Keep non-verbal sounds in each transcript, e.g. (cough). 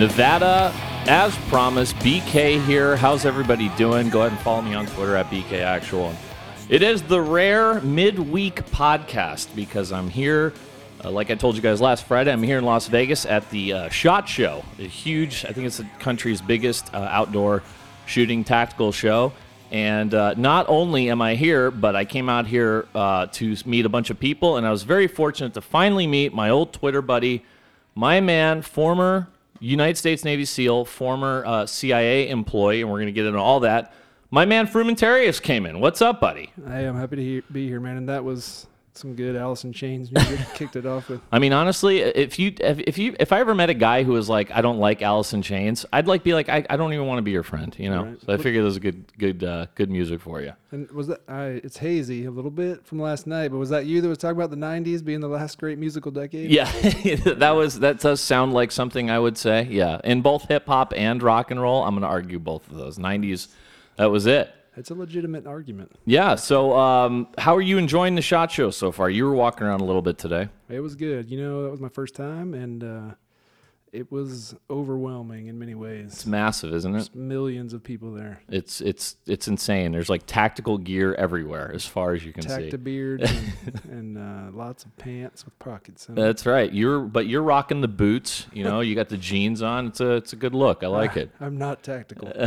Nevada. As promised, BK here. How's everybody doing? Go ahead and follow me on Twitter at BK Actual. It is the rare midweek podcast because I'm here. Uh, like I told you guys last Friday, I'm here in Las Vegas at the uh, SHOT Show, a huge, I think it's the country's biggest uh, outdoor shooting tactical show. And uh, not only am I here, but I came out here uh, to meet a bunch of people, and I was very fortunate to finally meet my old Twitter buddy, my man, former United States Navy SEAL, former uh, CIA employee, and we're going to get into all that. My man Frumentarius came in. What's up, buddy? Hey, I'm happy to he- be here, man. And that was some good Alice in Chains music. kicked it off with. (laughs) I mean, honestly, if you if, if you if I ever met a guy who was like, I don't like Alice in Chains, I'd like be like, I, I don't even want to be your friend, you know. Right. So I figure this was good good uh, good music for you. And was that? I it's hazy a little bit from last night, but was that you that was talking about the '90s being the last great musical decade? Yeah, (laughs) that was that does sound like something I would say. Yeah, in both hip hop and rock and roll, I'm going to argue both of those. '90s, that was it. It's a legitimate argument. Yeah. So, um, how are you enjoying the shot show so far? You were walking around a little bit today. It was good. You know, that was my first time, and uh, it was overwhelming in many ways. It's massive, isn't it? There's millions of people there. It's it's it's insane. There's like tactical gear everywhere, as far as you can see. Tacked beards and, (laughs) and uh, lots of pants with pockets. That's right. You're but you're rocking the boots. You know, you got the jeans on. It's a it's a good look. I like it. I'm not tactical. (laughs)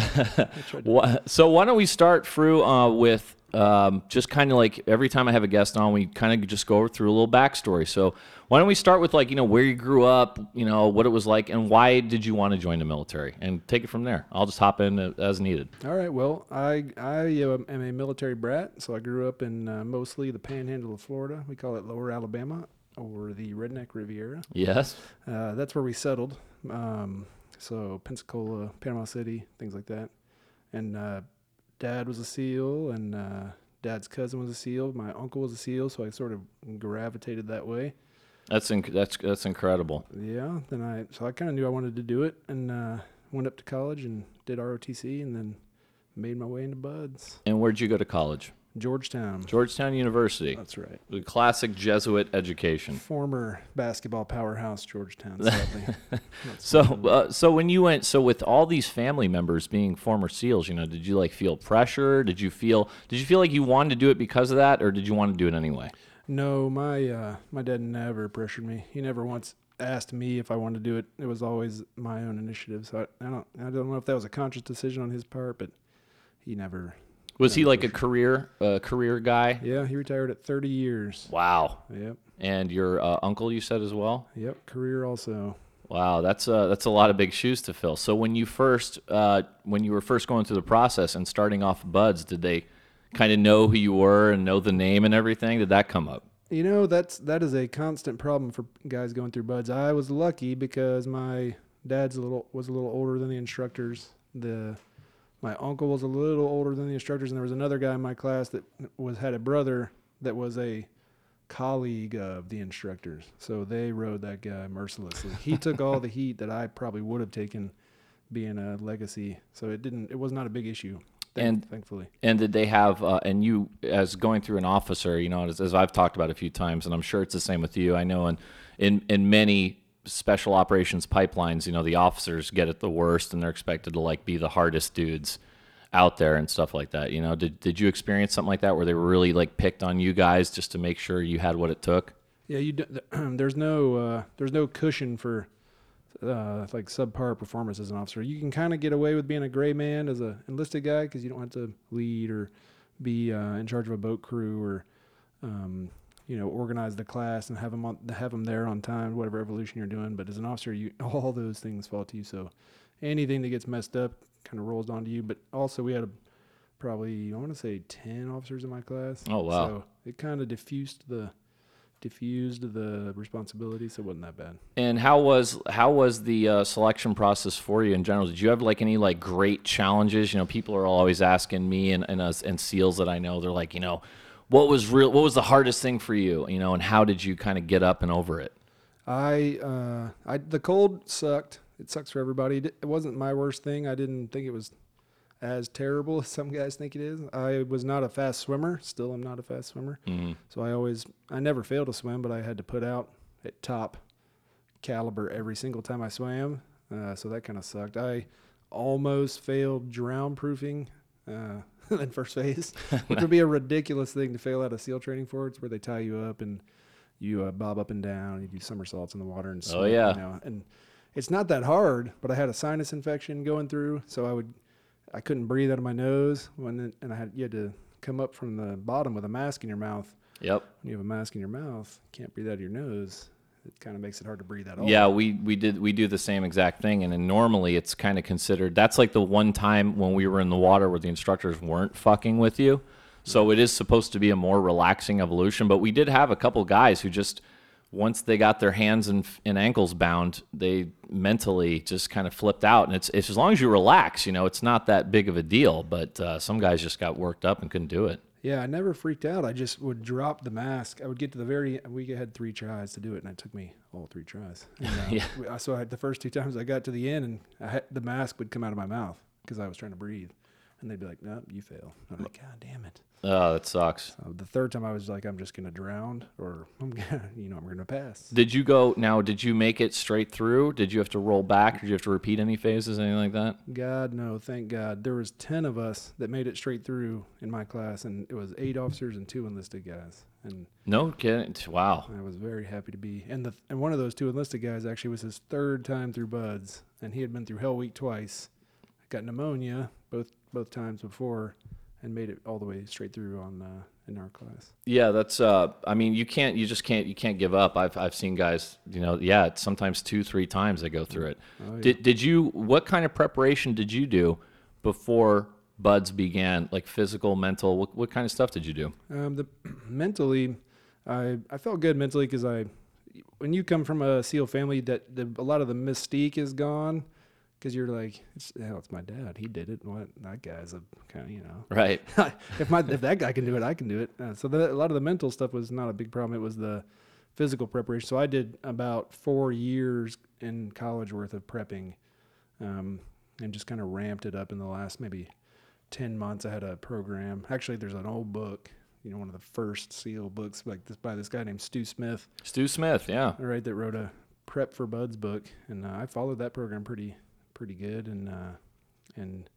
So why don't we start through uh, with um, just kind of like every time I have a guest on, we kind of just go through a little backstory. So why don't we start with like you know where you grew up, you know what it was like, and why did you want to join the military, and take it from there. I'll just hop in as needed. All right. Well, I I uh, am a military brat, so I grew up in uh, mostly the Panhandle of Florida. We call it Lower Alabama or the Redneck Riviera. Yes. Uh, that's where we settled. Um, so Pensacola, Panama City, things like that. And uh, dad was a SEAL, and uh, dad's cousin was a SEAL. My uncle was a SEAL, so I sort of gravitated that way. That's inc- that's that's incredible. Yeah. Then I so I kind of knew I wanted to do it, and uh, went up to college and did ROTC, and then made my way into Buds, And where'd you go to college? Georgetown. Georgetown University, That's right. the classic Jesuit education. Former basketball powerhouse, Georgetown. (laughs) Sadly. So, uh, so when you went, so with all these family members being former SEALs, you know, did you like feel pressure? Did you feel, did you feel like you wanted to do it because of that, or did you want to do it anyway? no, my uh, my dad never pressured me. He never once asked me if I wanted to do it. It was always my own initiative. So I, I don't I don't know if that was a conscious decision on his part, but he never. Was he like a career, uh, career guy? Yeah, he retired at 30 years. Wow. Yep. And your uh, uncle, you said as well. Yep. Career also. Wow, that's a, that's a lot of big shoes to fill. So when you first, uh, when you were first going through the process and starting off Buds, did they kind of know who you were and know the name and everything? Did that come up? You know, that's that is a constant problem for guys going through buds. I was lucky because my dad's a little was a little older than the instructors. The my uncle was a little older than the instructors, and there was another guy in my class that was had a brother that was a colleague of the instructors. So they rode that guy mercilessly. He (laughs) took all the heat that I probably would have taken being a legacy. So it didn't it was not a big issue. Thank- And- thankfully. And did they have, uh, and you, as going through an officer, you know, as, as I've talked about a few times, and I'm sure it's the same with you. I know in, in, in many special operations pipelines, you know, the officers get it the worst and they're expected to like be the hardest dudes out there and stuff like that. You know, did, did you experience something like that where they were really like picked on you guys just to make sure you had what it took? Yeah, you (clears throat) there's no uh, there's no cushion for uh, like subpar performance as an officer. You can kind of get away with being a gray man as a enlisted guy because you don't have to lead or be uh, in charge of a boat crew or um, you know organize the class and have them on have them there on time, whatever evolution you're doing. But as an officer, you (laughs) all those things fall to you. So anything that gets messed up kind of rolls onto you. But also we had a probably I want to say ten officers in my class. Oh, wow. So it kind of diffused the diffused the responsibility, so it wasn't that bad. And how was how was the uh, selection process for you in general? Did you have like any like great challenges? You know, people are always asking me and and us and seals that I know. They're like, you know, what was real? What was the hardest thing for you? You know, and how did you kind of get up and over it? I, uh, I the cold sucked. It sucks for everybody. It wasn't my worst thing. I didn't think it was as terrible (laughs) as some guys think it is. I was not a fast swimmer. Still, I'm not a fast swimmer. Mhm. So I always, I never failed to swim, but I had to put out at top caliber every single time I swam. Uh, so that kind of sucked. I almost failed drown proofing uh, (laughs) in first phase, (laughs) which would be a ridiculous thing to fail out of SEAL training for. It's where they tie you up and you uh, bob up and down. You do somersaults in the water and swim. Oh, yeah. You know, and it's not that hard, but I had a sinus infection going through, so I would, I couldn't breathe out of my nose when, it, and I had you had to come up from the bottom with a mask in your mouth Yep. when you have a mask in your mouth, can't breathe out of your nose. It kind of makes it hard to breathe at all. Yeah, we we did we do the same exact thing, and then normally it's kind of considered. That's like the one time when we were in the water where the instructors weren't fucking with you. So it is supposed to be a more relaxing evolution. But we did have a couple guys who just once they got their hands and, and ankles bound, they mentally just kind of flipped out. And it's, it's as long as you relax, you know, it's not that big of a deal. But uh, some guys just got worked up and couldn't do it. Yeah, I never freaked out. I just would drop the mask. I would get to the very. We had three tries to do it, and it took me all three tries. And, (laughs) uh, Yeah. So I had the first two times I got to the end, and I had, the mask would come out of my mouth because I was trying to breathe, and they'd be like, "Nope, you fail." I'm like, "God damn it!" Oh, that sucks. The third time I was like, "I'm just gonna drown, or (laughs) I'm gonna, you know, I'm gonna pass." Did you go now? Did you make it straight through? Did you have to roll back? Did you have to repeat any phases, anything like that? God no, thank God. There was ten of us that made it straight through in my class, and it was eight officers and two enlisted guys. And No kidding. Wow. I was very happy to be. And the and one of those two enlisted guys actually was his third time through Buds, and he had been through Hell Week twice. Got pneumonia both both times before, and made it all the way straight through on uh, in our class. Yeah, that's. Uh, I mean, you can't. You just can't. You can't give up. I've I've seen guys. You know, yeah, it's sometimes two, three times they go through it. Oh, yeah. Did did you? What kind of preparation did you do before buds began? Like physical, mental. What what kind of stuff did you do? Um, the (clears throat) mentally, I I felt good mentally because I, when you come from a SEAL family, that the, a lot of the mystique is gone, because you're like, it's, hell, it's my dad. He did it. What that guy's a kind of you know. Right. (laughs) if my if that guy can do it, I can do it. Uh, so the, a lot of the mental stuff was not a big problem. It was the physical preparation. So I did about four years in college worth of prepping, um, and just kind of ramped it up in the last maybe ten months. I had a program. Actually, there's an old book. You know, one of the first SEAL books, like this by this guy named Stu Smith, Stu Smith. Yeah. right, that wrote a prep for Buds book, and uh, I followed that program pretty pretty good, and uh, and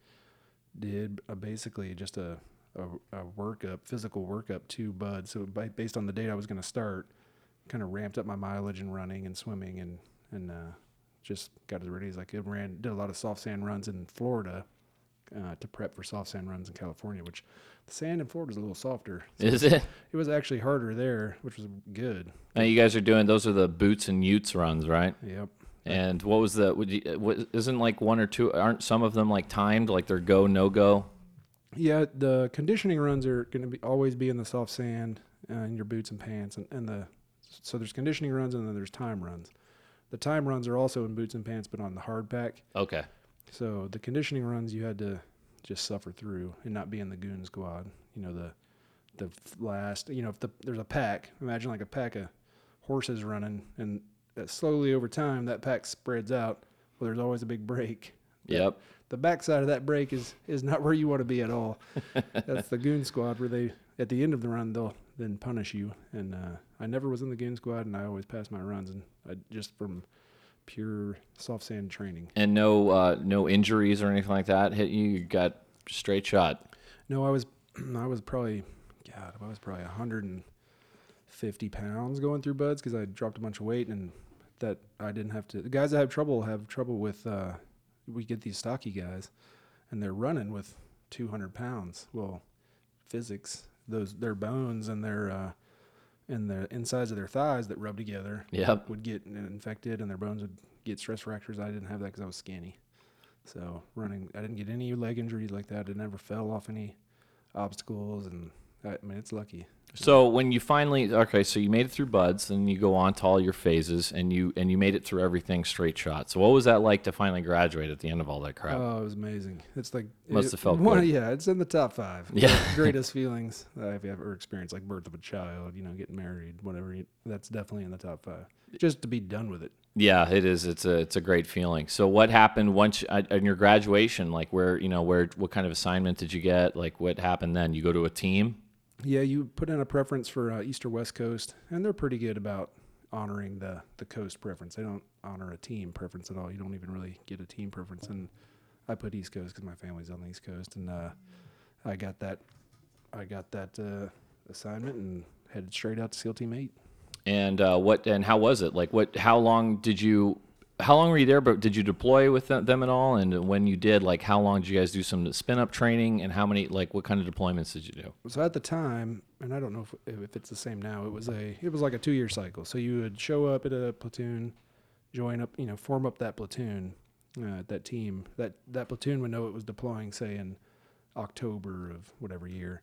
did uh, basically just a, a a workup, physical workup to Bud. So by, based on the date I was going to start, kind of ramped up my mileage and running and swimming, and and uh, just got as ready as I could. Ran did a lot of soft sand runs in Florida. Uh, to prep for soft sand runs in California, which the sand in Florida is a little softer. So Is it? it was actually harder there, which was good. Now you guys are doing those are the boots and utes runs, right? Yep. And what was the? Would you, what, isn't like one or two? Aren't some of them like timed? Like they're go no go? Yeah, the conditioning runs are going to be always be in the soft sand uh, in your boots and pants, and, and the so there's conditioning runs and then there's time runs. The time runs are also in boots and pants, but on the hard pack. Okay. So the conditioning runs you had to just suffer through and not be in the goon squad. You know the the last. You know if the there's a pack. Imagine like a pack of horses running, and uh, slowly over time that pack spreads out. Well, there's always a big break. Yep. The backside of that break is is not where you want to be at all. (laughs) That's the goon squad where they at the end of the run they'll then punish you. And uh, I never was in the goon squad, and I always passed my runs, and I, just from pure soft sand training. And no uh, no injuries or anything like that hit you. You got straight shot. No, I was (clears throat) I was probably God, I was probably 150 pounds going through buds because I dropped a bunch of weight and that I didn't have to. The guys that have trouble have trouble with. Uh, we get these stocky guys, and they're running with 200 pounds. Well, physics, those their bones and their uh, and the insides of their thighs that rub together Yep. would get infected, and their bones would get stress fractures. I didn't have that because I was skinny. So running, I didn't get any leg injuries like that. I never fell off any obstacles, and I, I mean it's lucky. So when you finally okay, so you made it through buds, then you go on to all your phases, and you and you made it through everything straight shot. So what was that like to finally graduate at the end of all that crap? Oh, it was amazing. It's like Must it- have felt one, good. Yeah, it's in the top five. Yeah. (laughs) greatest feelings that I've ever experienced, like birth of a child, you know, getting married, whatever. you- That's definitely in the top five. Just to be done with it. Yeah, it is. It's a it's a great feeling. So what happened once at, in your graduation? Like where you know where what kind of assignment did you get? Like what happened then? You go to a team. Yeah, you put in a preference for uh, East or West Coast, and they're pretty good about honoring the the coast preference. They don't honor a team preference at all. You don't even really get a team preference. And I put East Coast because my family's on the East Coast, and uh, I got that I got that uh, assignment and headed straight out to SEAL Team Eight. And uh, what and how was it? Like what? How long did you? How long were you there? But did you deploy with them, at all? And when you did, like how long did you guys do some spin up training? And how many? Like what kind of deployments did you do? So at the time, and I don't know if, if it's the same now. It was a it was like a two year cycle. So you would show up at a platoon, join up, you know, form up that platoon, uh, that team. That that platoon would know it was deploying, say in October of whatever year.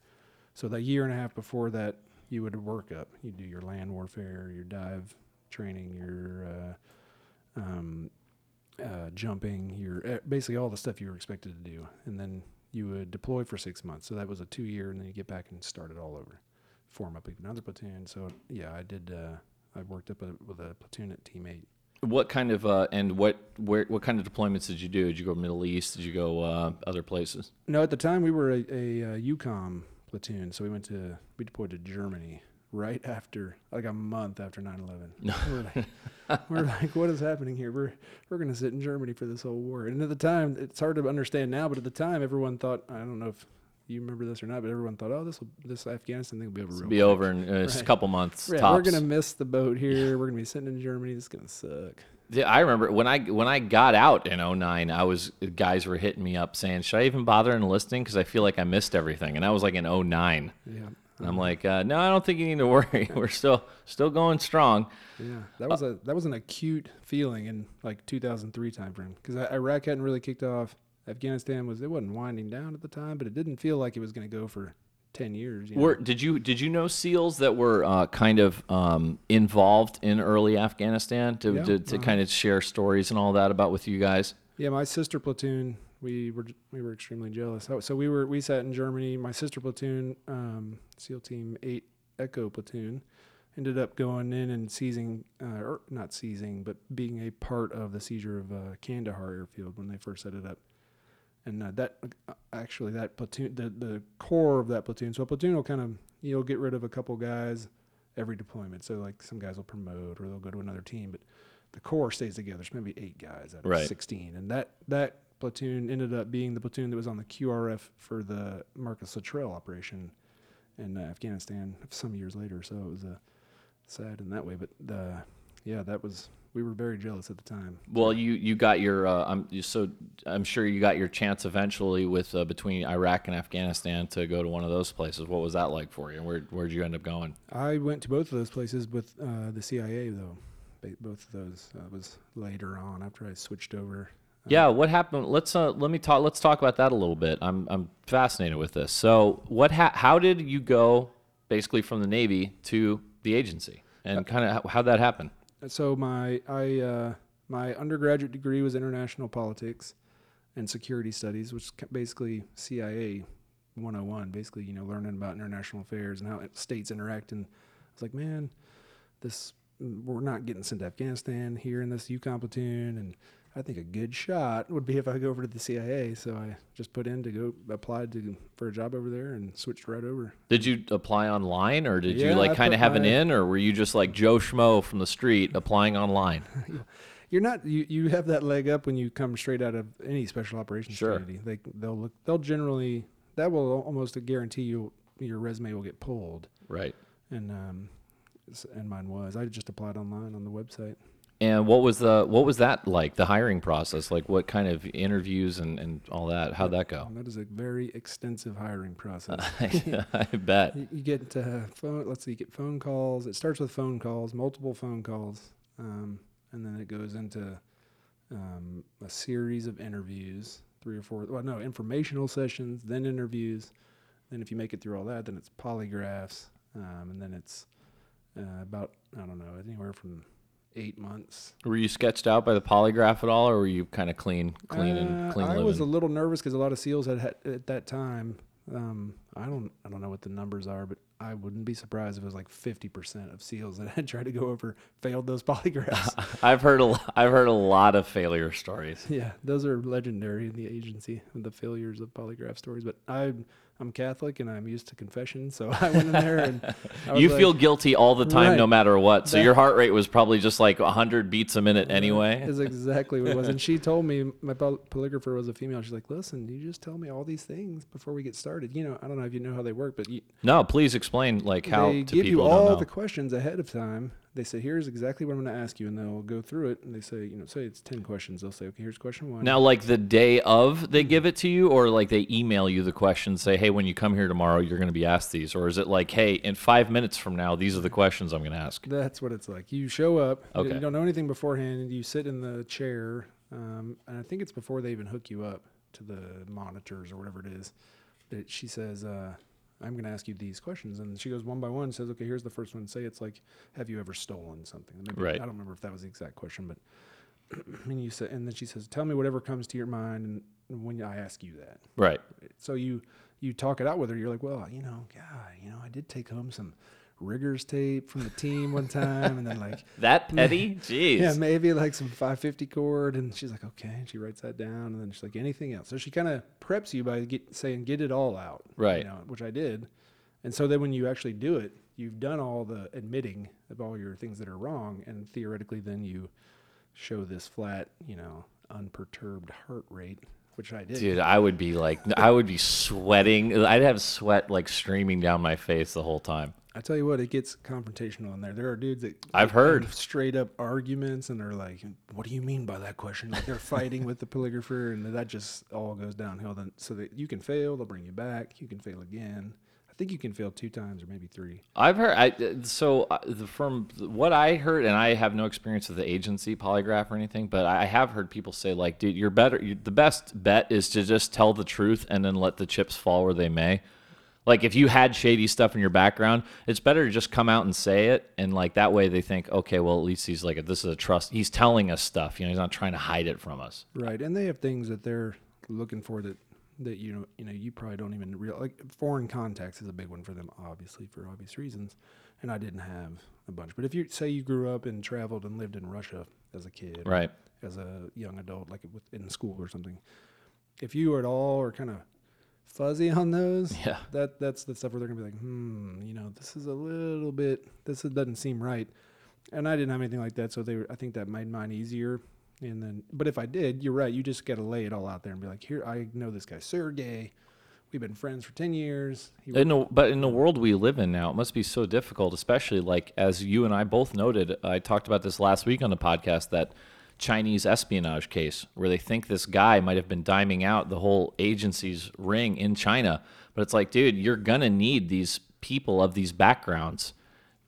So that year and a half before that, you would work up. You do your land warfare, your dive training, your uh, um, uh, jumping, your eh, basically all the stuff you were expected to do, and then you would deploy for six months. So that was a two year, and then you get back and start it all over, form up another platoon. So yeah, I did. Uh, I worked up a, with a platoon at Team Eight. What kind of uh, and what where what kind of deployments did you do? Did you go Middle East? Did you go uh, other places? No, at the time we were a, a, uh EUCOM platoon, so we went to we deployed to Germany right after, like a month after 9/11. No. (laughs) We're like, we're like, what is happening here? We're we're gonna sit in Germany for this whole war. And at the time, it's hard to understand now, but at the time, everyone thought I don't know if you remember this or not, but everyone thought, oh, this will this Afghanistan thing will be over. Real be quick. over in uh, a couple months. Yeah, tops. we're gonna miss the boat here. We're gonna be sitting in Germany. This is gonna suck. Yeah, I remember when I when I got out in 09, I was guys were hitting me up saying, "Should I even bother enlisting because I feel like I missed everything?" And that was like in 09. Yeah. And I'm like, uh, "No, I don't think you need to worry. (laughs) We're still still going strong." Yeah, that was a that was an acute feeling in like 2003 timeframe because Iraq hadn't really kicked off. Afghanistan was it wasn't winding down at the time, but it didn't feel like it was going to go for 10 years. You know? Were, did you did you know SEALs that were uh, kind of um, involved in early Afghanistan to Yeah, to, to uh-huh. kind of share stories and all that about with you guys? Yeah, my sister platoon, we were we were extremely jealous. So, we were we sat in Germany. My sister platoon, um, SEAL Team Eight Echo platoon, ended up going in and seizing, uh, or not seizing, but being a part of the seizure of uh, Kandahar airfield when they first set it up. And uh, that uh, actually that platoon, the the core of that platoon. So a platoon will kind of you'll get rid of a couple guys every deployment. So like some guys will promote or they'll go to another team, but the core stays together. It's maybe eight guys out of Right. 16. And that, that platoon ended up being the platoon that was on the QRF for the Marcus Luttrell operation in uh, Afghanistan some years later. So it was uh, sad in that way. But uh, yeah, that was, we were very jealous at the time. Well, you you got your uh, I'm you- so I'm sure you got your chance eventually with uh, between Iraq and Afghanistan to go to one of those places. What was that like for you? Where where'd you end up going? I went to both of those places with uh, the CIA, though. Both of those uh, was later on after I switched over. Yeah, what happened? Let's uh, let me talk. Let's talk about that a little bit. I'm I'm fascinated with this. So, what? Ha- how did you go basically from the Navy to the agency, and kind of how'd that happen? So my I uh, my undergraduate degree was international politics and security studies, which is basically CIA 101. Basically, you know, learning about international affairs and how states interact. And I was like, man, this we're not getting sent to Afghanistan here in this EUCOM platoon, and I think a good shot would be if I go over to the CIA. So I just put in to go applied to for a job over there and switched right over. Did you apply online, or did you like kind of have an in, or were you just like Joe Schmo from the street applying online? (laughs) You're not you, you have that leg up when you come straight out of any special operations Sure. community. They they'll look they'll generally that will almost guarantee you your resume will get pulled. right. And um and mine was. I just applied online on the website. And what was the what was that like? The hiring process, like what kind of interviews and, and all that? How'd that go? That is a very extensive hiring process. (laughs) I bet. you, you get uh, phone. Let's see, you get phone calls. It starts with phone calls, multiple phone calls, um, and then it goes into um, a series of interviews, three or four. Well, no, informational sessions, then interviews. Then, if you make it through all that, then it's polygraphs, um, and then it's uh, about I don't know anywhere from eight months. Were you sketched out by the polygraph at all, or were you kind of clean, clean and Uh, clean I living? was a little nervous because a lot of seals had, had at that time. Um, I don't I don't know what the numbers are, but I wouldn't be surprised if it was like fifty percent of seals that (laughs) had tried to go over failed those (laughs) polygraphs. (laughs) I've heard a, I've heard a lot of failure stories. yeah, those are legendary in the agency, the failures of polygraph stories. But I I'm Catholic and I'm used to confession, so (laughs) I went in there and I was You like, feel guilty all the time, no matter what. So That- your heart rate was probably just like 100 beats a minute anyway. is exactly what it was. And she (laughs) told me my polygrapher was a female. She's like, "Listen, you just tell me all these things before we get started. You know, I don't know if you know how they work, but you, No, please explain like how they to give you all the questions ahead of time. They say, "Here's exactly what I'm going to ask you," and they'll go through it. And they say, you know, say it's ten questions. They'll say, "Okay, here's question one." Now, like the day of, they give it to you, or like they email you the questions, say, "Hey, when you come here tomorrow, you're going to be asked these," or is it like, "Hey, in five minutes from now, these are the questions I'm going to ask"? That's what it's like. You show up. you- Okay. You don't know anything beforehand. and You sit in the chair, um, and I think it's before they even hook you up to the monitors or whatever it is. That she says, uh, "I'm going to ask you these questions," and she goes one by one. Says, "Okay, here's the first one. Say it's like, have you ever stolen something?" Maybe, Right. I don't remember if that was the exact question, but (clears throat) and you say, and then she says, "Tell me whatever comes to your mind," and when I ask you that, Right. so you you talk it out with her. You're like, well, you know, God, you know, I did take home some riggers tape from the team one time, and then like, (laughs) That petty? (laughs) Jeez. yeah, maybe like some 550 cord. And she's like, okay, and she writes that down, and then she's like, anything else? So she kind of preps you by get, saying, get it all out, Right. You know, which I did, and so then when you actually do it, you've done all the admitting of all your things that are wrong, and theoretically, then you show this flat, you know, unperturbed heart rate, which I did. Dude, I would be like, I would be sweating. I'd have sweat like streaming down my face the whole time. I tell you what, it gets confrontational in there. There are dudes that I've heard. straight up arguments, and they're like, "What do you mean by that question?" Like they're fighting with the polygrapher, and that just all goes downhill. Then, so that you can fail, they'll bring you back. You can fail again. I think you can fail two times or maybe three. I've heard. I, so uh, the, from what I heard, and I have no experience with the agency polygraph or anything, but I have heard people say like, "Dude, you're better. you the best bet is to just tell the truth and then let the chips fall where they may." Like if you had shady stuff in your background, it's better to just come out and say it, and like that way they think, okay, well at least he's like, this is a trust. He's telling us stuff. You know, he's not trying to hide it from us. Right, and they have things that they're looking for that that you know you know you probably don't even real like foreign contacts is a big one for them, obviously for obvious reasons. And I didn't have a bunch, but if you say you grew up and traveled and lived in Russia as a kid, Right. as a young adult, like in school or something, if you at all are kind of fuzzy on those, (laughs) Yeah. that that's the stuff where they're gonna be like, hmm, you know, this is a little bit, this doesn't seem right. And I didn't have anything like that, so they were, I think that made mine easier. And then, but if I did, you're right. You just got to lay it all out there and be like, here, I know this guy Sergey. We've been friends for ten years. He In the, but in the world we live in now, it must be so difficult, especially like as you and I both noted. I talked about this last week on the podcast that Chinese espionage case where they think this guy might have been diming out the whole agency's ring in China. But it's like, dude, you're gonna need these people of these backgrounds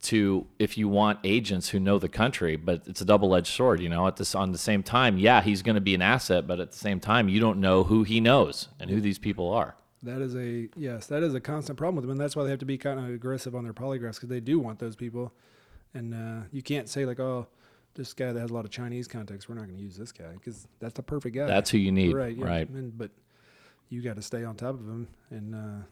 to if you want agents who know the country but it's a double-edged sword you know? At this on the same time yeah he's going to be an asset but at the same time you don't know who he knows and who these people are. That is a yes, that is a constant problem with them, and that's why they have to be kind of aggressive on their polygraphs because they do want those people, and uh, you can't say like, oh, this guy that has a lot of Chinese contacts, we're not going to use this guy because that's the perfect guy. that's who you need right, yeah. right And, but you got to stay on top of him and uh,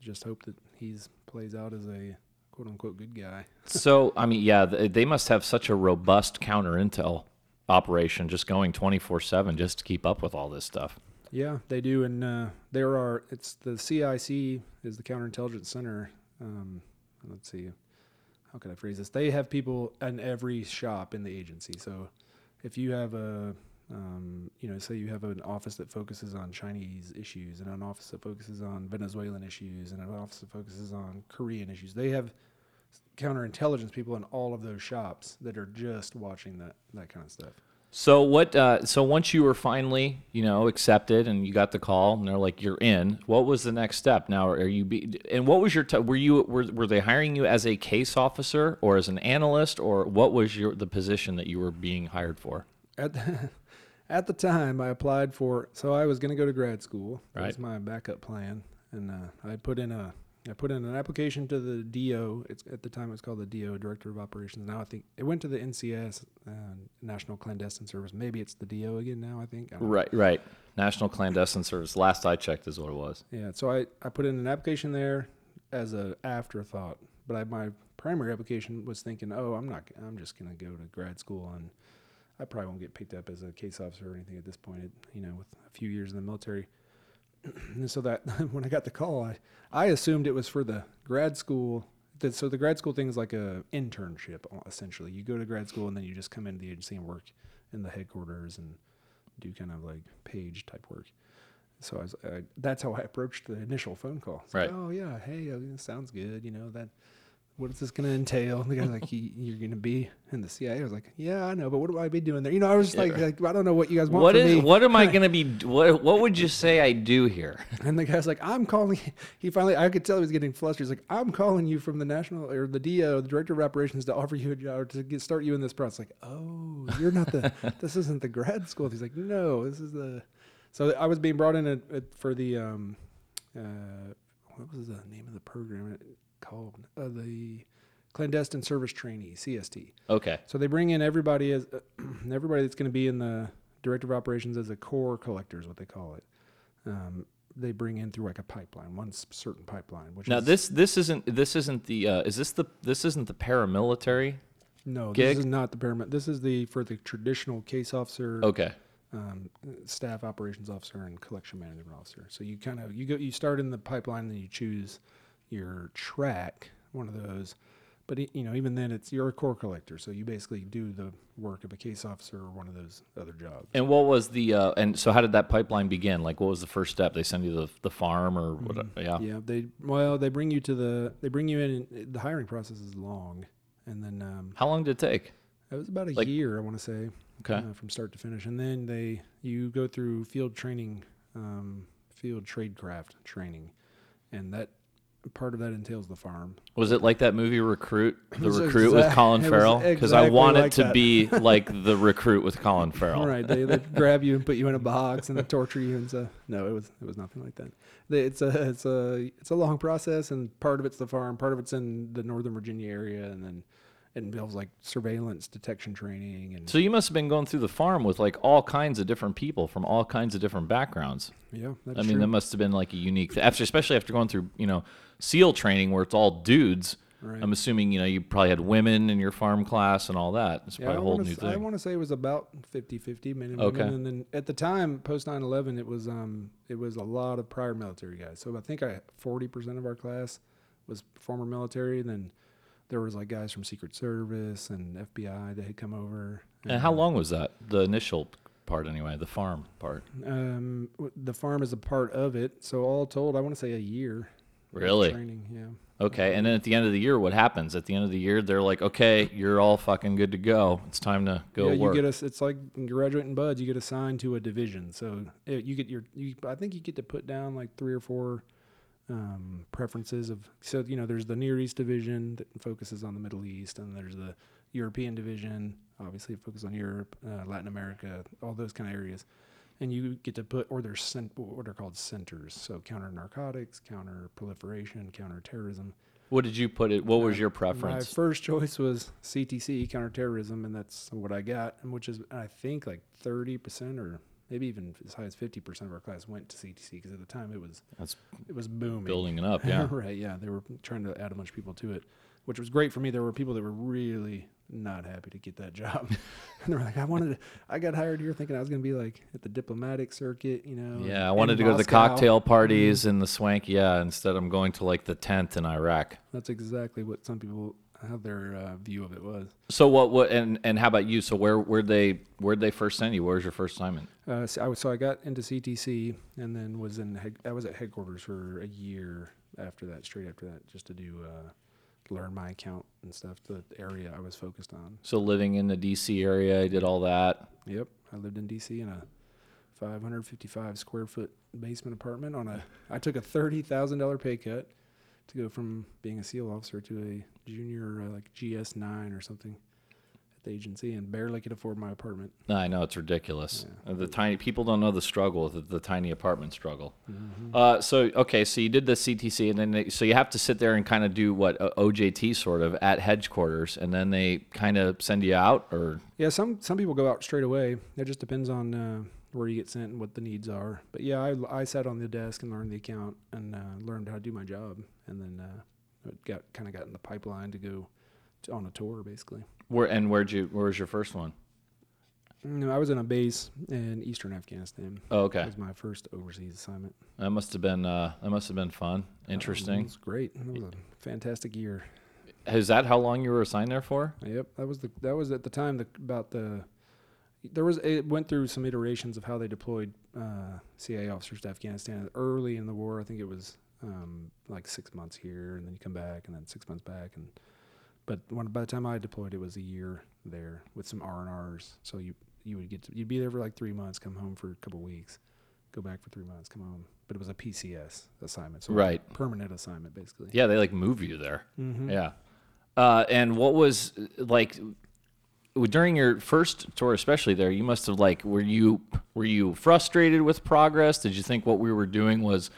just hope that he's plays out as a quote unquote good guy. so I mean, yeah, they must have such a robust counter intel operation, just going twenty four seven, just to keep up with all this stuff. Yeah, they do, and uh, there are. It's the CIC is the Counterintelligence Center. Um, let's see, how can I phrase this? They have people in every shop in the agency. So, if you have a, um, you know, say you have an office that focuses on Chinese issues, and an office that focuses on Venezuelan issues, and an office that focuses on Korean issues, they have counterintelligence people in all of those shops that are just watching that that kind of stuff. So what? Uh, so once you were finally, you know, accepted and you got the call, and they're like, "You're in." What was the next step? Now, are you? Be, and what was your? T- were you? Were, were they hiring you as a case officer or as an analyst, or what was your the position that you were being hired for? At the, (laughs) at the time, I applied for. So I was going to go to grad school. That was Right. my backup plan, and uh, I put in a I put in an application to the DO. It's at the time it was called the DO, Director of Operations. Now I think it went to the NCS, uh, National Clandestine Service. Maybe it's the DO again now. I think. I don't know. Right, right. National Clandestine Service. Last I checked is what it was. Yeah. So I, I put in an application there as a afterthought, but I, my primary application was thinking, oh, I'm not. I'm just gonna go to grad school and I probably won't get picked up as a case officer or anything at this point. It, you know, with a few years in the military. And so that (laughs) when I got the call, I I assumed it was for the grad school. that- So the grad school thing is like a internship uh, essentially. You go to grad school and then you just come into the agency and work in the headquarters and do kind of like page type work. So I was, I, that's how I approached the initial phone call. It's like, Right. oh yeah, hey, uh, sounds good. You know that. What is this going to entail? The guy's like, "You- you're going to be in the CIA. I was like, yeah, I know, but what do I be doing there? You know, I was just like, like, I don't know what you guys want What from is? me. What am I (laughs) going to be? What What would you say I do here? (laughs) And the guy's like, I'm calling. He finally, I could tell he was getting flustered. He's like, I'm calling you from the national or the DO, the director of operations, to offer you a job or to get, start you in this process. Like, oh, you're not the. (laughs) this isn't the grad school. He's like, no, this is the. So I was being brought in at, at, for the. Um, uh, what was the name of the program it called? Uh, the clandestine service trainee CST. Okay. So they bring in everybody as (clears throat) everybody that's going to be in the director of operations as a core collector is what they call it. Um, they bring in through like a pipeline, one certain pipeline. Which Now is, this this isn't this isn't the uh, is this the this isn't the paramilitary? no, gig? this is not the paramilitary. This is the for the traditional case officer, Okay. um, staff operations officer, and collection management officer. So you kind of you go you start in the pipeline, and then you choose your track, one of those. But e- you know, even then, it's you're a core collector, so you basically do the work of a case officer or one of those other jobs. And what was the uh, and so how did that pipeline begin? Like, what was the first step? They send you the the farm or what? Mm-hmm. Yeah. Yeah, they well, they bring you to the they bring you in. And the hiring process is long, and then um, How long did it take? it was about a Like- year, I want to say, Okay. uh, from start to finish. And then they you go through field training, um, field tradecraft training, and that part of that entails the farm. Was it like that movie Recruit? (laughs) The Recruit with Colin Farrell? Because I exactly want it to that. be (laughs) like the Recruit with Colin Farrell. Right, they, they grab you and put you in a box and they torture you and stuff. No, it was it was nothing like that. They, it's a it's a it's a long process, and part of it's the farm, part of it's in the Northern Virginia area, and then it involves like surveillance, detection training, and So you must have been going through the farm with like all kinds of different people from all kinds of different backgrounds. yeah, that's I mean, true. that must have been like a unique, after, especially after going through you know SEAL training where it's all dudes. Right. I'm assuming you know you probably had women in your farm class and all that. It's Yeah, probably I a whole new s- thing. I want to say it was about 50-50 men and Okay. women, and then at the time post 9/11, it was um it was a lot of prior military guys. So I think I forty percent of our class was former military, and then there was like guys from Secret Service and FBI that had come over. And how long was that? The initial part, anyway, the farm part. Um, the farm is a part of it. So all told, I want to say a year. Really? Training, yeah. Okay, and then at the end of the year, what happens? At the end of the year, they're like, "Okay, you're all fucking good to go. It's time to go yeah, work." you get us. It's like graduating buds. You get assigned to a division. So uh, you get your. You, I think you get to put down like three or four um, preferences of. So you know, there's the Near East division that focuses on the Middle East, and there's the European division. Obviously, it focuses on Europe, uh, Latin America, all those kind of areas. And you get to put, or there's cent- what are called centers. So counter narcotics, counter proliferation, counter terrorism. what did you put it? What was Uh, your My preference? first choice was CTC, counterterrorism, and that's what I got, and which is I think like thirty percent or maybe even as high as fifty percent of our class went to CTC because at the time it was That's it was booming. building it up, (laughs) yeah. right. Yeah, they were trying to add a bunch of people to it, which was great for me. There were people that were really not happy to get that (laughs) job, and they were like, "I wanted, to, I got hired here thinking I was going to be like at the diplomatic circuit, you know." Yeah, I wanted to go to the cocktail mm-hmm. parties and the swank. Yeah, instead I'm going to like the tent in Iraq. That's exactly what some people how their uh, view of it was. So what? What? And and how about you? So where where they where'd they first send you? Where was your first assignment? Uh, so, I was, so I got into CTC and then was in head, I was at headquarters for a year after that, straight after that, just to do uh, learn my account and stuff. The area I was focused on. So living in the D.C. area, I did all that. Yep, I lived in DC in a 555 square foot basement apartment on a. I took a thirty thousand dollar pay cut to go from being a SEAL officer to a junior uh, like GS nine or something at the agency and barely could afford my apartment. I know it's ridiculous. Uh, The tiny people don't know the struggle, the, the tiny apartment struggle. Mm-hmm. Uh, so okay, so you did the CTC, and then they, so you have to sit there and kind of do what uh, OJT sort of at headquarters, and then they kind of send you out, or Yeah, some some people go out straight away. It just depends on uh, where you get sent and what the needs are. But yeah, I, I sat on the desk and learned the account and uh, learned how to do my job, and then uh, it got kind of got in the pipeline to go to, on a tour basically. where and where'd you where was your first one? No, I was in a base in eastern Afghanistan. Oh, That okay, was my first overseas assignment. that must have been uh, that must have been fun, It interesting. was great. It was a fantastic year. Is that how long you were assigned there for? Yep, that was the that was at the time the, about the there was it went through some iterations of how they deployed uh, CIA officers to Afghanistan early in the war. I think it was um, like six months here, and then you come back, and then six months back, and but when, by the time I deployed, it was a year there with some R and R's. So you you would get to, you'd be there for like three months, come home for a couple weeks, go back for three months, come home. But it was a PCS assignment, so Right. permanent assignment basically. Yeah, they like move you there. Mm-hmm. Yeah. Uh, and what was like during your first tour, especially there? You must have like were you were you frustrated with progress? Did you think what we were doing was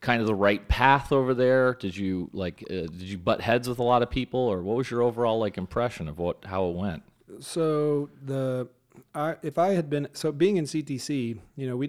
kind of the right path over there? Did you like uh, did you butt heads with a lot of people, or what was your overall like impression of what how it went? So the I if I had been so being in CTC, you know, we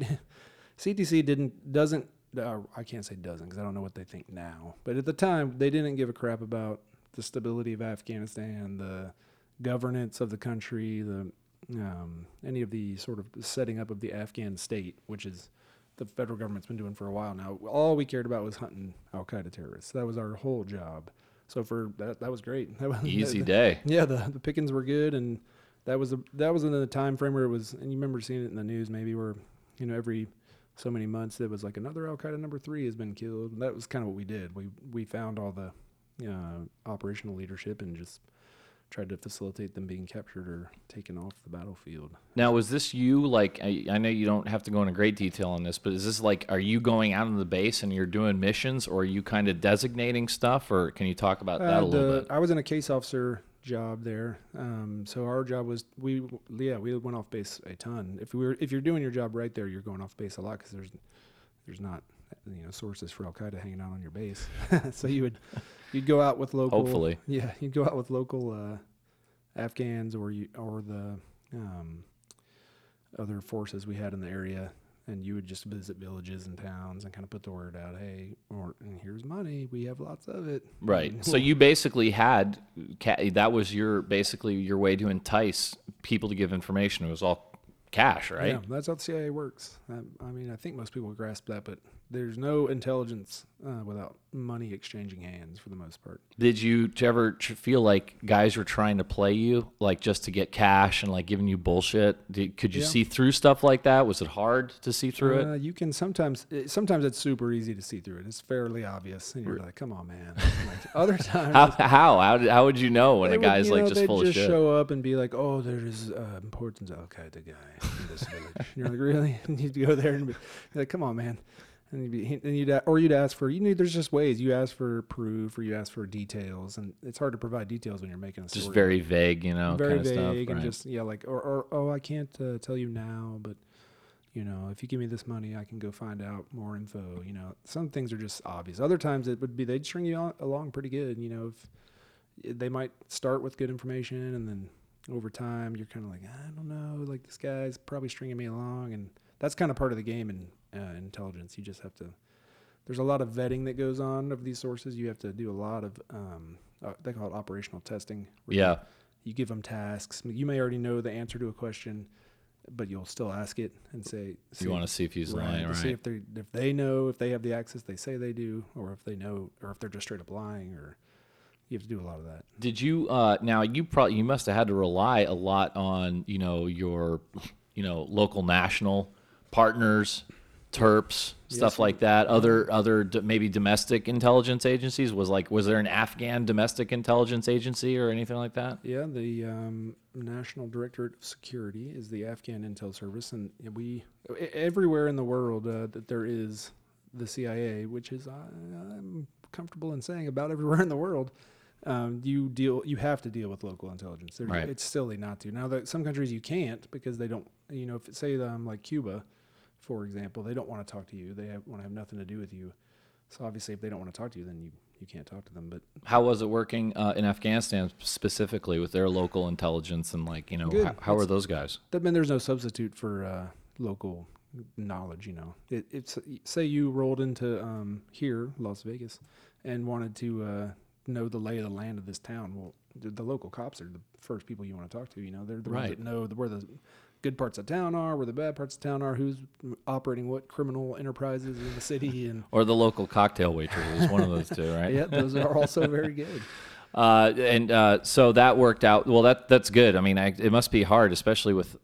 CTC (laughs) didn't doesn't uh, I can't say doesn't because I don't know what they think now, but at the time they didn't give a crap about the stability of Afghanistan, the governance of the country, the um, any of the sort of setting up of the Afghan state, which is the federal government's been doing for a while now. All we cared about was hunting Al Qaeda terrorists. That was our whole job. So for that, that was great. (laughs) That was, Easy (laughs) day. yeah, the the pickings were good, and that was a, that was in the time frame where it was. And you remember seeing it in the news, maybe where you know every so many months there was like another Al Qaeda number three has been killed. And that was kind of what we did. We we found all the uh, operational leadership and just tried to facilitate them being captured or taken off the battlefield. Now, was this you? Like, I, I know you don't have to go into great detail on this, but is this like, are you going out on the base and you're doing missions, or are you kind of designating stuff, or can you talk about that Uh, a little the- bit? I was in a case officer job there, um, so our job was we yeah we went off base a ton. If we were if you're doing your job right there, you're going off base a lot because there's there's not you know sources for Al Qaeda hanging out on your base. (laughs) so you would you'd go out with local Hopefully. yeah you'd go out with local uh, Afghans or you or the um, other forces we had in the area. And you would just visit villages and towns and kind of put the word out, hey, or and here's money, we have lots of it. Right. And (laughs) So you basically had that was your basically your way to entice people to give information. It was all cash, right? Yeah, that's how the CIA works. Um, I mean, I think most people grasp that, but there's no intelligence uh, without money exchanging hands for the most part. Did you ever feel like guys were trying to play you, like just to get cash and like giving you bullshit? Did, could you Yeah. see through stuff like that? Was it hard to see through it? Uh, you can sometimes, it, sometimes it's super easy to see through it. It's fairly obvious, and you're like, "Come on, man." Like, (laughs) other times, How how how, did, how would you know when a guy's you like know, just full just of shit? show up and be like, "Oh, there's uh, important Al Qaeda guy in this village." And you're like, "Really?" (laughs) And you'd go there and be like, "Come on, man." And you'd be, and you'd, or you'd ask for, you know, there's just ways. You ask for proof, or you ask for details, and it's hard to provide details when you're making a story. Just very vague, you know, very kind of vague stuff. and right. just yeah, like or, or oh, I can't uh, tell you now, but you know, if you give me this money, I can go find out more info. You know, some things are just obvious. Other times it would be they'd string you on, along pretty good. You know, if they might start with good information and then over time you're kind of like I don't know, like this guy's probably stringing me along, and that's kind of part of the game in uh, intelligence. You just have to. There's a lot of vetting that goes on of these sources. You have to do a lot of um, uh, they call it operational testing. you- yeah. you give them tasks. You may already know the answer to a question, but you'll still ask it and say, You want to see if he's right, lying, right? see if they if they know if they have the access they say they do, or if they know, or if they're just straight up lying, or you have to do a lot of that. Did you uh, now you probably you must have had to rely a lot on you know your you know local national partners, terps, stuff Yes, like that. Other other d- maybe domestic intelligence agencies was like was there an Afghan domestic intelligence agency or anything like that? Yeah, the um, National Directorate of Security is the Afghan Intel Service, and we everywhere in the world uh, that there is the CIA, which is I, I'm comfortable in saying about everywhere (laughs) in the world. um, you deal you have to deal with local intelligence. Right. It's silly not to. Now that some countries you can't because they don't. You know, if say um, like Cuba, for example, they don't want to talk to you. They have, want to have nothing to do with you. So obviously, if they don't want to talk to you, then you you can't talk to them. But How was it working uh, in Afghanistan specifically with their local intelligence and like you know Good. how, how are those guys? I mean, there's no substitute for uh, local knowledge. You know, it, it's say you rolled into um, here, Las Vegas, and wanted to uh, know the lay of the land of this town. Well, the, the local cops are the first people you want to talk to. You know, they're the ones Right. that know the, where the good parts of town are, where the bad parts of town are, who's operating what criminal enterprises in the city, (laughs) and Or the local cocktail waitress is one of those two, right? yeah, those are also very (laughs) good. Uh, and uh, so that worked out. Well, that that's good. I mean, I, it must be hard, especially with.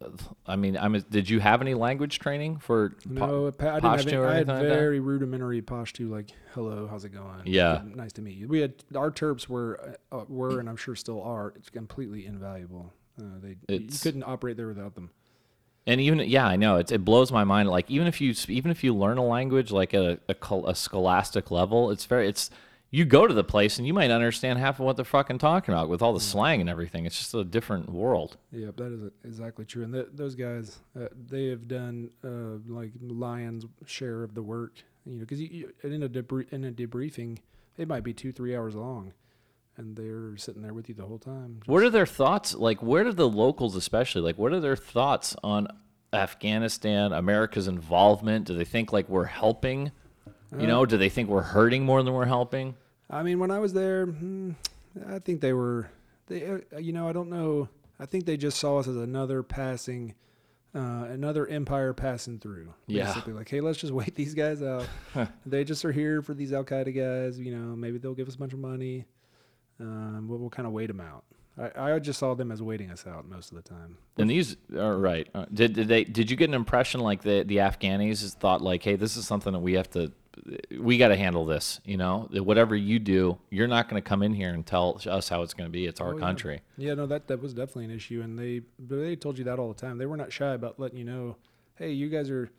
I mean, I'm. Did you have any language training for? No, I didn't have Pashto any, or I had anything like very rudimentary Pashto, like "Hello, how's it going?" Yeah. Nice to meet you. We had our Terps were uh, were and I'm sure still are. It's completely invaluable. Uh, they you couldn't operate there without them. And even yeah, I know it. It blows my mind. Like even if you even if you learn a language like a, a, a scholastic level, it's very it's you go to the place and you might understand half of what they're fucking talking about with all the slang and everything. It's just a different world. Yep, that is exactly true. And th- those guys, uh, they have done uh, like Lions' share of the work. You know, because in a debr- in a debriefing, it might be two three hours long, and they're sitting there with you the whole time. What are their thoughts? Like, where are the locals, especially, like, what are their thoughts on Afghanistan, America's involvement? Do they think like we're helping? You know, do they think we're hurting more than we're helping? I mean, when I was there, hmm, I think they were, they, uh, you know, I don't know. I think they just saw us as another passing, uh, another empire passing through. Yeah. Basically, like, hey, let's just wait these guys out. (laughs) they just are here for these Al Qaeda guys. You know, maybe they'll give us a bunch of money. Um, we'll, we'll kind of wait them out. I, I just saw them as waiting us out most of the time. And these are right. Uh, did did they? Did you get an impression like the the Afghanis thought like, hey, this is something that we have to, we got to handle this. You know, that whatever you do, you're not going to come in here and tell us how it's going to be. It's our Oh, yeah. country. Yeah, no, that that was definitely an issue, and they they told you that all the time. They were not shy about letting you know, hey, you guys are.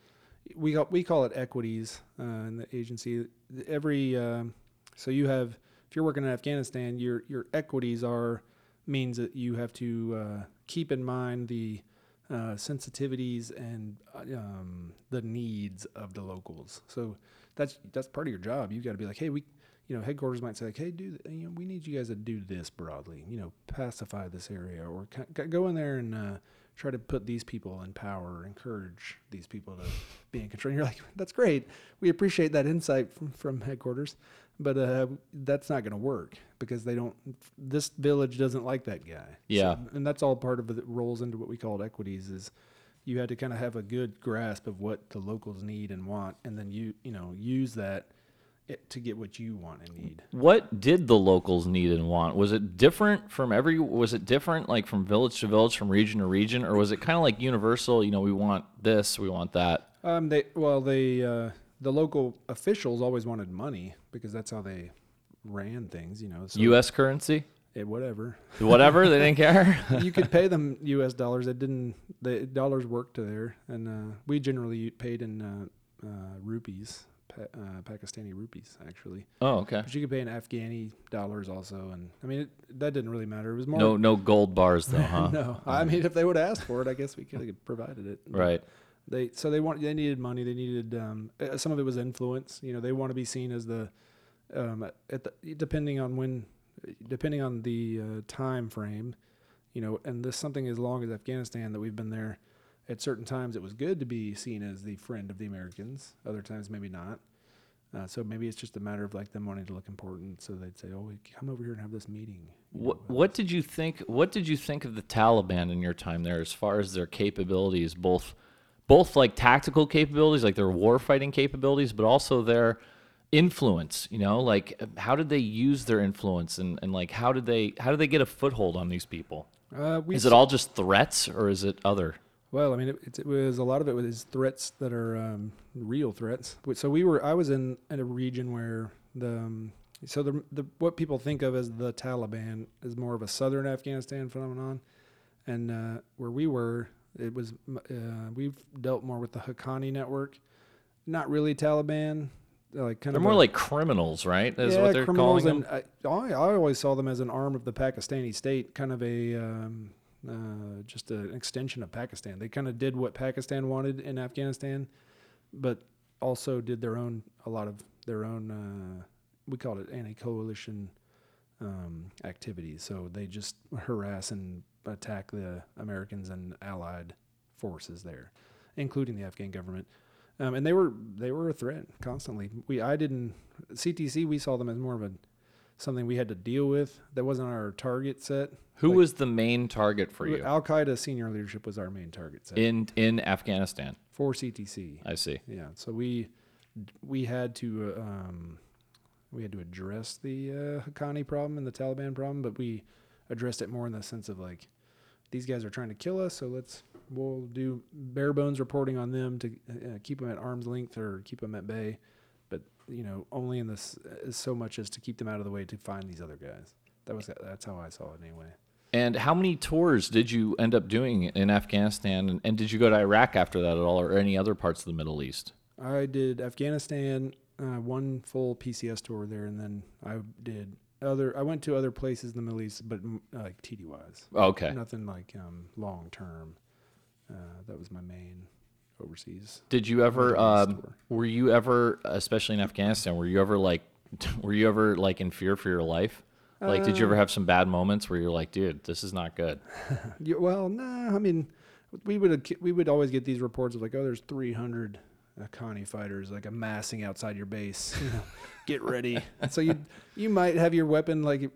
We got, we call it equities uh, in the agency. Every um, so you have if you're working in Afghanistan, your your equities are means that you have to uh, keep in mind the uh, sensitivities and uh, um, the needs of the locals. So that's that's part of your job. You've got to be like, hey, we, you know, headquarters might say like, hey, do you know, we need you guys to do this broadly. You know, pacify this area or go in there and uh, try to put these people in power, encourage these people to be in control. And you're like, that's great. We appreciate that insight from, from headquarters, but uh, that's not going to work because they don't. This village doesn't like that guy. So- Yeah. and that's all part of it. Rolls into what we called equities is you had to kind of have a good grasp of what the locals need and want, and then you you know use that it, to get what you want and need. What did the locals need and want? Was it different from every? Was it different like from village to village, from region to region, or was it kind of like universal? You know, we want this, we want that. Um, they well they uh, the local officials always wanted money because that's how they ran things. You know, so U.S. currency, eh, whatever. whatever. they didn't care. (laughs) you could pay them U.S. dollars. It didn't. The dollars worked to there, and uh, we generally paid in uh, uh, rupees, pa- uh, Pakistani rupees, actually. oh, okay. But you could pay in Afghani dollars also, and I mean it, that didn't really matter. It was more No, no gold bars though, huh? (laughs) no. I mean, if they would have asked for it, I guess we could have provided it. But Right. They so they want they needed money. They needed um, some of it was influence. You know, they want to be seen as the um, at the depending on when, depending on the uh, time frame. You know, and this something as long as Afghanistan that we've been there. At certain times, it was good to be seen as the friend of the Americans. Other times, maybe not. Uh, so maybe it's just a matter of like them wanting to look important. So they'd say, "Oh, come over here and have this meeting." you know, What What did you think? What did you think of the Taliban in your time there, as far as their capabilities, both both like tactical capabilities, like their war fighting capabilities, but also their influence. You know, like how did they use their influence, and, and like how did they how did they get a foothold on these people? Uh, Is it all just threats, or is it other? Well, I mean, it, it, it was a lot of it was threats that are um, real threats. So we were, I was in, in a region where the, um, so the, the what people think of as the Taliban is more of a southern Afghanistan phenomenon, and uh, where we were, it was uh, we've dealt more with the Haqqani network, not really Taliban. like kind They're of more a- like criminals, right? Is yeah, what they're criminals calling them. and I, I I always saw them as an arm of the Pakistani state, kind of a um, uh, just an extension of Pakistan. They kind of did what Pakistan wanted in Afghanistan, but also did their own a lot of their own. Uh, we called it anti-coalition um, activities. So they just harass and attack the Americans and allied forces there, including the Afghan government. Um, and they were they were a threat constantly. We I didn't CTC we saw them as more of a something we had to deal with. That wasn't our target set. Who like- was the main target for you Al Qaeda senior leadership was our main target set in in Afghanistan? for CTC. I see. Yeah, so we we had to uh, um, we had to address the uh, Haqqani problem and the Taliban problem, but we addressed it more in the sense of like these guys are trying to kill us, so let's we'll do bare bones reporting on them to uh, keep them at arm's length or keep them at bay, but you know only in this uh, so much as to keep them out of the way to find these other guys. That was that's how I saw it anyway. And how many tours did you end up doing in Afghanistan? And, and did you go to Iraq after that at all, or any other parts of the Middle East? I did Afghanistan, uh, one full PCS tour there, and then I did other. I went to other places in the Middle East, but mm, uh, like TDYs, Okay. nothing like um, long term. Uh, that was my main overseas. Did you ever? Um, were you ever, especially in Afghanistan, were you ever like, (laughs) were you ever like in fear for your life? Like, did you Uh, ever have some bad moments where you're like, dude, this is not good? (laughs) Yeah, well, nah. I mean, we would we would always get these reports of like, oh, there's 300 Haqqani fighters like amassing outside your base. (laughs) You know, get ready. (laughs) so you you might have your weapon like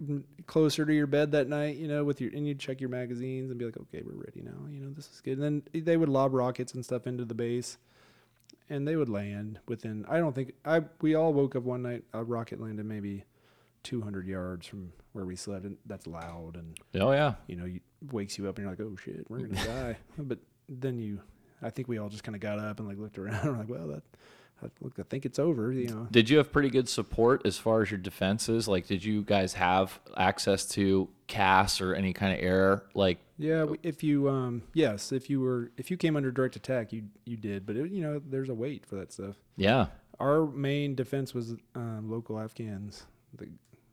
closer to your bed that night. You know, with your and you check your magazines and be like, okay, we're ready now. You know, this is good. And then they would lob rockets and stuff into the base. And they would land within. I don't think I. We all woke up one night. A rocket landed maybe 200 yards from where we slept, and that's loud and Oh yeah. you know, you wakes you up and you're like, oh shit, we're gonna (laughs) die. But then you, I think we all just kind of got up and like looked around. (laughs) and we're like, well, that, that, look, I think it's over. You know, Did you have pretty good support as far as your defenses? Like, did you guys have access to CAS or any kind of air? Like, yeah. If you, um, yes, if you were, if you came under direct attack, you you did. But it, you know, there's a wait for that stuff. yeah. Our main defense was um, local Afghans the,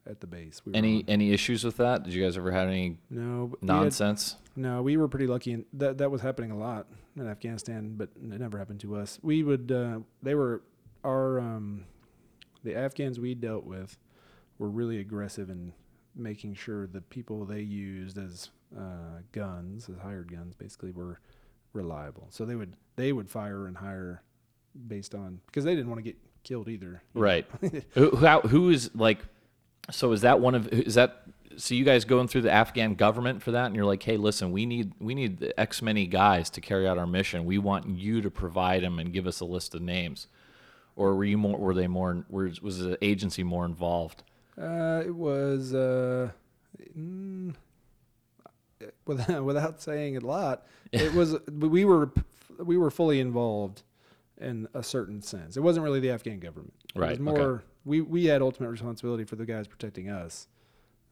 at the base. We Any on. any issues with that? Did you guys ever have any no we had- nonsense? No, we were pretty lucky, and that that was happening a lot in Afghanistan, but it never happened to us. We would, uh, they were our um, the Afghans we dealt with were really aggressive in making sure the people they used as uh, guns, as hired guns, basically were reliable. So they would they would fire and hire based on because they didn't want to get killed either. Right. who, (laughs) who, how- who is like? So is that one of? Is that? So you guys going through the Afghan government for that, and you're like, hey, listen, we need we need X many guys to carry out our mission. We want you to provide them and give us a list of names. Or were you more? Were they more? Was was the agency more involved? Uh, it was uh, mm, (laughs) without without saying a lot. It (laughs) was we were we were fully involved in a certain sense. It wasn't really the Afghan government. It Right, was okay. more we we had ultimate responsibility for the guys protecting us.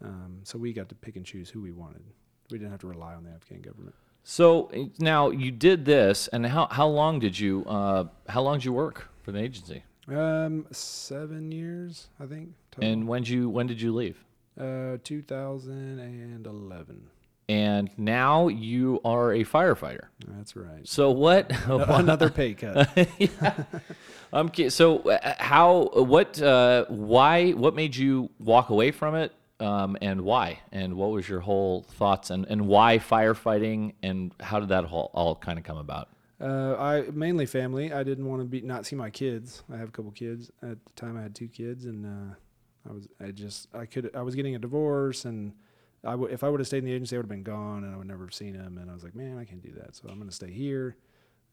Um, so we got to pick and choose who we wanted. We didn't have to rely on the Afghan government. So eh, now you did this, and how how long did you uh, how long did you work for the agency? Um, seven years, I think. Total. And when did you when did you leave? uh, 2011. And now you are a firefighter. That's right. So what? (laughs) Another (laughs) pay cut. (laughs) I'm ki- so uh, how what uh, why what made you walk away from it um, and why and what was your whole thoughts and, and why firefighting and how did that all, all kind of come about? Uh, I mainly family. I didn't want to be not see my kids. I have a couple kids. At the time, I had two kids, and uh, I was I just I could I was getting a divorce, and I w- if I would have stayed in the agency, I would have been gone, and I would never have seen him. And I was like, man, I can't do that. So I'm going to stay here,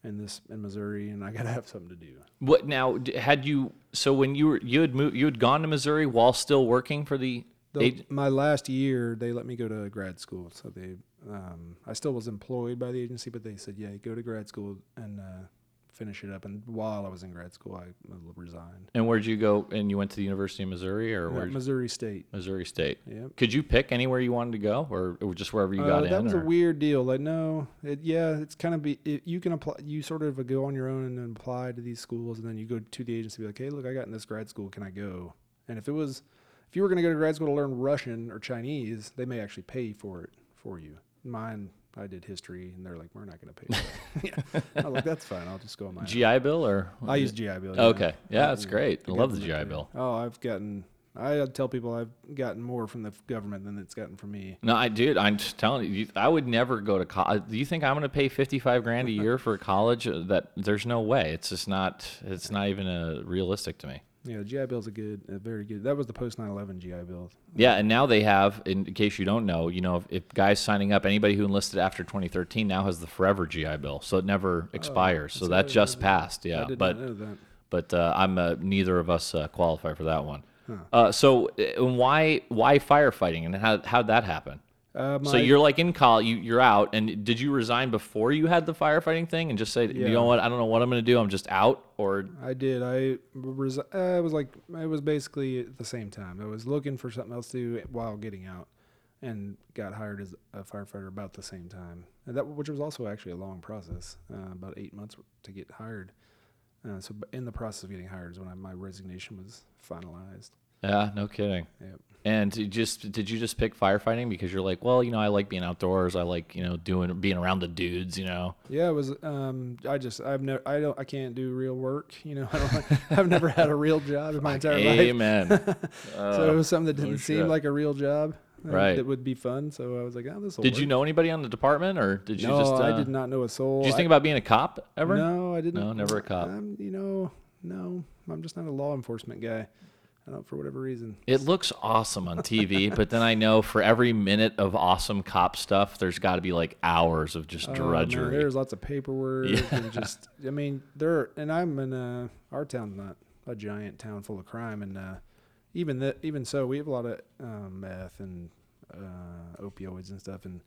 in this in Missouri, and I got to (laughs) have something to do. What now? Had you so when you were you had moved you had gone to Missouri while still working for the, The, ag- my last year, they let me go to grad school. So they, um, I still was employed by the agency, but they said, yeah, go to grad school and uh, finish it up. And while I was in grad school, I uh, resigned. And where'd you go? And you went to the University of Missouri or Uh, where? Missouri State. Missouri State. Yep. Could you pick anywhere you wanted to go, or, or just wherever you Uh, got that in? was or- a weird deal. Like, no, it, yeah, it's kind of be. It, you can apply. You sort of go on your own and then apply to these schools, and then you go to the agency, and be like, hey, look, I got in this grad school. Can I go? And if it was, if you were going to go to grad school to learn Russian or Chinese, they may actually pay for it for you. Mine, I did history, and they're like, we're not going to pay. (laughs) (laughs) Yeah, I was like, that's fine. I'll just go on my. own." GI Bill or? I use GI Bill. yeah. Okay, yeah, that's great. I love the GI pay. Bill. Oh, I've gotten. I tell people I've gotten more from the government than it's gotten from me. No, I did. I'm just telling you, I would never go to college. Do you think I'm going to pay 55 grand a year (laughs) for college? Uh, That there's no way. It's just not. It's not even uh, realistic to me. Yeah, GI Bill's a good, a very good. That was the post 9/11 GI Bill. Yeah, and now they have, in case you don't know, you know, if, if guys signing up, anybody who enlisted after 2013 now has the forever GI Bill, so it never expires. so Oh, that's that just passed. Yeah, but not know that. but uh, I'm uh, neither of us uh, qualify for that one. Uh, so uh, why why firefighting and how how'd that happen? Uh, So you're like in college, you, you're out, and did you resign before you had the firefighting thing and just say, you know what, I don't know what I'm going to do, I'm just out, or I did. I res- uh, it was like it was basically at the same time. I was looking for something else to do while getting out, and got hired as a firefighter about the same time. And that which was also actually a long process, uh, about eight months to get hired. Uh, so in the process of getting hired is when I, my resignation was finalized. Yeah, no kidding. Yep. And you just did you just pick firefighting because you're like, well, you know, I like being outdoors, I like you know doing being around the dudes, you know. Yeah, it was. Um, I just, I've never, I don't, I can't do real work. You know, (laughs) I don't, (laughs) I've never had a real job in my entire (laughs) life. Amen. so it was something that oh didn't seem shit. like a real job. uh, Right. That would be fun. So I was like, oh, this did you know anybody on the department, or did you no, just? Uh, I did not know a soul. Did you I- think about being a cop ever? No, I didn't. No, never a cop. I'm, you know, no, I'm just not a law enforcement guy. I don't know, for whatever reason. It looks awesome on TV, but then I know for every minute of awesome cop stuff, there's got to be like hours of just Oh, man, drudgery. there's lots of paperwork Yeah. and just. I mean, there and I'm in uh, our town's not a giant town full of crime, and uh, even that, even so, we have a lot of um, meth and uh, opioids and stuff, and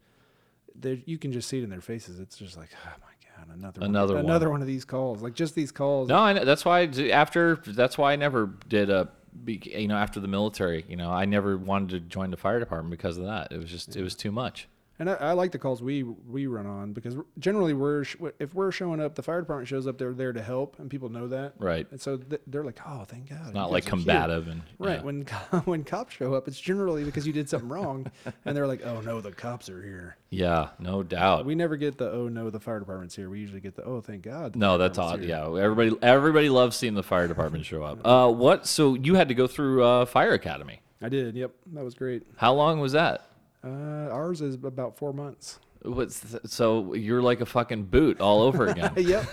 there you can just see it in their faces. It's just like, oh my god, another Another one, one. another one of these calls. Like just these calls. No, I know. That's why after that's why I never did a you know after the military. You know, I never wanted to join the fire department because of that. It was just it was too much. And I, I like the calls we we run on because generally we're sh- if we're showing up, the fire department shows up. They're there to help, and people know that. Right. And so th- they're like, "Oh, thank God." It's not like guys are here." combative and Right. yeah. When (laughs) when cops show up, it's generally because you did something wrong, (laughs) and they're like, "Oh no, the cops are here." Yeah, no doubt. We never get the "Oh no, the fire department's here." We usually get the "Oh thank God." no, that's odd. here." Yeah, everybody everybody loves seeing the fire department show up. (laughs) Uh, what? So you had to go through uh, fire academy. I did. Yep, that was great. How long was that? Uh, ours is about four months. What's th- so you're like a fucking boot all over (laughs) again. yep.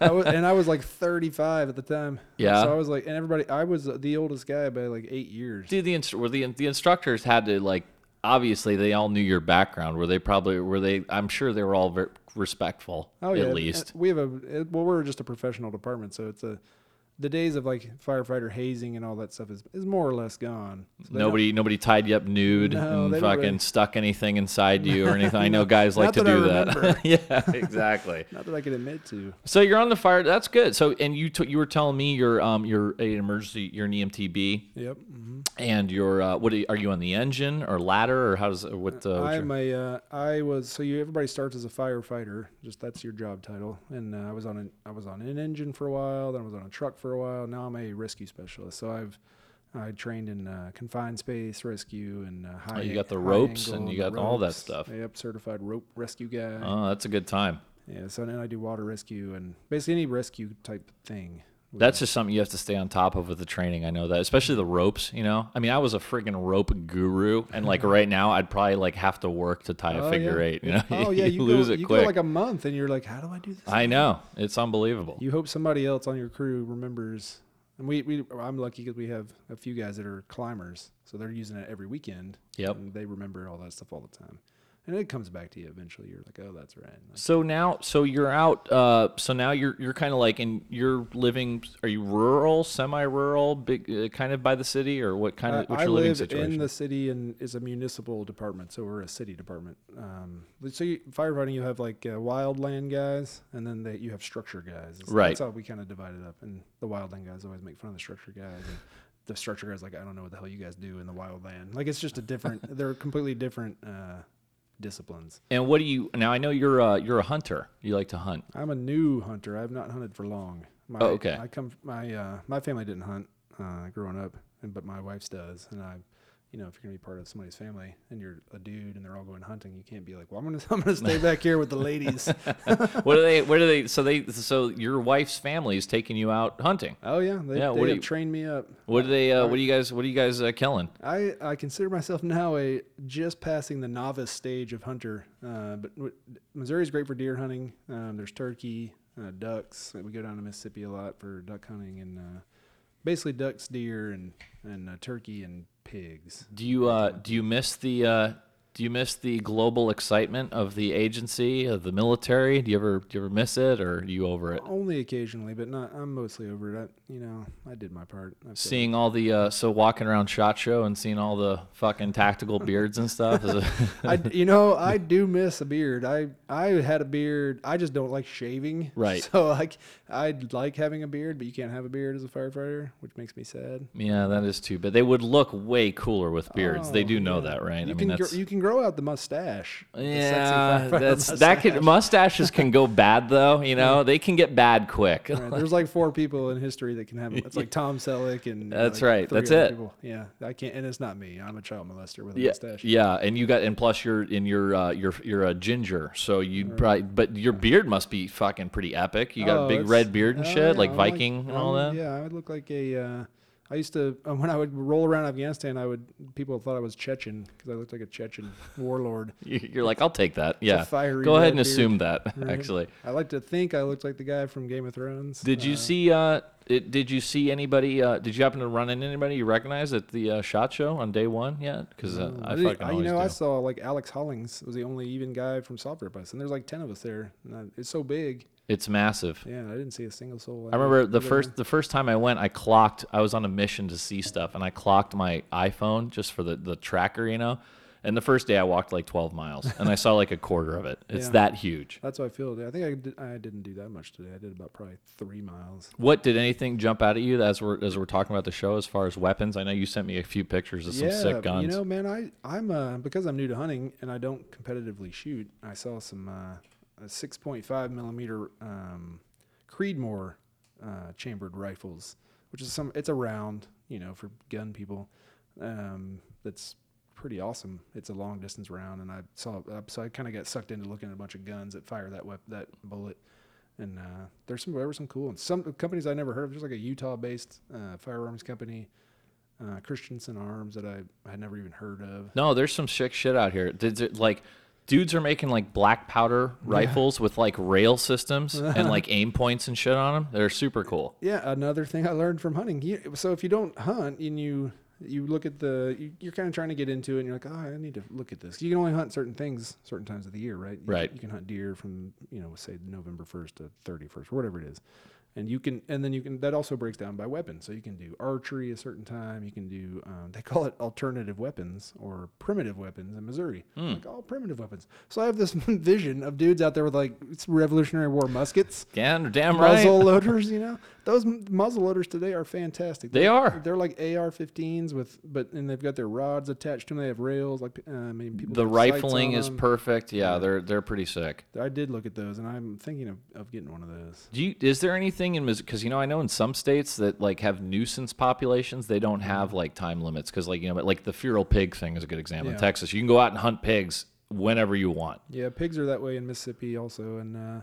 I was, and I was like 35 at the time. Yeah. So I was like, and everybody, I was the oldest guy by like eight years. Dude, the instru- were the the instructors had to like obviously they all knew your background. Were they probably were they? I'm sure they were all very respectful. Oh yeah, at least. we have a well, we're just a professional department, so it's a the days of like firefighter hazing and all that stuff is, is more or less gone. So Nobody nobody tied you up nude No, and fucking really- stuck anything inside you or (laughs) anything. I know guys like to that I do that. (laughs) yeah, (laughs) exactly. Not that I can admit to. So you're on the fire. That's good. So and you t- you were telling me you're um you're an emergency you're an EMTB Yep. hmm and you're uh what are you, are you on the engine or ladder or how does what uh, what's I'm your- a uh, I was so you everybody starts as a firefighter, just that's your job title. And uh, I was on an I was on an engine for a while, then I was on a truck for a while. Now I'm a rescue specialist. So I've I trained in uh, confined space rescue and uh, high. Oh, you got the ropes angle and you got all that stuff. Yep, certified rope rescue guy. oh that's a good time. Yeah, so then I do water rescue and basically any rescue type thing. That's just something you have to stay on top of with the training. I know that, especially the ropes. You know, I mean, I was a friggin' rope guru, and like right now, I'd probably like have to work to tie a Oh, figure yeah. eight. You know, (laughs) Oh (laughs) yeah, you, lose go, it you quick. go like a month and you're like, how do I do this? I know it's unbelievable. You hope somebody else on your crew remembers. And we, we I'm lucky because we have a few guys that are climbers, so they're using it every weekend. Yep. And they remember all that stuff all the time. And it comes back to you eventually. You're like, oh, that's right. Like, So now, so you're out. Uh, so now you're you're kind of like, and you're living. Are you rural, semi-rural, big, uh, kind of by the city, or what kind of? I, What's I your living live situation? in the city and is a municipal department, so we're a city department. Um, so you, firefighting, you have like uh, wildland guys, and then they, you have structure guys. It's- Right. That's how we kind of divide it up. And the wildland guys always make fun of the structure guys. And the structure guys like, I don't know what the hell you guys do in the wildland. Like it's just a different. they're completely different uh, disciplines. and what do you? Now I know you're uh, you're a hunter. You like to hunt. I'm a new hunter. I've not hunted for long. My, Oh, okay. I come. My uh, my family didn't hunt uh, growing up, and but my wife's does. And I, you know, if you're gonna be part of somebody's family and you're a dude and they're all going hunting, you can't be like, well, I'm gonna (laughs) I'm gonna stay back here with the ladies. (laughs) what do they? What do they? So they? So your wife's family is taking you out hunting. oh yeah, they, Yeah, they you- trained me up. What do they? Uh, what do you guys? What are you guys uh, killing? I, I consider myself now a just passing the novice stage of hunter. Uh, but w- Missouri's great for deer hunting. Um, there's turkey, uh, ducks. We go down to Mississippi a lot for duck hunting and uh, basically ducks, deer, and and uh, turkey and pigs. Do you uh, do you miss the uh, do you miss the global excitement of the agency of the military? Do you ever do you ever miss it, or are you over it? Only occasionally, but not. I'm mostly over it. You know, I did my part. Seeing all the uh, so walking around shot show and seeing all the fucking tactical beards and stuff. Is (laughs) I, you know, I do miss a beard. I I had a beard. I just don't like shaving. (laughs) Right. So like, I like having a beard, but you can't have a beard as a firefighter, which makes me sad. yeah, that is too. But they would look way cooler with beards. they Oh, do know yeah. that, right? You I can gr- you can grow out the mustache. yeah, firefighter that's that could mustaches can go bad though. You (laughs) know, they can get bad quick. Right, There's like four people in history that can have. It's (laughs) like Tom Selleck and. That's like right, that's it. People. Yeah, I can't, and it's not me. I'm a child molester with a Yeah, mustache. yeah, and you got and plus you're in your uh, you're you're a ginger, so you would probably but your beard must be fucking pretty epic. You got a Oh, big red beard and oh, shit, yeah, like Viking and all I'm- that. Yeah, I would look like a. Uh, I used to (laughs) when I would roll around Afghanistan. I would people thought I was Chechen because I looked like a Chechen warlord. (laughs) You- You're like, I'll take that. Yeah, fiery go ahead and beard. assume that. (laughs) Right. Actually, I like to think I looked like the guy from Game of Thrones. did you Uh, see? Uh, it, did you see anybody? Uh, did you happen to run into anybody you recognize at the uh, shot show on day one yet? Because uh, I fucking you know, I saw like Alex Hollings was the only even guy from Software Bus, and there's like ten of us there. And I- it's so big. It's massive. Yeah, I didn't see a single soul. I remember the first the first time I went, I clocked. I was on a mission to see stuff, and I clocked my iPhone just for the the tracker, you know. And the first day I walked like 12 miles, and I saw like a quarter of it. (laughs) It's Yeah. that huge. That's how I feel. I think I did, I didn't do that much today. I did about probably three miles. What did anything jump out at you as we're as we're talking about the show as far as weapons? I know you sent me a few pictures of some sick guns. You know, man, I I'm uh, because I'm new to hunting and I don't competitively shoot. I saw some uh, a 6.5 millimeter um, Creedmoor uh, chambered rifles, which is some. It's a round, you know, for gun people. Um, that's pretty awesome. It's a long distance round, and I saw uh, so I kind of got sucked into looking at a bunch of guns that fire that wep- that bullet. And uh, there's some there were some cool ones. Some companies I never heard of. There's like a Utah-based uh, firearms company uh, Christensen Arms that I had never even heard of. No, there's some sick shit out here. Did it, like dudes are making like black powder rifles with like rail systems (laughs) and like aim points and shit on them. They're super cool. Yeah, another thing I learned from hunting. You, so if you don't hunt and you you look at the you, you're kind of trying to get into it and you're like, oh, I need to look at this. You can only hunt certain things certain times of the year, right? You, Right. You can hunt deer from you know say November first to thirty first, whatever it is. And you can, and then you can. That also breaks down by weapon. So you can do archery a certain time. You can do. Um, they (laughs) call it alternative weapons or primitive weapons in Missouri. Like all primitive weapons. So I have this (laughs) vision of dudes out there with like Revolutionary War muskets damn right. muzzle (laughs) loaders. You know, those m- muzzle loaders today are fantastic. They They're- They're like AR-15s with, but and they've got their rods attached to them. They have rails. Like uh, I mean, people. The rifling is them. perfect. Yeah, they're they're pretty sick. I did look at those, and I'm thinking of, of getting one of those. Do you, is there anything in because you know I know in some states that like have nuisance populations they don't have like time limits because like you know but like the feral pig thing is a good example in Texas you can go out and hunt pigs whenever you want Yeah, pigs are that way in Mississippi also, and uh,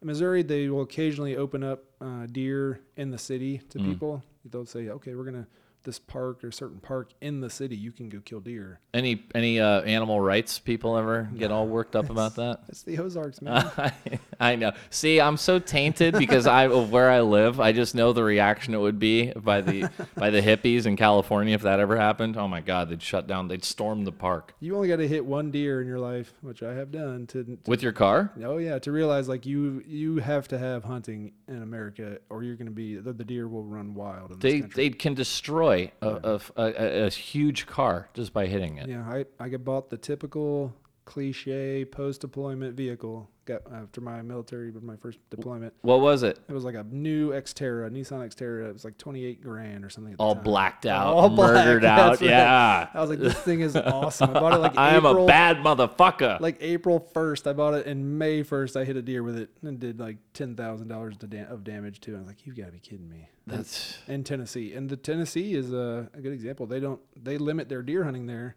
in Missouri they will occasionally open up uh, deer in the city to Mm. people. They'll say, okay, we're gonna this park or certain park in the city, you can go kill deer. Any any uh, animal rights people ever get all worked up about that? It's the Ozarks, man. (laughs) I know. See, I'm so tainted because I of where I live. I just know the reaction it would be by the (laughs) by the hippies in California if that ever happened. Oh my God, they'd shut down. They'd storm the park you only got to hit one deer in your life, which I have done to, to with your car. Oh yeah, to realize like you you have to have hunting in America, or you're going to be the, the deer will run wild. They they can destroy a, a, a, a huge car just by hitting it. yeah, I I bought the typical cliche post deployment vehicle. Got after my military, but my first deployment, What was it? it was like a new Xterra, a Nissan Xterra. It was like 28 grand or something. All time. blacked out, All black, murdered (laughs) that's out. right. Yeah. I was like, this thing is awesome. I bought it like April. (laughs) I am a bad motherfucker. like April 1st. I bought it, and May 1st, I hit a deer with it and did like ten thousand dollars of damage to. it. I was like, you've got to be kidding me. That's in Tennessee, and the Tennessee is a, a good example. They don't they limit their deer hunting there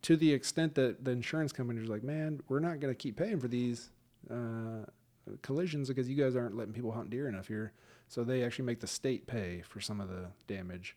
to the extent that the insurance companies are like, man, we're not going to keep paying for these uh, collisions because you guys aren't letting people hunt deer enough here. So they actually make the state pay for some of the damage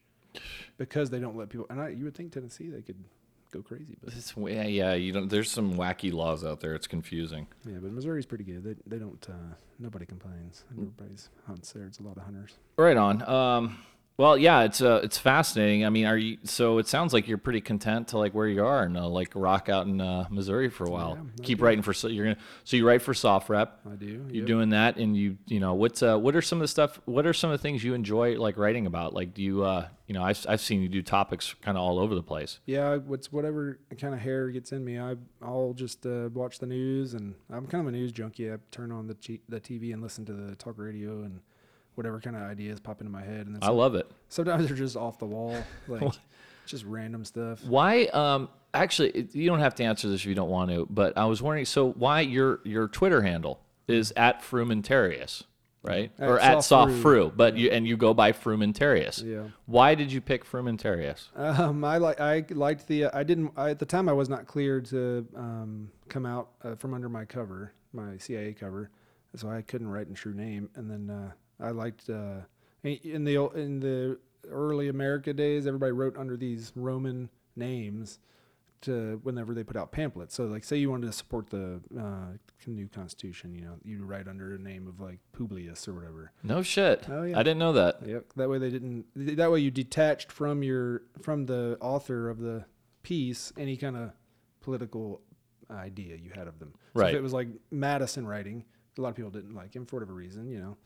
because they don't let people. And I, you would think Tennessee they could go crazy, but it's, yeah, yeah. You don't. There's some wacky laws out there. It's confusing. yeah, but Missouri's pretty good. They they don't. Uh, nobody complains. Everybody's hunts there. It's a lot of hunters. Right on. Um, well, yeah, it's uh, it's fascinating. I mean, are you? So it sounds like you're pretty content to like where you are and uh, like rock out in uh, Missouri for a while. Yeah, Keep do. writing for so you're gonna. So you write for SOFREP. I do. You're yep. doing that, and you you know what's uh what are some of the stuff? What are some of the things you enjoy like writing about? Like, do you uh you know I've I've seen you do topics kind of all over the place. Yeah, what's whatever kind of hair gets in me, I I'll just uh, watch the news, and I'm kind of a news junkie. I turn on the the TV and listen to the talk radio and whatever kind of ideas pop into my head, and then I love it. sometimes they're just off the wall, (laughs) like just random stuff. Why? Um, actually, you don't have to answer this if you don't want to. But I was wondering. So why your your Twitter handle is at Frumentarius, right? At or at Soft Soft Fru, but you and you go by Frumentarius. Yeah. Why did you pick Frumentarius? Um, I like I liked the I didn't I, at the time I was not cleared to um, come out uh, from under my cover, my CIA cover, so I couldn't write in true name. And then uh, I liked uh, in the in the early America days, everybody wrote under these Roman names to whenever they put out pamphlets. So like say you wanted to support the uh, new Constitution, you know, you write under a name of like Publius or whatever. No shit. Oh, yeah. I didn't know that. Yep. That way they didn't. That way you detached from your from the author of the piece any kind of political idea you had of them. So Right. If it was like Madison writing, a lot of people didn't like him for whatever reason, you know,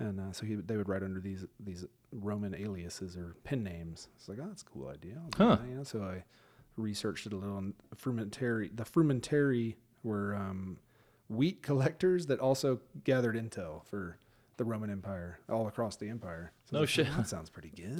and uh, so he, they would write under these these Roman aliases or pen names. It's like, oh, that's a cool idea. Huh. that, you know? So I researched it a little. And Frumentary, the Frumentary were um, wheat collectors that also gathered intel for the Roman Empire all across the empire. So No like, shit. "Oh, That sounds pretty (laughs) good.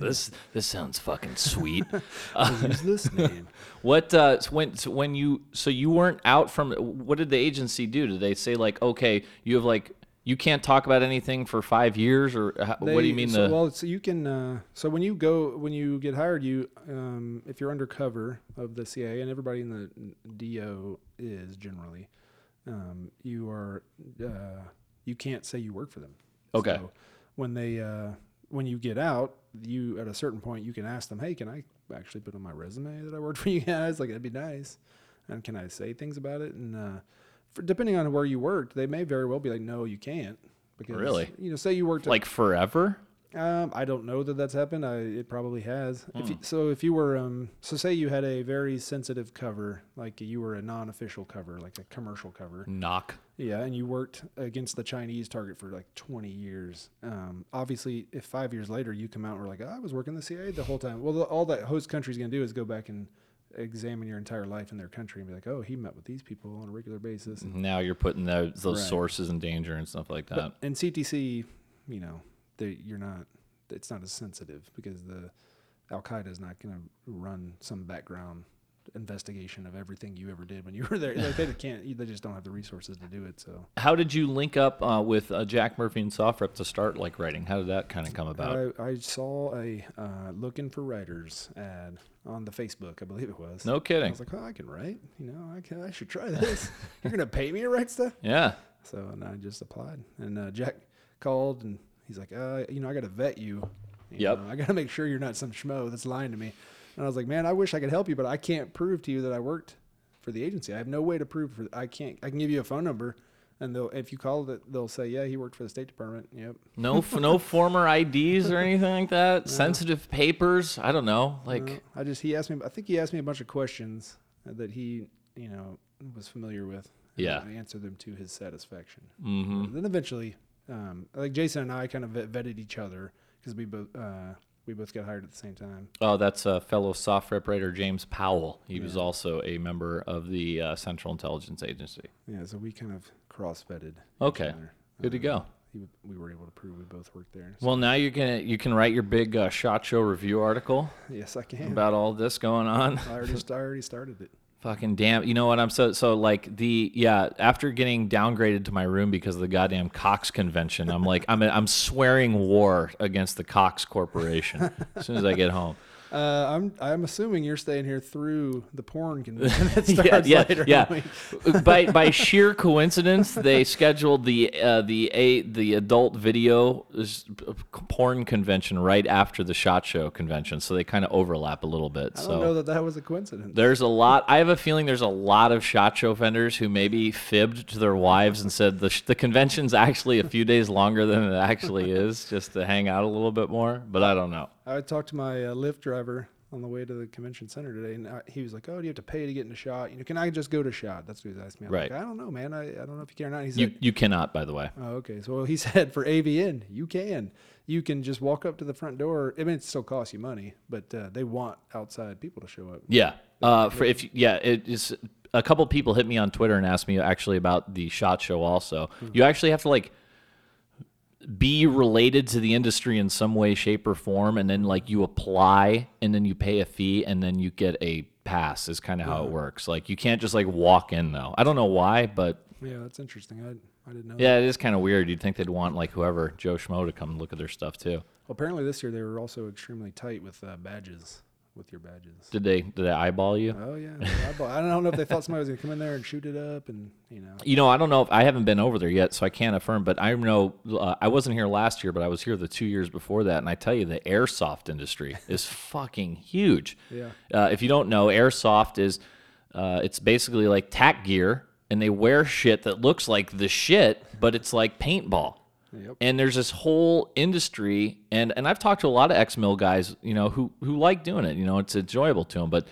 this this sounds fucking sweet. (laughs) I'll this name. (laughs) What uh, when so when you so you weren't out from what did the agency do? Did they say like okay you have like you can't talk about anything for five years or how, what do you mean so, the well, so you can. Uh, so when you go, when you get hired, you, um, if you're undercover of the CIA, and everybody in the DO is generally, um, you are, uh, you can't say you work for them. Okay. So when they, uh, when you get out, you at a certain point you can ask them, hey, can I actually put on my resume that I worked for you guys? Like that'd be nice, and can I say things about it? And uh, for, depending on where you worked, they may very well be like, no, you can't. Because, Really? You know, say you worked at like forever? um, I don't know that that's happened. I, it probably has. If Hmm. you, so if you were, um, so say you had a very sensitive cover, like you were a non-official cover, like a commercial cover, Knock. yeah, and you worked against the Chinese target for like 20 years. Um, obviously, if five years later you come out and we're like, oh, I was working the CIA the whole time. Well, the, all that host country's gonna do is go back and examine your entire life in their country and be like, oh, he met with these people on a regular basis. Now you're putting those, those Right. sources in danger and stuff like that. But in CTC, you know, they, you're not. It's not as sensitive because the Al Qaeda is not going to run some background investigation of everything you ever did when you were there. Like they can't. They just don't have the resources to do it. So How did you link up uh, with uh, Jack Murphy and SOFREP to start like writing? How did that kind of come about? I, I saw a uh, looking for writers ad on the Facebook. I believe it was. no kidding. I was like, oh, I can write. You know, I can. I should try this. (laughs) You're gonna pay me to write stuff. Yeah. So and I just applied, and uh, Jack called and he's like, uh, you know, I got to vet you. You Yep. know, I got to make sure you're not some schmo that's lying to me. And I was like, man, I wish I could help you, but I can't prove to you that I worked for the agency. I have no way to prove. For, I can't. I can give you a phone number, and they'll if you call it, they'll say, yeah, he worked for the State Department. Yep. No, f- no (laughs) former IDs or anything like that. Sensitive papers. I don't know. Like, No, I just he asked me. I think he asked me a bunch of questions that he, you know, was familiar with. and Yeah. I answered them to his satisfaction. mhm. Then eventually, um, like Jason and I kind of vetted each other because we both uh, we both got hired at the same time. Oh, that's uh, fellow SOFREP writer James Powell. He was also a member of the uh, Central Intelligence Agency. Yeah, so we kind of cross vetted. Okay. Good to go. He, we were able to prove we both worked there. Well, now you're gonna you can write your big uh, shot show review article (laughs) yes, I can. about all this going on. I already, (laughs) I already started it. Fucking damn! You know what? I'm so so like the yeah. After getting downgraded to my room because of the goddamn Cox convention, I'm like I'm I'm swearing war against the Cox Corporation as soon as I get home. Uh, I'm I'm assuming you're staying here through the porn (laughs) convention that starts yeah, later. yeah, the yeah. (laughs) by by (laughs) sheer coincidence, they scheduled the uh, the a the adult video porn convention right after the shot show convention, so they kind of overlap a little bit. I so don't know that that was a coincidence. there's a lot. I have a feeling there's a lot of shot show vendors who maybe fibbed to their wives and said the sh- the convention's actually a few days longer than it actually is, just to hang out a little bit more. But I don't know. I talked to my uh, Lyft driver on the way to the convention center today, and I, he was like, "Oh, do you have to pay to get in a shot? You know, can I just go to shot?" That's what he asked me. I'm Right. Like, I don't know, man. I, I don't know if you can or not. He said, You you cannot, by the way. "Oh, okay." So he (laughs) said for AVN, you can. You can just walk up to the front door. I mean, it still costs you money, but uh, they want outside people to show up. Yeah. Uh, for if yeah, it is. A couple people hit me on Twitter and asked me actually about the shot show. Also, you actually have to like be related to the industry in some way, shape, or form, and then like you apply, and then you pay a fee, and then you get a pass. Is kind of how it works. Like you can't just like walk in though. I don't know why, but Yeah, that's interesting. I, I didn't know. yeah, it is kind of weird. You'd think they'd want like whoever Joe Schmo to come look at their stuff too. Well, apparently this year they were also extremely tight with uh, badges, with your badges. Did they did they eyeball you? Oh yeah, I, I don't know if they thought somebody was gonna come in there and shoot it up, and you know. You know, I don't know if I haven't been over there yet, so I can't affirm. But I know uh, I wasn't here last year, but I was here the two years before that, and I tell you, the airsoft industry is (laughs) fucking huge. Yeah. Uh, if you don't know, airsoft is uh, it's basically like tack gear, and they wear shit that looks like the shit, but it's like paintball. Yep. And there's this whole industry, and and I've talked to a lot of ex mill guys, you know, who who like doing it. You know, it's enjoyable to them, but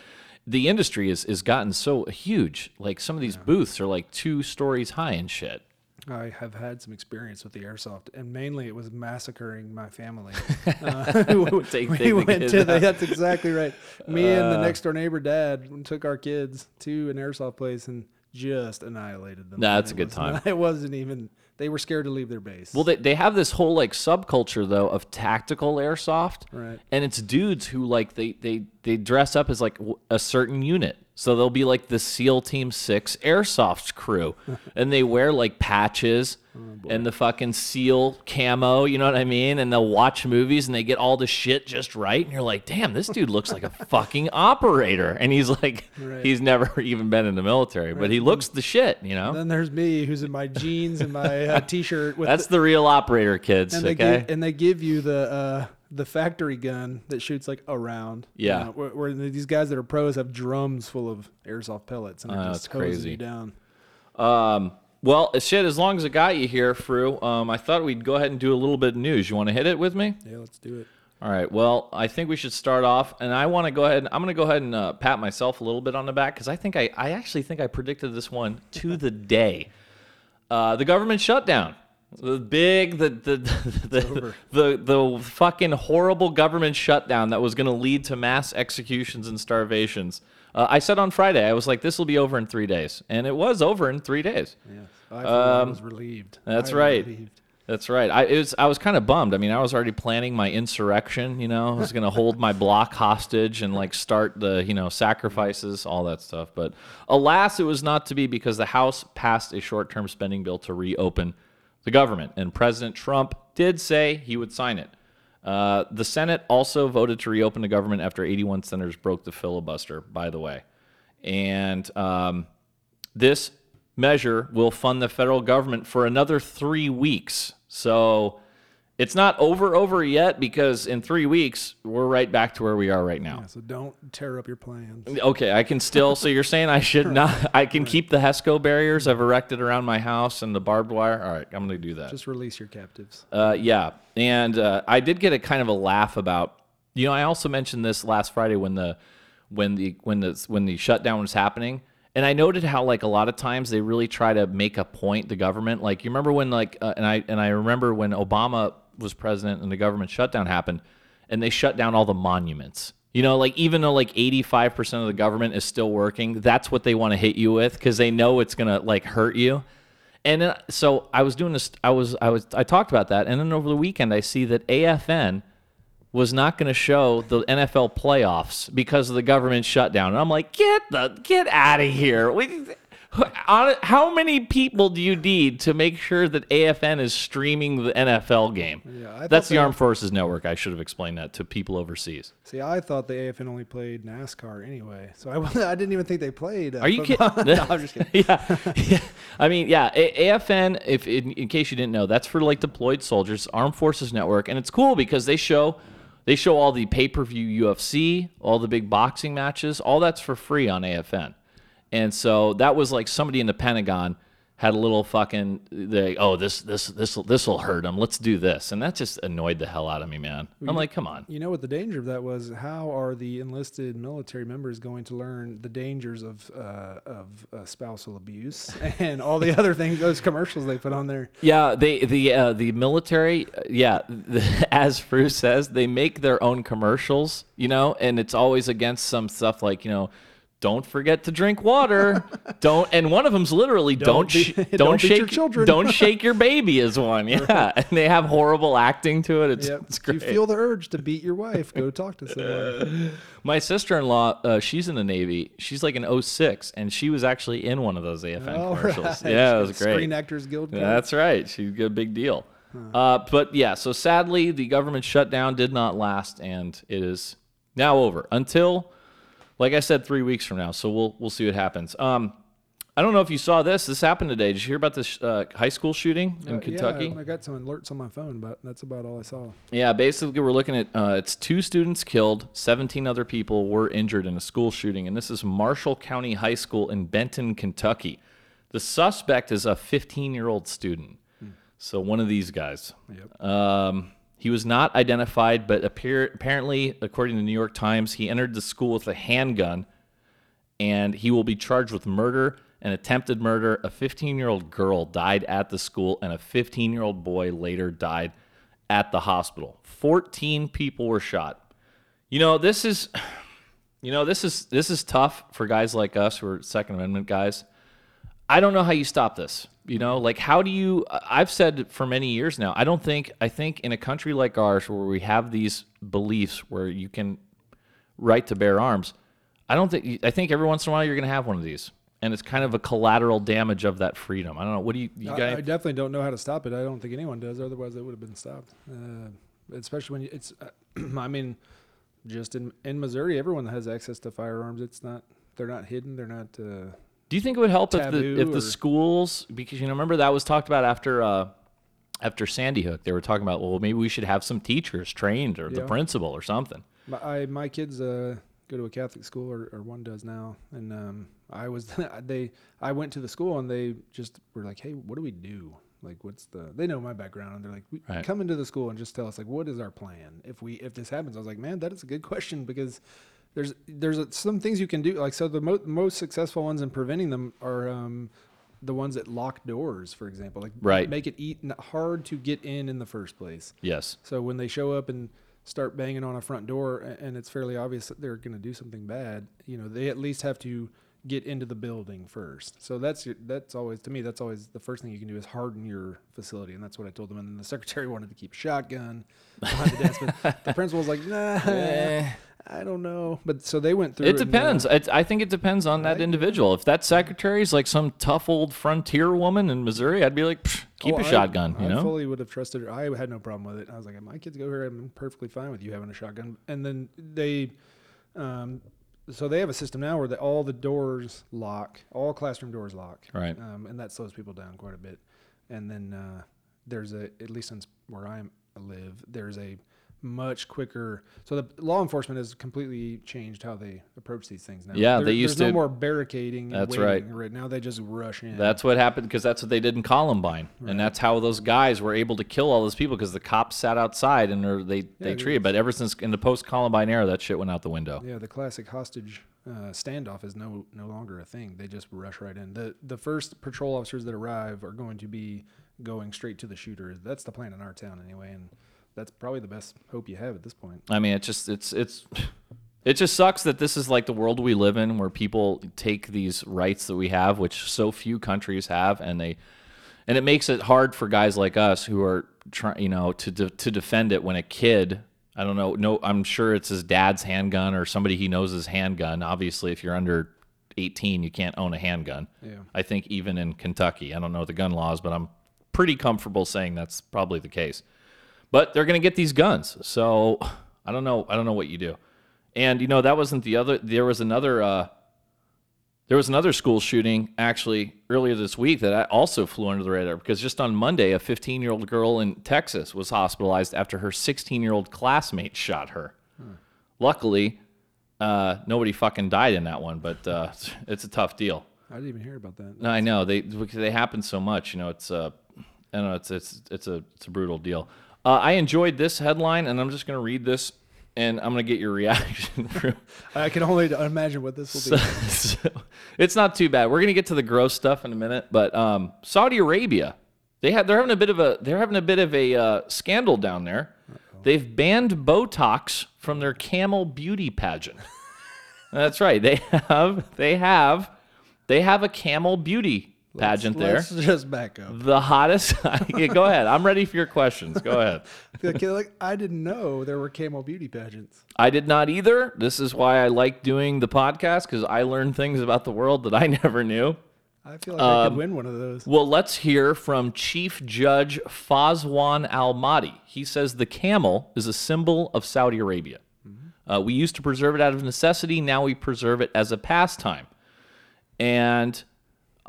the industry is is gotten so huge. Like some of these booths are like two stories high and shit. I have had some experience with the airsoft, and mainly it was massacring my family. (laughs) Uh, (laughs) we (laughs) went to the, that's exactly right. Me and the next door neighbor dad took our kids to an airsoft place and just annihilated them. Nah, that's a good time. It wasn't even. They were scared to leave their base. Well, they, they have this whole like subculture though of tactical airsoft, Right. and it's dudes who like they they they dress up as like a certain unit. So they'll be like the SEAL Team Six airsoft crew, (laughs) and they wear like patches Oh, and the fucking SEAL camo. You know what I mean? And they'll watch movies and they get all the shit just right. And you're like, damn, this dude looks like a (laughs) fucking operator. And he's like, Right. he's never (laughs) even been in the military, but he looks the shit. You know, And then there's me, who's in my jeans and my uh, t-shirt with that's the real operator, kids. and they okay. give, and they give you the uh, the factory gun that shoots like around. you Yeah. know, where, where these guys that are pros have drums full of airsoft pellets and they're that's just crazy. you down. Um, well, shit, as long as it got you here, Fru, um, I thought we'd go ahead and do a little bit of news. You want to hit it with me? Yeah, let's do it. All right. Well, I think we should start off, and I want to go ahead. And, I'm going to go ahead and uh, pat myself a little bit on the back because I think I, I actually think I predicted this one to the day. Uh, the government shutdown. The big, the the (laughs) the, the, the, fucking horrible government shutdown that was going to lead to mass executions and starvations. Uh, I said on Friday, I was like, this will be over in three days. And it was over in three days. Yeah, I, one was relieved. Um, that's I right. relieved. That's right. I it was I was kind of bummed. I mean, I was already planning my insurrection. You know, I was going to hold my block hostage and like start the you know sacrifices, all that stuff. But alas, it was not to be because the House passed a short-term spending bill to reopen the government, and President Trump did say he would sign it. Uh, the Senate also voted to reopen the government after 81 senators broke the filibuster. By the way, and um, this measure will fund the federal government for another three weeks. So It's not over over yet because in three weeks we're right back to where we are right now. Yeah, so don't tear up your plans. Okay, I can still. so you're saying I should (laughs) not? I can keep the HESCO barriers I've erected around my house and the barbed wire. All right, I'm going to do that. Just release your captives. Uh, yeah, and uh, I did get a kind of a laugh about. You know, I also mentioned this last Friday when the when the when the when the shutdown was happening, and I noted how like a lot of times they really try to make a point. The government, like you remember when like, uh, and I and I remember when Obama was president and the government shutdown happened, and they shut down all the monuments. You know, like even though like 85% of the government is still working, that's what they want to hit you with because they know it's gonna like hurt you. And then, so I was doing this. I was I was I talked about that, and then over the weekend I see that AFN was not going to show the NFL playoffs because of the government shutdown, and I'm like, get the get out of here. We, how many people do you need to make sure that AFN is streaming the NFL game? Yeah, That's the Armed Forces Network. I should have explained that to people overseas. See, I thought the AFN only played NASCAR anyway, so I, I didn't even think they played. Uh, Are you kidding? (laughs) no, I'm just kidding. (laughs) yeah, yeah. (laughs) I mean, yeah. A- AFN, if in, in case you didn't know, that's for like deployed soldiers, Armed Forces Network, and it's cool because they show they show all the pay per view UFC, all the big boxing matches, all that's for free on AFN. And so that was like somebody in the Pentagon had a little fucking they oh this this this this will hurt them. Let's do this, and that just annoyed the hell out of me, man. I'm like, come on. You know what the danger of that was? How are the enlisted military members going to learn the dangers of uh, of uh, spousal abuse (laughs) and all the other things, those commercials they put on there? Yeah, they the uh, the military, yeah, (laughs) as Bruce says, they make their own commercials, you know, and it's always against some stuff like you know, don't forget to drink water, (laughs) don't, and one of them's literally don't Don't be- (laughs) don't, don't shake your children. don't (laughs) shake your baby is one, yeah, and they have horrible acting to it. It's, Yep. it's If you feel the urge to beat your wife, go talk to someone. My sister-in-law, uh, she's in the Navy. She's like an 06, and she was actually in one of those AFN All commercials. right. Yeah, it was great. Screen Actors Guild. card. That's right. She's a big deal. Uh, but yeah, so sadly, the government shutdown did not last, and it is now over until, like I said, three weeks from now. So we'll we'll see what happens. Um, I don't know if you saw this. This happened today. Did you hear about this uh, high school shooting in Uh, Kentucky? Yeah, I got some alerts on my phone, but that's about all I saw. Yeah, basically, we're looking at uh, it's two students killed, 17 other people were injured in a school shooting, and this is Marshall County High School in Benton, Kentucky. The suspect is a 15 year old student. So, one of these guys. Yep. Um, he was not identified, but appear, apparently, according to the New York Times, he entered the school with a handgun and he will be charged with murder and attempted murder. A 15 year old girl died at the school, and a 15 year old boy later died at the hospital. 14 people were shot. You know, this is. (sighs) You know, this is this is tough for guys like us who are Second Amendment guys. I don't know how you stop this. You know, like how do you? I've said for many years now. I don't think. I think in a country like ours where we have these beliefs where you can right to bear arms, I don't think. I think every once in a while you're going to have one of these, and it's kind of a collateral damage of that freedom. I don't know. What do you? You I, guys? I definitely don't know how to stop it. I don't think anyone does. Otherwise, it would have been stopped. Uh, especially when you, it's. (clears throat) I mean, just in in Missouri, everyone has access to firearms. It's not. They're not hidden. They're not. Uh, Do you think it would help if the if the schools because you know remember that was talked about after uh, after Sandy Hook they were talking about well maybe we should have some teachers trained or the principal or something. my I, my kids uh, go to a Catholic school, or, or one does now, and um, I was (laughs) they. I went to the school, and they just were like, "Hey, what do we do?" Like, what's the? They know my background, and they're like, Right. "Come into the school and just tell us like, what is our plan if we if this happens?" I was like, "Man, that is a good (laughs) question because there's there's a, some things you can do. Like, so the mo- most successful ones in preventing them are um, the ones that lock doors, for example. Like, Right. make it eat hard to get in in the first place. Yes. So when they show up and start banging on a front door, and it's fairly obvious that they're going to do something bad, you know, they at least have to get into the building first. So that's that's always to me that's always the first thing you can do is harden your facility, and that's what I told them. And then the secretary (laughs) wanted to keep a shotgun behind the desk, but the principal was like, Nah, (laughs) I don't know. But so they went through. It uh, depends. It, I think it depends on that I- individual. If that secretary is like some tough old frontier woman in Missouri, I'd be like, keep Oh, a I- shotgun. you I know. fully would have trusted her. I had no problem with it. I was like, my kids go here. I'm perfectly fine with you having a shotgun. And then they, um, so they have a system now where the, all the doors lock, all classroom doors lock, Right. um, and that slows people down quite a bit. And then uh, there's a at least since where I'm live, there's a much quicker. So the law enforcement has completely changed how they approach these things now. Yeah, There- they used there's to- no more barricading. and That's right. waiting. Right now, they just rush in. That's what happened because that's what they did in Columbine, and that's how those guys were able to kill all those people because the cops sat outside and they they treated. But ever since in the post Columbine era, that shit went out the window. Yeah, the classic hostage uh, standoff is no no longer a thing. They just rush right in. the The first patrol officers that arrive are going to be going straight to the shooter. That's the plan in our town anyway, and that's probably the best hope you have at this point. I mean, it just it's it's it just sucks that this is like the world we live in, where people take these rights that we have, which so few countries have, and they and it makes it hard for guys like us who are trying, you know, to de- to defend it when a kid. I don't know. No, I'm sure it's his dad's handgun or somebody he knows his handgun. Obviously, if you're under 18, you can't own a handgun. Yeah. I think even in Kentucky, I don't know the gun laws, but I'm pretty comfortable saying that's probably the case. But they're going to get these guns, so I don't know. I don't know what you do. And you know that wasn't the other. There was another. Uh, there was another school shooting actually earlier this week that I also flew under the radar because just on Monday, a 15 year old girl in Texas was hospitalized after her 16 year old classmate shot her. Luckily, uh, nobody fucking died in that one, but uh, (laughs) it's a tough deal. I didn't even hear about that. No, I know they because they happen so much. You know, it's uh, I don't know, it's it's it's a it's a brutal deal. Uh, I enjoyed this headline, and I'm just gonna read this, and I'm gonna get your reaction. (laughs) From, I can only imagine what this will be. (laughs) so, it's not too bad. We're gonna get to the gross stuff in a minute, but um, Saudi Arabia, they had they're having a bit of a they're having a bit of a uh, scandal down there. They've banned Botox from their camel beauty pageant. (laughs) That's right. They have they have they have a camel beauty pageant there. Let's just back up. The hottest. (laughs) Yeah, go ahead. I'm ready for your questions. Go ahead. (laughs) like, like, I didn't know there were camel beauty pageants. I did not either. This is why I like doing the podcast because I learn things about the world that I (laughs) never knew. I feel like I Um, could win one of those. Well, let's hear from Chief Judge Fawzan Al Mahdi. He says the camel is a symbol of Saudi Arabia. Uh, we used to preserve it out of necessity. Now we preserve it as a pastime. And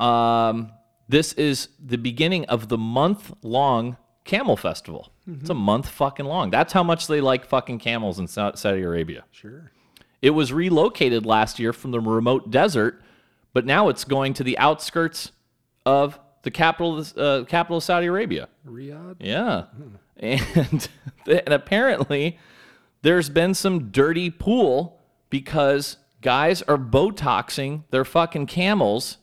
um, this is the beginning of the month long camel festival. It's a month fucking long. That's how much they like fucking camels in Saudi Arabia. Sure. It was relocated last year from the remote desert, but now it's going to the outskirts of the capital, of uh, capital of Saudi Arabia. Riyadh. Yeah, and (laughs) and apparently there's been some dirty pool because guys are botoxing their fucking camels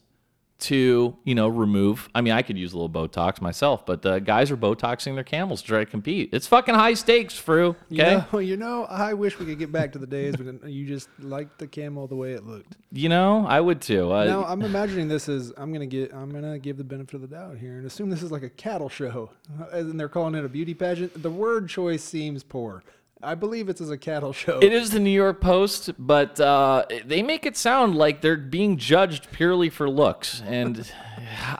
to you know remove. I mean, I could use a little Botox myself, but the guys are botoxing their camels to try to compete. It's fucking high stakes, Fru. Okay. You know, (laughs) you know, I wish we could get back to the days when you just liked the camel the way it looked. You know, I would too. Uh, now I'm imagining this as I'm gonna get I'm gonna give the benefit of the doubt here and assume this is like a cattle show, (laughs) and they're calling it a beauty pageant. The word choice seems poor. I believe it's as a cattle (laughs) show. It is the New York Post, but uh, they make it sound like they're being judged purely for looks. And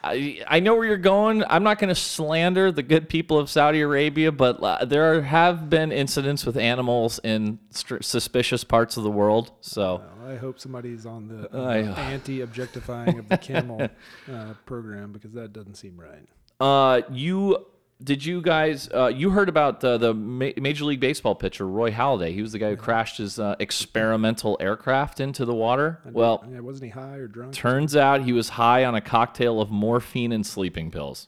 I, I know where you're going. I'm not going to slander the good people of Saudi Arabia, but uh, there have been incidents with animals in str- suspicious parts of the world. So Well, I hope somebody's on the uh, anti-objectifying of the camel (laughs) uh, program because that doesn't seem right. uh, you. Did you guys? Uh, you heard about uh, the Ma- Major League Baseball pitcher Roy Halladay? He was the guy who crashed his uh, experimental aircraft into the water. Well, Yeah, wasn't he high or drunk? Turns out he was high on a cocktail of morphine and sleeping pills.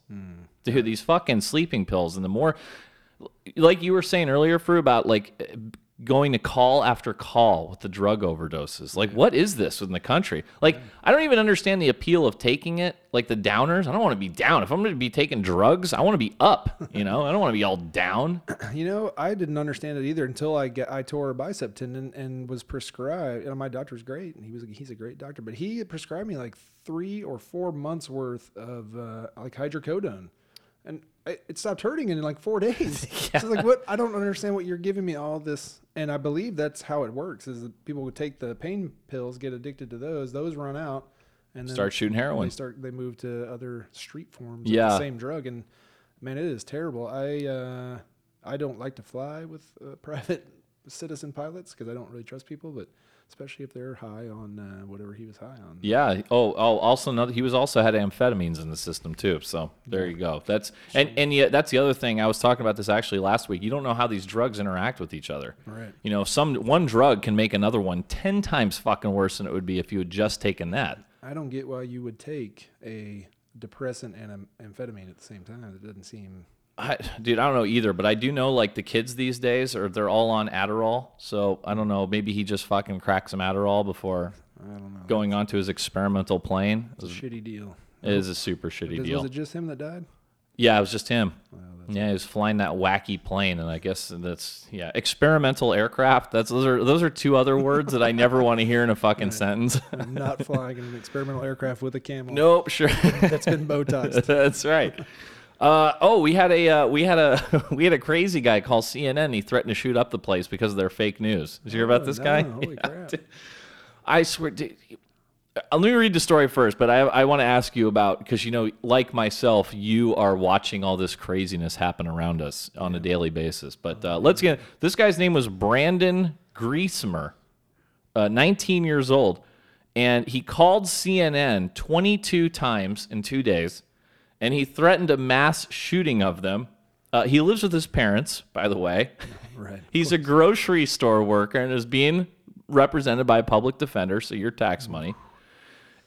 Dude, these fucking sleeping pills, and the more, like you were saying earlier, Fru, about like going to call after call with the drug overdoses. Like, what is this in the country? Like, I don't even understand the appeal of taking it. Like the downers, I don't want to be down. If I'm going to be taking drugs, I want to be up. You know, I don't want to be all down. (clears throat) You know, I didn't understand it either until I get I tore a bicep tendon and was prescribed. And my doctor's great, and he was he's a great doctor, but he prescribed me like three or four months worth of uh, like hydrocodone, it stopped hurting in like four (laughs) days. (laughs) So like, what? I don't understand what you're giving me all this, and I believe that's how it works. Is that people would take the pain pills, get addicted to those, those run out, and then Start shooting they heroin. start they move to other street forms Yeah. of the same drug and man it is terrible i uh i don't like to fly with uh, (laughs) private citizen pilots because i don't really trust people but especially if they're high on uh, whatever he was high on. Yeah. Oh, oh. Also, another. He was also had amphetamines in the system too. So there you go. That's and and yet that's the other thing. I was talking about this actually last week. You don't know how these drugs interact with each other. Right. You know, some one drug can make another one ten times fucking worse than it would be if you had just taken that. I don't get why you would take a depressant and an amphetamine at the same time. It doesn't seem. I, dude, I don't know either, but I do know like the kids these days are they're all on Adderall. So I don't know. Maybe he just fucking cracked some Adderall before I don't know. going onto his experimental plane. It's a shitty deal. It is a super shitty Was, deal. was it just him that died? Yeah, it was just him. Yeah, he was flying that wacky plane, and I guess that's yeah, experimental aircraft. That's those are those are two other words that I never want to hear in a fucking sentence. (laughs) I'm not flying in an experimental aircraft with a camel. nope, sure, That's been Botoxed. (laughs) that's right. Uh, oh, we had a uh, we had a (laughs) we had a crazy guy call CNN. He threatened to shoot up the place because of their fake news. Did you hear about Oh, this no, guy? Holy (laughs) Yeah, crap. I swear. Dude, uh, let me read the story first, but I, I want to ask you about because you know, like myself, you are watching all this craziness happen around us on a daily basis. But uh, let's get this guy's name was Brandon Griesemer, uh, 19 years old, and he called CNN 22 times in two days, and he threatened a mass shooting of them. Uh, he lives with his parents, by the way. (laughs) Right. He's a grocery store worker and is being represented by a public defender, so your tax money.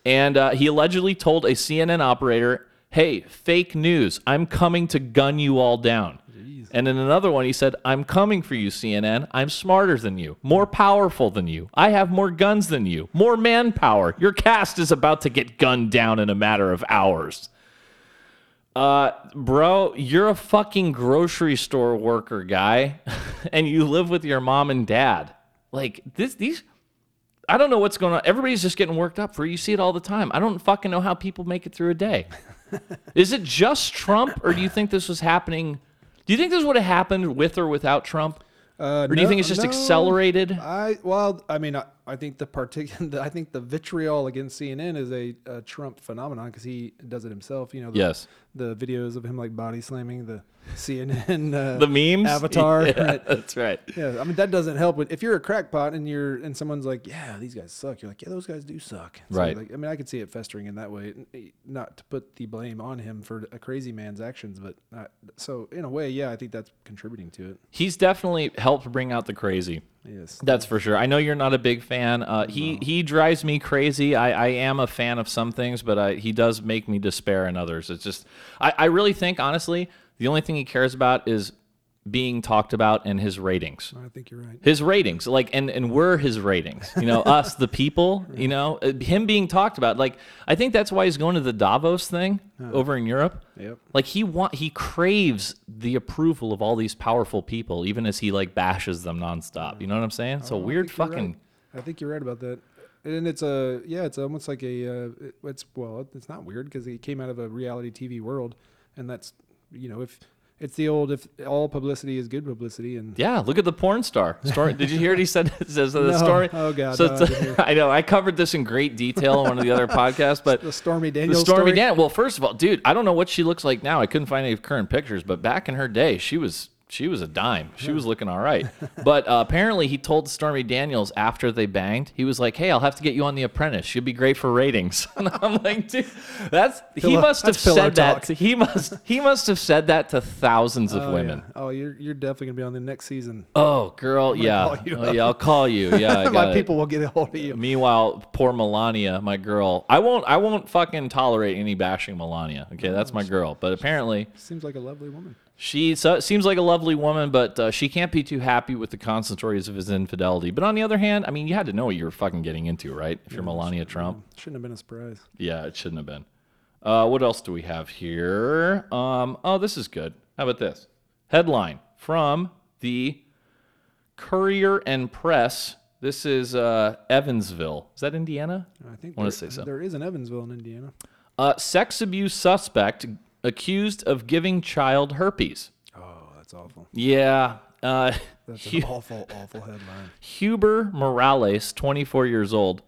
And uh, he allegedly told a CNN operator, "Hey, fake news! I'm coming to gun you all down." And in another one, he said, "I'm coming for you, CNN. I'm smarter than you, more powerful than you. I have more guns than you, more manpower. Your cast is about to get gunned down in a matter of hours." Uh, bro, you're a fucking grocery store worker guy, (laughs) and you live with your mom and dad. Like this, these, I don't know what's going on. Everybody's just getting worked up for. it. You see it all the time. I don't fucking know how people make it through a day. (laughs) is it just Trump, or do you think this was happening? Do you think this would have happened with or without Trump, Uh, or do you think it's just accelerated? I well, I mean, I, I think the partic- (laughs) I think the vitriol against CNN is a, a Trump phenomenon because he does it himself. You know, the, Yes. the videos of him like body slamming the (laughs) CNN uh, The memes, avatar. (laughs) Yeah, right? that's right. Yeah, I mean that doesn't help. But if you're a crackpot and you're and someone's like, "Yeah, these guys suck," you're like, "Yeah, those guys do suck." So, Right. Like, I mean, I could see it festering in that way. Eh, Not to put the blame on him for a crazy man's actions, but uh, so in a way, yeah, I think that's contributing to it. He's definitely helped bring out the crazy. Yes. That's for sure. I know you're not a big fan. Uh, he he drives me crazy. I, I am a fan of some things, but I, he does make me despair in others. It's just I, I really think honestly the only thing he cares about is being talked about and his ratings. I think you're right. His ratings, like, and and we're his ratings. You know, us, the people. (laughs) You know, uh, him being talked about. Like, I think that's why he's going to the Davos thing over in Europe. Yep. Like he want he craves the approval of all these powerful people, even as he like bashes them nonstop. You know what I'm saying? It's a Oh, I weird you're fucking. right. I think you're right about that. And it's a yeah, it's almost like a uh, it's well, it's not weird because he came out of a reality TV world, and that's you know if it's the old if all publicity is good publicity and Yeah, look at the porn star. Story. Did you hear what he said? (laughs) Says the (laughs) No. story. Oh, God, So no, I it's- didn't. (laughs) I know I covered this in great detail on one of the other podcasts, but the Stormy Daniels. the Stormy story. Dan. Well, first of all, dude, I don't know what she looks like now. I couldn't find any current pictures, but back in her day, she was she was a dime. She was looking all right. (laughs) but uh, apparently, he told Stormy Daniels after they banged, he was like, "Hey, I'll have to get you on The Apprentice. She'll be great for ratings." (laughs) and I'm like, dude, that's he Pillow- must have that's pillow said that. talk. To, he must he must have said that to thousands of Oh, women. Yeah. Oh, you're you're definitely gonna be on the next season. Oh, girl, yeah, call you Oh, yeah, I'll call you. Yeah, (laughs) I My it. people will get a hold of you. Meanwhile, poor Melania, my girl. I won't. I won't fucking tolerate any bashing Melania. Okay, that's my girl. But apparently, Seems like a lovely woman. She seems like a lovely woman, but uh, she can't be too happy with the constant stories of his infidelity. But on the other hand, I mean, you had to know what you were fucking getting into, right? If you're Melania Trump, Shouldn't have been a surprise. yeah, it shouldn't have been. Uh, what else do we have here? Um, oh, this is good. How about this headline from the Courier and Press? This is uh, Evansville. Is that Indiana? I think I Wanna say so. there is an Evansville in Indiana. Uh, sex abuse suspect accused of giving child herpes. Oh, that's awful. Yeah. Uh, That's an awful, awful headline. Huber Morales, 24 years old,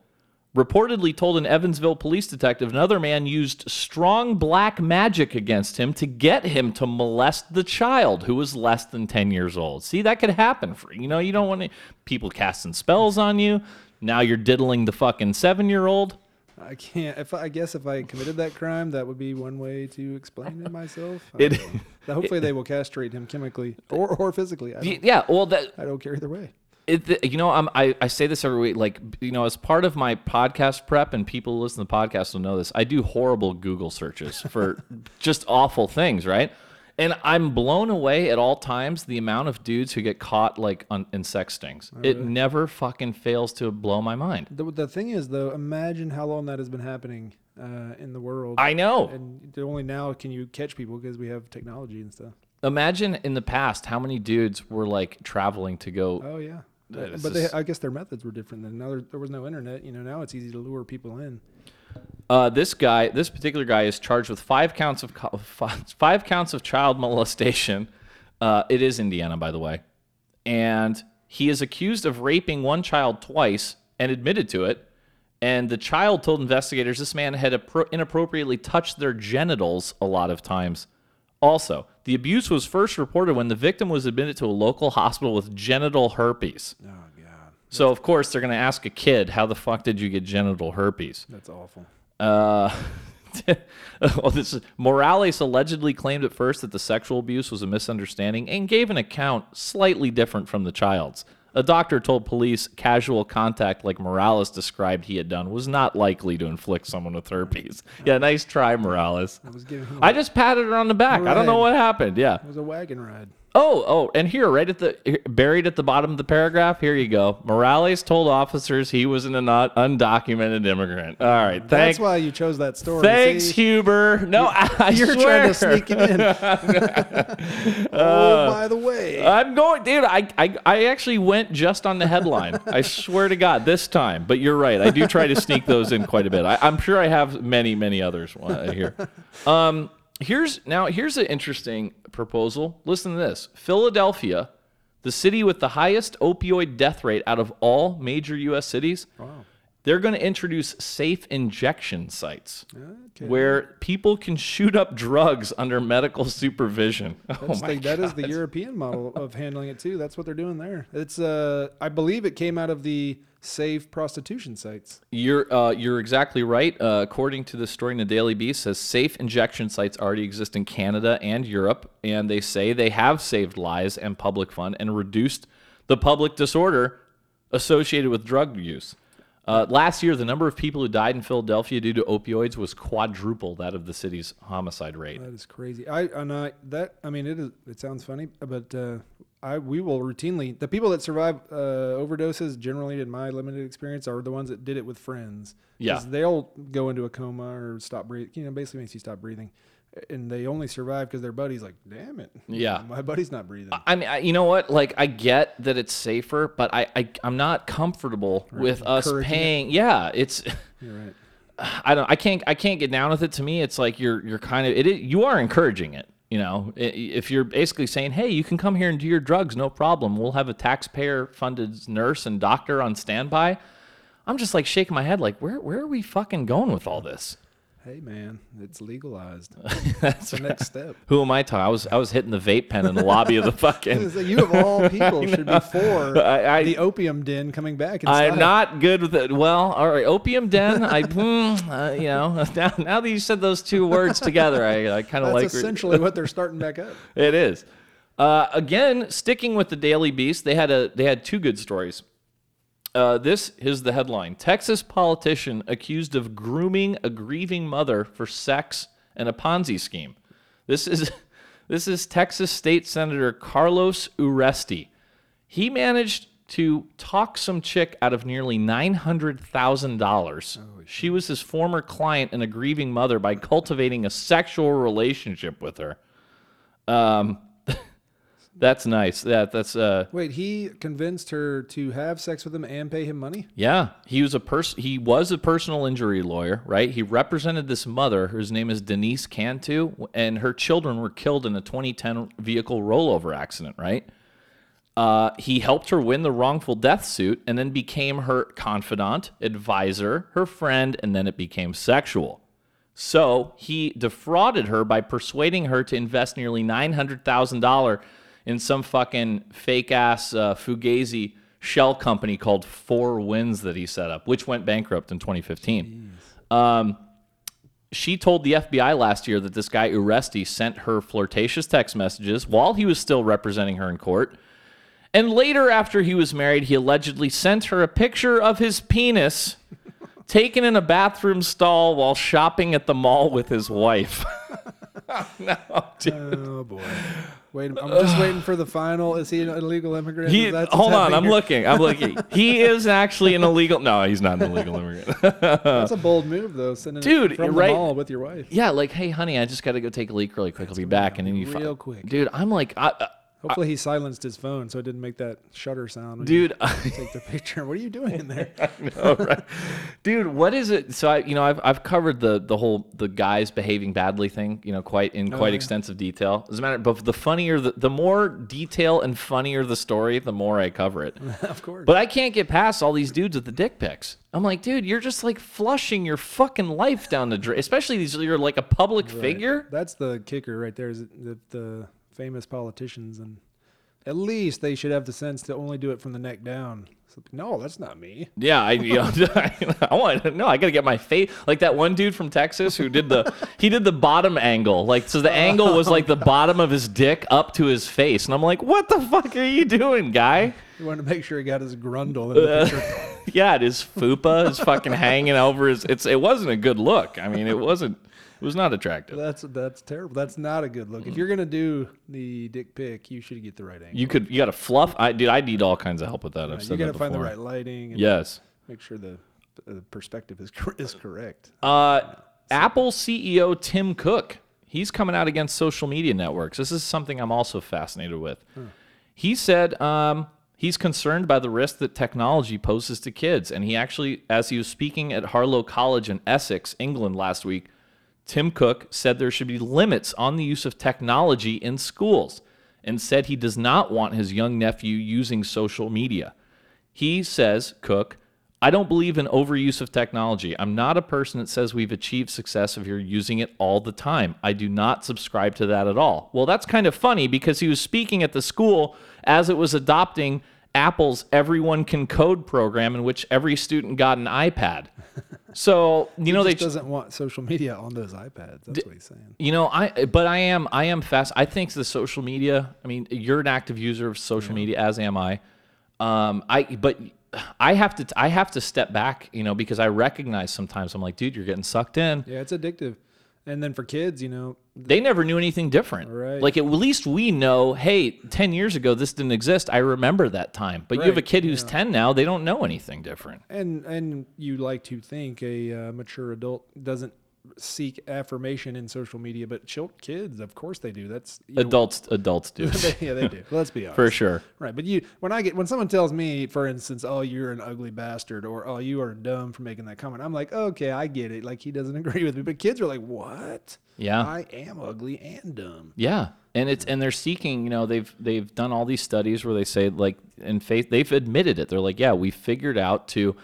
reportedly told an Evansville police detective another man used strong black magic against him to get him to molest the child who was less than 10 years old. See, that could happen for you know, you don't want to, people casting spells on you. Now you're diddling the fucking seven year old. I can't. If I, guess if I committed that crime, that would be one way to explain it myself. It-. Hopefully, they will castrate him chemically or, or physically. Yeah, well, that I don't care either way. It, you know, I'm, I, I say this every week. Like, you know, as part of my podcast prep, and people who listen to the podcast will know this, I do horrible Google searches for (laughs) just awful things, right? And I'm blown away at all times the amount of dudes who get caught like on, in sex stings. It never fucking fails to blow my mind. The, the thing is, though, imagine how long that has been happening uh, in the world. I know. and only now can you catch people because we have technology and stuff. Imagine in the past how many dudes were like traveling to go. Oh yeah, That is but they, I guess their methods were different then. Now there, there was no internet. You know, now it's easy to lure people in. Uh, this guy, this particular guy, is charged with five counts of (laughs) five, counts of child molestation. Uh, it is Indiana, by the way, and he is accused of raping one child twice and admitted to it. And the child told investigators this man had appro- inappropriately touched their genitals a lot of times. Also, the abuse was first reported when the victim was admitted to a local hospital with genital herpes. Oh So, of course, they're going to ask a kid, "How the fuck did you get genital herpes?" that's awful. Uh, (laughs) well, this is, Morales allegedly claimed at first that the sexual abuse was a misunderstanding and gave an account slightly different from the child's. A doctor told police casual contact, like Morales described he had done, was not likely to inflict someone with herpes. Yeah, nice try, Morales. I was giving. I just patted her on the back. I don't know what happened. Yeah. it was a wagon ride. Oh, oh, and here, right at the buried at the bottom of the paragraph, here you go. Morales told officers he was an undocumented immigrant. All right, That's why you chose that story. Thanks, see? Huber. No, (laughs) You're swear. trying to sneak it in. (laughs) oh, by the way, I'm going, dude. I, I I actually went just on the headline. I swear to God, this time. But you're right. I do try to sneak those in quite a bit. I, I'm sure I have many, many others uh, here. Um, here's now here's an interesting proposal. Listen to this: Philadelphia, the city with the highest opioid death rate out of all major U.S. cities. wow. They're going to introduce safe injection sites. Okay. where people can shoot up drugs under medical supervision. (laughs) Oh That's my the, that is the European model of handling it too. That's what they're doing there. It's uh, I believe it came out of the safe prostitution sites. You're uh, you're exactly right. Uh, according to the story in the Daily Beast, says safe injection sites already exist in Canada and Europe, and they say they have saved lives and public fund and reduced the public disorder associated with drug use. Uh, last year, the number of people who died in Philadelphia due to opioids was quadruple that of the city's homicide rate. That is crazy. I and I that I mean it is. It sounds funny, but uh, I we will routinely the people that survive uh, overdoses generally in my limited experience are the ones that did it with friends. Yeah. they'll go into a coma or stop breathing. You know, basically makes you stop breathing, and they only survive because their buddy's like, "Damn it, Yeah. (laughs) my buddy's not breathing." I mean, I, you know what? Like, I get that it's safer, but I, I I'm not comfortable with us Encouraging it. paying. Yeah, it's. (laughs) You're right. I don't. I can't. I can't get down with it. To me, it's like you're you're kind of it. is- You are encouraging it. You know, if you're basically saying, "Hey, you can come here and do your drugs, no problem. We'll have a taxpayer-funded nurse and doctor on standby." I'm just like shaking my head, like, where where are we fucking going with all this? Hey man, it's legalized. (laughs) That's the next step. Who am I talking? I was I was hitting the vape pen in the lobby of the (laughs) fucking. You of all (laughs) people should be for I- I- the opium den coming back. In I'm not good with it. Well, all right, opium den. I, hmm, uh, you know, now, now that you said those two words together, I, I kind of That's like essentially what they're starting back up. it is. Uh, again, sticking with the Daily Beast, they had a they had two good stories. Uh, this is the headline: Texas politician accused of grooming a grieving mother for sex and a Ponzi scheme. This is (laughs) this is Texas State Senator Carlos Uresti. He managed to talk some chick out of nearly nine hundred thousand dollars. She was his former client and a grieving mother by cultivating a sexual relationship with her. Um, that's nice. That that's uh, Wait, he convinced her to have sex with him and pay him money? yeah. He was a person. He was a personal injury lawyer, right? He represented this mother, whose name is Denise Cantu, and her children were killed in a 2010 vehicle rollover accident, right? Uh, he helped her win the wrongful death suit and then became her confidant, advisor, her friend, and then it became sexual. So he defrauded her by persuading her to invest nearly $900,000 in some fucking fake ass uh, Fugazi shell company called Four Winds that he set up, which went bankrupt in 2015. Um, she told the FBI last year that this guy Uresti sent her flirtatious text messages while he was still representing her in court. And later, after he was married, he allegedly sent her a picture of his penis (laughs) taken in a bathroom stall while shopping at the mall with his wife. (laughs) no, dude. Oh boy. Wait, I'm (sighs) just waiting for the final. Is he an illegal immigrant? He, Is that what's hold on, I'm here? looking. I'm looking. (laughs) He is actually an illegal. No, he's not an illegal immigrant. That's a bold move, though. Sending Dude, from you're the mall with your wife. yeah, like, hey, honey, I just got to go take a leak really quick. I'll be back, and then you, fi- real quick. dude. I'm like, I, Hopefully, he silenced his phone so it didn't make that shutter sound. Dude. you take (laughs) the picture. What are you doing in there? (laughs) Oh, right. Dude, what is it? So I, you know, I've, I've covered the the whole the guys behaving badly thing, you know, quite in oh, quite yeah. extensive detail. As a matter, but the funnier, the, the more detail and funnier the story, the more I cover it. (laughs) of course. But I can't get past all these dudes with the dick pics. I'm like, dude, you're just like flushing your fucking life down the drain. Especially these, you're like a public figure. That's the kicker right there. Is the, the famous politicians, and at least they should have the sense to only do it from the neck down. So, no, that's not me. (laughs) Yeah, I, you know, (laughs) I want no. I gotta get my face like that one dude from Texas who did the he did the bottom angle. Like so, the angle was like the (laughs) bottom of his dick up to his face, and I'm like, what the fuck are you doing, guy? He wanted to make sure he got his grundle in the uh, picture. Yeah, his fupa is fucking hanging over his. It's it wasn't a good look. I mean, it wasn't. It was not attractive. That's that's terrible. That's not a good look. If you're gonna do the dick pic, you should get the right angle. You could you got to fluff. I dude, I need all kinds of help with that. I've said you got to find the right lighting. And Yes. Make sure the, the perspective is is correct. Uh, Apple CEO Tim Cook, he's coming out against social media networks. This is something I'm also fascinated with. He said um, he's concerned by the risk that technology poses to kids. And he actually, as he was speaking at Harlow College in Essex, England last week, Tim Cook said there should be limits on the use of technology in schools and said he does not want his young nephew using social media. He says, Cook, I don't believe in overuse of technology. I'm not a person that says we've achieved success if you're using it all the time. I do not subscribe to that at all. Well, that's kind of funny because he was speaking at the school as it was adopting Apple's Everyone Can Code program, in which every student got an iPad. (laughs) So, you know, he they doesn't want social media on those iPads. That's what he's saying. you know, I but I am I am fast. I think the social media. I mean, you're an active user of social media, as am I. Um, I but I have to I have to step back, you know, because I recognize sometimes I'm like, dude, you're getting sucked in. Yeah, it's addictive. And then for kids, you know, They never knew anything different. Right. Like at least we know, hey, ten years ago this didn't exist. I remember that time. But you have a kid who's ten now. They don't know anything different. and and you like to think a uh, mature adult doesn't seek affirmation in social media, but chil- kids, of course, they do. That's you know, Adults adults do (laughs) yeah, they do. Let's be (laughs) honest. for sure. Right, but you when I get when someone tells me, for instance, "Oh, you're an ugly bastard," or "Oh, you are dumb for making that comment," I'm like, "Okay, I get it." Like he doesn't (laughs) agree with me, but kids are like, "What? Yeah. I am ugly and dumb." Yeah, and it's and they're seeking. You know, they've they've done all these studies where they say like in faith they've admitted it. They're like, yeah, we figured out to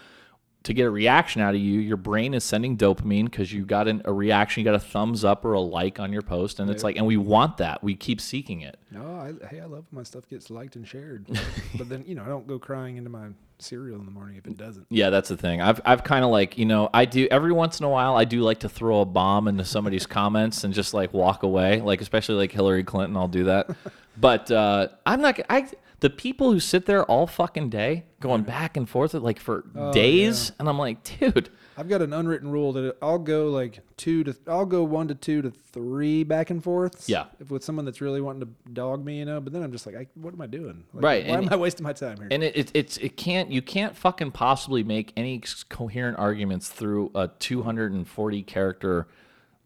to get a reaction out of you. Your brain is sending dopamine because you got an, a reaction. You got a thumbs up or a like on your post, and it's like, and we want that. We keep seeking it. No, I, hey, I love when my stuff gets liked and shared, (laughs) but then you know I don't go crying into my cereal in the morning if it doesn't. Yeah, that's the thing. I've I've kind of like you know I do every once in a while I do like to throw a bomb into somebody's (laughs) comments and just like walk away. Like especially like Hillary Clinton, I'll do that. But uh, I'm not. I the people who sit there all fucking day going back and forth like for oh, days, and I'm like, dude. I've got an unwritten rule that I'll go like two to I'll go one to two to three back and forths. Yeah. If with someone that's really wanting to dog me, you know, but then I'm just like, I, what am I doing? Like, Right, Why and- am I wasting my time here? And it, it it's it can't you can't fucking possibly make any coherent arguments through a 240 character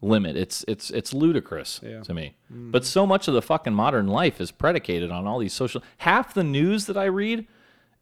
limit. It's it's it's ludicrous Yeah. to me. Mm. But so much of the fucking modern life is predicated on all these social. Half the news that I read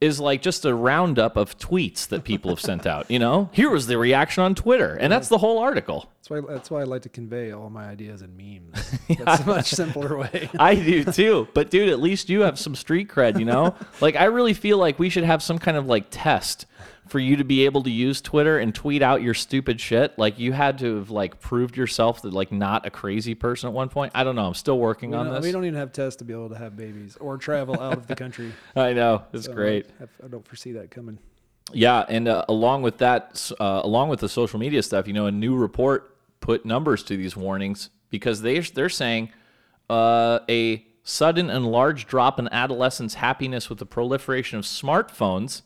is like just a roundup of tweets that people have sent out. You know, here was the reaction on Twitter, and that's the whole article. that's why that's why I like to convey all my ideas in memes. (laughs) That's a much simpler way. I do too. But dude, at least you have some street cred, you know? (laughs) like I really feel like we should have some kind of like test for you to be able to use Twitter and tweet out your stupid shit. Like you had to have like proved yourself that like not a crazy person at one point. I don't know. I'm still working We on this. we don't even have tests to be able to have babies or travel out of the country. (laughs) I know it's So great. I, I don't foresee that coming. Yeah, and uh, along with that, uh, along with the social media stuff, you know, a new report put numbers to these warnings because they they're saying uh, a sudden and large drop in adolescents' happiness with the proliferation of smartphones,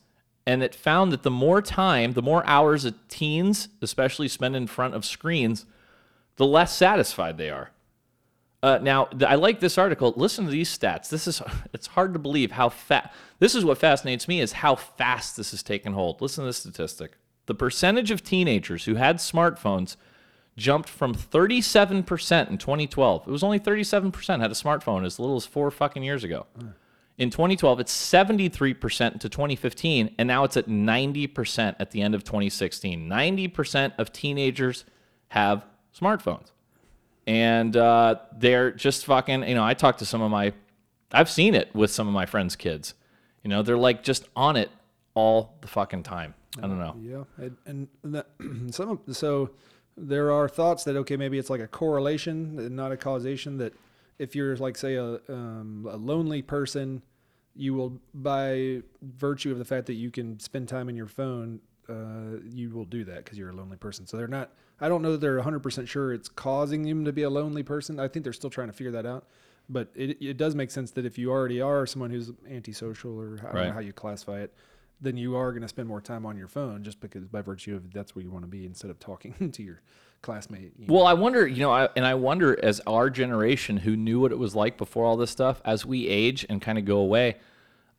and it found that the more time, the more hours that teens, especially spend in front of screens, the less satisfied they are. Uh, now, I like this article. Listen to these stats. This is (laughs) it's hard to believe how fast. This is what fascinates me is how fast this has taken hold. Listen to this statistic. The percentage of teenagers who had smartphones jumped from 37% in 2012. It was only 37% had a smartphone as little as 4 fucking years ago. In 2012, it's 73% to 2015, and now it's at 90% at the end of 2016. 90% of teenagers have smartphones and uh, they're just fucking. You know, I talked to some of my, I've seen it with some of my friends' kids. You know, they're like just on it all the fucking time. I don't know. Yeah, and, that, (clears throat) some of, so there are thoughts that okay, maybe it's like a correlation and not a causation. That if you're like say a um, a lonely person, you will by virtue of the fact that you can spend time in your phone, uh, you will do that because you're a lonely person. So they're not. I don't know that they're 100 percent sure it's causing them to be a lonely person. I think they're still trying to figure that out. But it, it does make sense that if you already are someone who's antisocial or I don't Right. know how you classify it, then you are going to spend more time on your phone just because by virtue of that's where you want to be instead of talking (laughs) to your classmate. you know. Well, I wonder, you know, I, and I wonder as our generation who knew what it was like before all this stuff, as we age and kind of go away,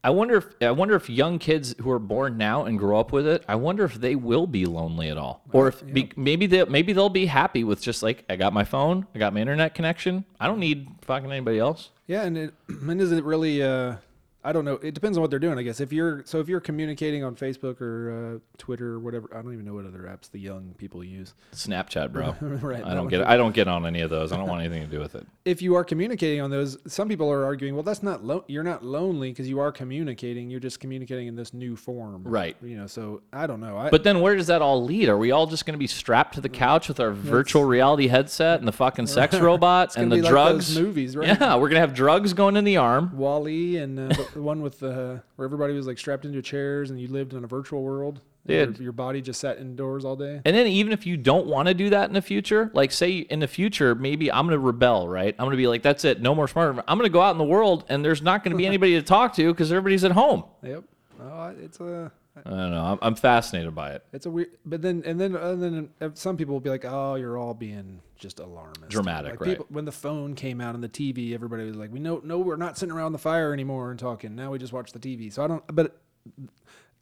I wonder if I wonder if young kids who are born now and grow up with it, I wonder if they will be lonely at all, or if be, maybe they maybe they'll be happy with just like I got my phone, I got my internet connection, I don't need fucking anybody else. Yeah, and it (clears throat) and is it really? Uh, I don't know. It depends on what they're doing, I guess. If you're so if you're communicating on Facebook or uh, Twitter or whatever, I don't even know what other apps the young people use. Snapchat, bro. (laughs) Right, I don't get. I don't get on any of those. I don't want anything to do with it. (laughs) If you are communicating on those, some people are arguing, well, that's not lo- you're not lonely because you are communicating. You're just communicating in this new form, Right. You know, so I don't know. I, But then where does that all lead? Are we all just going to be strapped to the couch with our virtual reality headset and the fucking sex (laughs) robot gonna and the like drugs? movies, right? Yeah, we're going to have drugs going in the arm. WALL-E and uh, the- one with the where everybody was like strapped into chairs and you lived in a virtual world. Yeah. Your, your body just sat indoors all day. And then even if you don't want to do that in the future, like say in the future, maybe I'm going to rebel, right? I'm going to be like, that's it, no more smartphone. I'm going to go out in the world and there's not going to be (laughs) anybody to talk to because everybody's at home. Yep. Oh, it's a I don't know. I'm, I'm fascinated by it. it's a weird. But then and then and then uh, some people will be like, oh, you're all being just alarmist, Dramatic, like right. People, when the phone came out on the TV, everybody was like, we know, no, we're not sitting around the fire anymore and talking. Now we just watch the TV. So I don't. But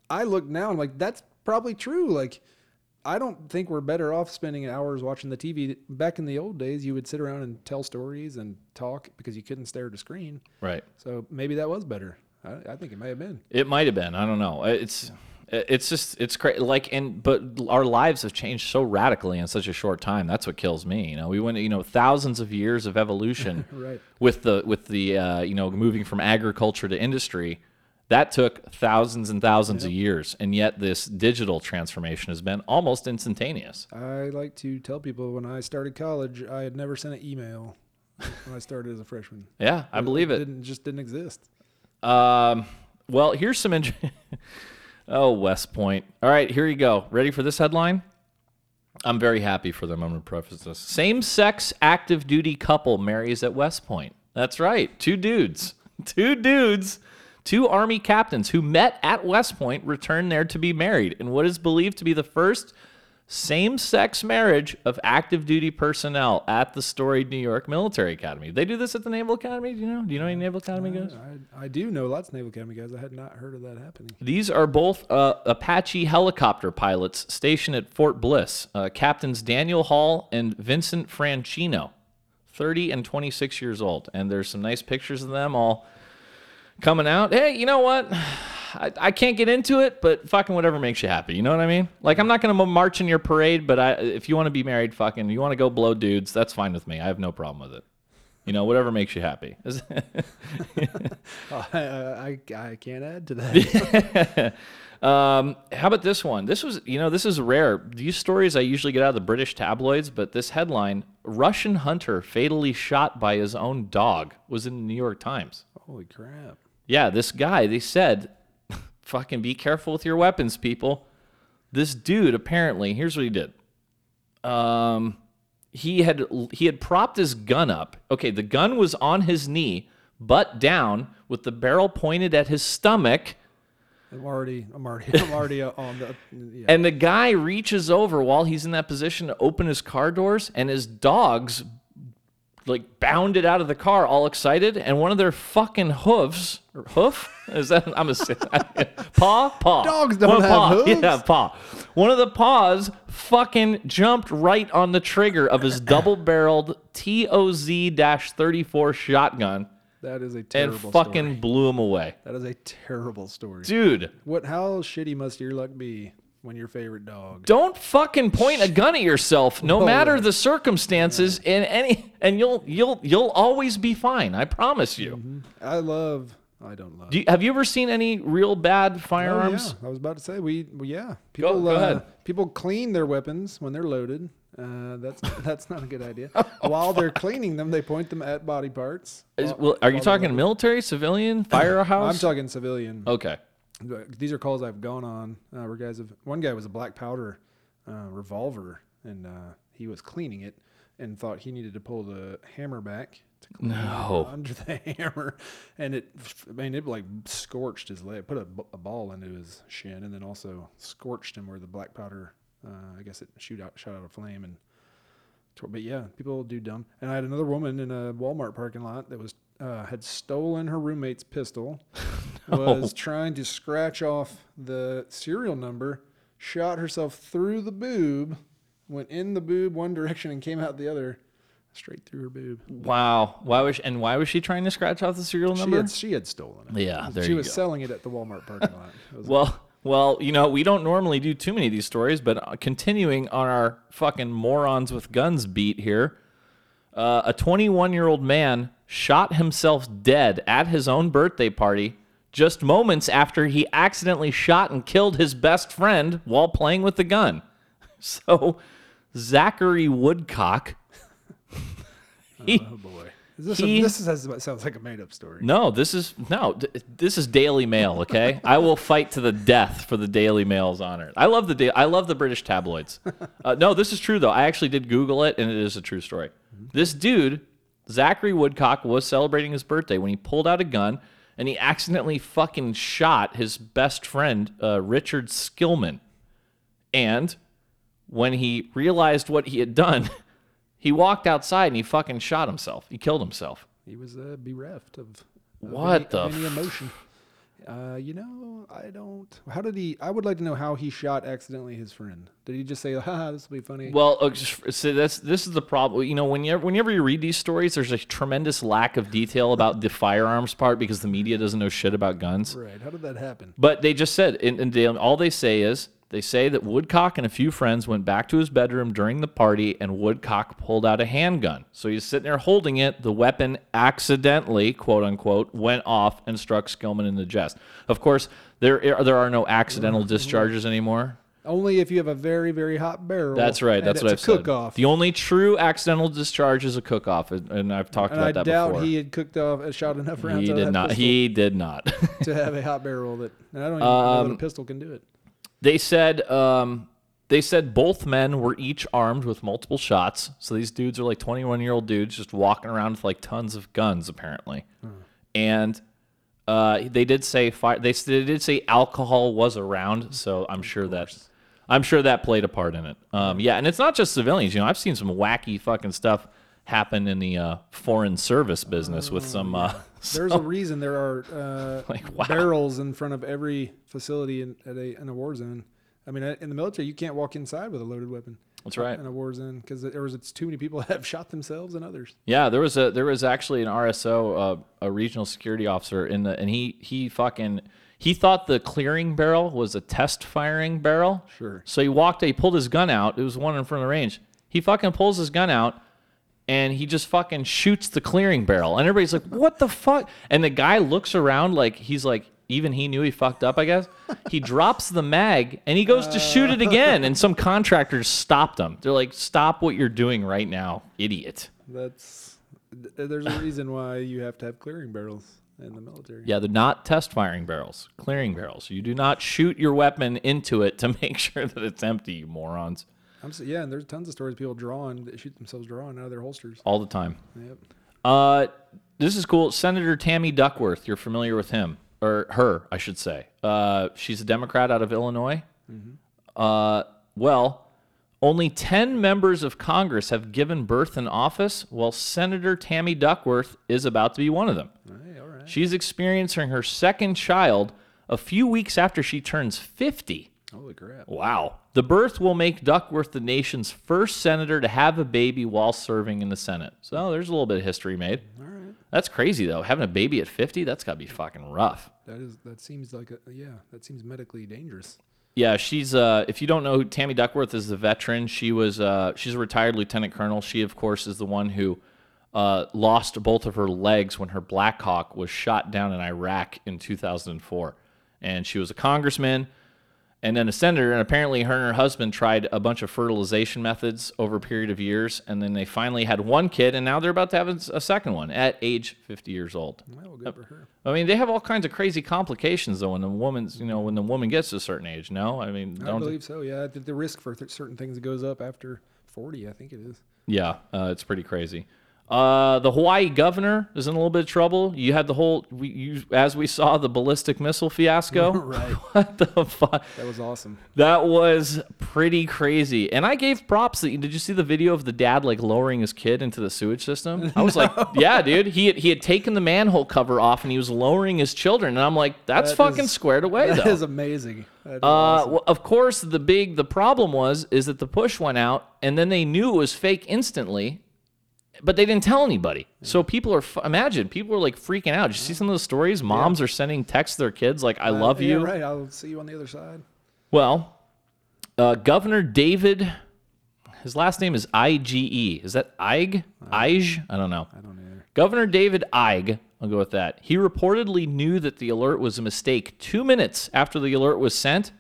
I look now, I'm like, that's probably true. Like. I don't think we're better off spending hours watching the TV. Back in the old days, you would sit around and tell stories and talk because you couldn't stare at a screen. Right. So maybe that was better. I, I think it may have been. It might have been. I don't know. It's it's just it's crazy. Like and but our lives have changed so radically in such a short time. That's what kills me. You know, we went you know thousands of years of evolution (laughs) Right. with the with the uh, you know moving from agriculture to industry. That took thousands and thousands of years, and yet this digital transformation has been almost instantaneous. I like to tell people when I started college, I had never sent an email when I started as a freshman. Yeah, I believe it. Didn't just didn't exist. Um, well, here's some. Int- (laughs) oh, West Point. All right, here you go. Ready for this headline? I'm very happy for them. I'm going to preface this. Same sex active duty couple marries at West Point. That's right. Two dudes. (laughs) Two dudes. Two Army captains who met at West Point returned there to be married in what is believed to be the first same sex marriage of active duty personnel at the storied New York Military Academy. They do this at the Naval Academy? Do you know? Do you know any Naval Academy guys? I, I do know lots of Naval Academy guys. I had not heard of that happening. These are both uh, Apache helicopter pilots stationed at Fort Bliss, uh, Captains Daniel Hall and Vincent Franchino, 30 and 26 years old. And there's some nice pictures of them all coming out. Hey, you know what? I, I can't get into it, but fucking whatever makes you happy. You know what I mean? Like, I'm not going to march in your parade, but I, if you want to be married, fucking, you want to go blow dudes, that's fine with me. I have no problem with it. You know, whatever makes you happy. (laughs) (laughs) I, I, I can't add to that. (laughs) um, how about this one? This was, you know, this is rare. These stories I usually get out of the British tabloids, but this headline Russian hunter fatally shot by his own dog was in the New York Times. Holy crap. Yeah, this guy, they said, fucking be careful with your weapons, people. This dude apparently, here's what he did. Um, he had he had propped his gun up. Okay, the gun was on his knee, butt down, with the barrel pointed at his stomach. I'm already, I'm already, (laughs) I'm already uh, on the. Yeah. And the guy reaches over while he's in that position to open his car doors, and his dogs like bounded out of the car all excited, and one of their fucking hooves, or hoof? Is that I'm a (laughs) paw? Paw. Dogs don't One have paw. hooves. Yeah, paw. One of the paws fucking jumped right on the trigger of his (coughs) double-barreled TOZ-34 shotgun that is a terrible and fucking story. blew him away. That is a terrible story. Dude, What? How shitty must your luck be when your favorite dog? don't fucking point a gun at yourself no Oh. matter the circumstances in any and you'll you'll you'll always be fine i promise you I love. I don't love. Do you, have you ever seen any real bad Oh, firearms yeah. I was about to say we. well, yeah. People. go uh, ahead. People clean their weapons when they're loaded. Uh, that's (laughs) that's not a good idea. (laughs) Oh, While they're cleaning them, they point them at body parts. Is- While- well, are you talking military civilian firehouse I'm talking civilian. okay These are calls I've gone on uh, where guys have. One guy was a black powder uh, revolver, and uh, he was cleaning it and thought he needed to pull the hammer back to clean No. (laughs) under the hammer, and it. I mean, it like scorched his leg, put a ball into his shin, and then also scorched him where the black powder. Uh, I guess it shoot out, shot out a flame, and. tore- But yeah, people do dumb. And I had another woman in a Walmart parking lot that was uh, had stolen her roommate's pistol, (laughs) was trying to scratch off the serial number, shot herself through the boob, went in the boob one direction and came out the other, straight through her boob. wow why was she, and why was she trying to scratch off the serial She number had, she had stolen it. Yeah, there she you was go. selling it at the Walmart parking lot. (laughs) Well well you know we don't normally do too many of these stories but uh, continuing on our fucking morons with guns beat here uh, a 21 year old man shot himself dead at his own birthday party just moments after he accidentally shot and killed his best friend while playing with the gun. (laughs) So, Zachary Woodcock. (laughs) he, oh boy, is this he- a, this is, sounds like a made up story. no, this is no, this is Daily Mail. Okay, I will fight to the death for the Daily Mail's honor. I love the I love the British tabloids. (laughs) Uh, no, this is true though. I actually did Google it, and it is a true story. This dude, Zachary Woodcock, was celebrating his birthday when he pulled out a gun and he accidentally fucking shot his best friend, uh, Richard Skillman. And when he realized what he had done, (laughs) he walked outside and he fucking shot himself. He killed himself. He was uh, bereft of, of What any, the of any emotion. Uh, you know, I don't. How did he? I would like to know how he shot accidentally his friend. Did he just say, "Ha, this will be funny"? Well, uh, so that's this is the problem. You know, whenever whenever you read these stories, there's a tremendous lack of detail about the firearms part because the media doesn't know shit about guns. right? How did that happen? But they just said, and, and they, all they say is they say that Woodcock and a few friends went back to his bedroom during the party, and Woodcock pulled out a handgun. So he's sitting there holding it. The weapon accidentally, quote unquote, went off and struck Skillman in the chest. Of course, there are, there are no accidental discharges anymore. Only if you have a very, very hot barrel. That's right. That's what I've a said. cook-off. The only true accidental discharge is a cook-off, and- and I've talked and I about that doubt he had cooked off, uh, shot enough rounds. He did not. He did not. to have a hot barrel that. And I don't even know Um, that a pistol can do it. They said um, they said both men were each armed with multiple shots. So these dudes are like 21 year old dudes just walking around with like tons of guns apparently, and. Uh, they did say fire. They, they did say alcohol was around, so I'm sure that I'm sure that played a part in it. Um, yeah, and it's not just civilians. You know, I've seen some wacky fucking stuff happen in the uh, foreign service business with some. Uh, (laughs) There's a reason there are uh, (laughs) Like, wow. barrels in front of every facility in, at a, in a war zone. I mean, in the military, you can't walk inside with a loaded weapon. That's right. In a war zone, because there was it's too many people (laughs) that have shot themselves and others. Yeah, there was a there was actually an RSO, uh, a regional security officer in the, and he he fucking he thought the clearing barrel was a test firing barrel. Sure. So he walked, he pulled his gun out. It was one in front of the range. He fucking pulls his gun out, and he just fucking shoots the clearing barrel. And everybody's like, what the fuck? And the guy looks around like he's like, even he knew he fucked up, I guess. He (laughs) drops the mag and he goes to shoot it again. And some contractors stopped him. They're like, stop what you're doing right now, idiot. That's th- there's a reason why you have to have clearing barrels in the military. Yeah, they're not test firing barrels, clearing barrels. You do not shoot your weapon into it to (laughs) make sure that it's empty, you morons. I'm so, yeah, and there's tons of stories of people drawing that shoot themselves drawing out of their holsters. All the time. Yep. Uh, this is cool. Senator Tammy Duckworth. You're familiar with him or her, I should say. Uh, she's a Democrat out of Illinois. Mm-hmm. Uh, well, only 10 members of Congress have given birth in office, while Senator Tammy Duckworth is about to be one of them. Hey, all right. She's experiencing her second child a few weeks after she turns 50. Holy crap. Wow. The birth will make Duckworth the nation's first senator to have a baby while serving in the Senate. So there's a little bit of history made. All right. That's crazy though. Having a baby at 50, that's got to be fucking rough. That is that seems like a yeah, that seems medically dangerous. Yeah, she's uh if you don't know Tammy Duckworth is a veteran, she was uh she's a retired lieutenant colonel. She of course is the one who uh lost both of her legs when her Black Hawk was shot down in Iraq in 2004. And she was a congressman and then a senator and apparently her and her husband tried a bunch of fertilization methods over a period of years and then they finally had one kid and now they're about to have a second one at age 50 years old. Well, good for her. I mean, they have all kinds of crazy complications though when the woman's, you know, when the woman gets to a certain age. No, I mean, I don't. believe so. Yeah, the, the risk for th- certain things goes up after 40. I think it is. Yeah, uh, it's pretty crazy. Uh, the Hawaii governor is in a little bit of trouble. You had the whole, we, you, as we saw, the ballistic missile fiasco. (laughs) Right. (laughs) what the fuck? That was awesome. That was pretty crazy. And I gave props. That, did you see the video of the dad like lowering his kid into the sewage system? (laughs) I was like, yeah, dude. He had, he had taken the manhole cover off and he was lowering his children. And I'm like, that's That fucking is- squared away That though. is amazing. That is Uh, awesome. well, of course, the big the problem was is that the push went out, and then they knew it was fake instantly, but they didn't tell anybody. So people are imagine people are like freaking out. Did you see some of those stories? Moms are sending texts to their kids like "I love Uh, yeah, you." right. I'll see you on the other side. Well, uh, Governor David, his last name is I G E. Is that Ige? Ige? I don't know. I don't either. Governor David Ige, I'll go with that. He reportedly knew that the alert was a mistake two minutes after the alert was sent,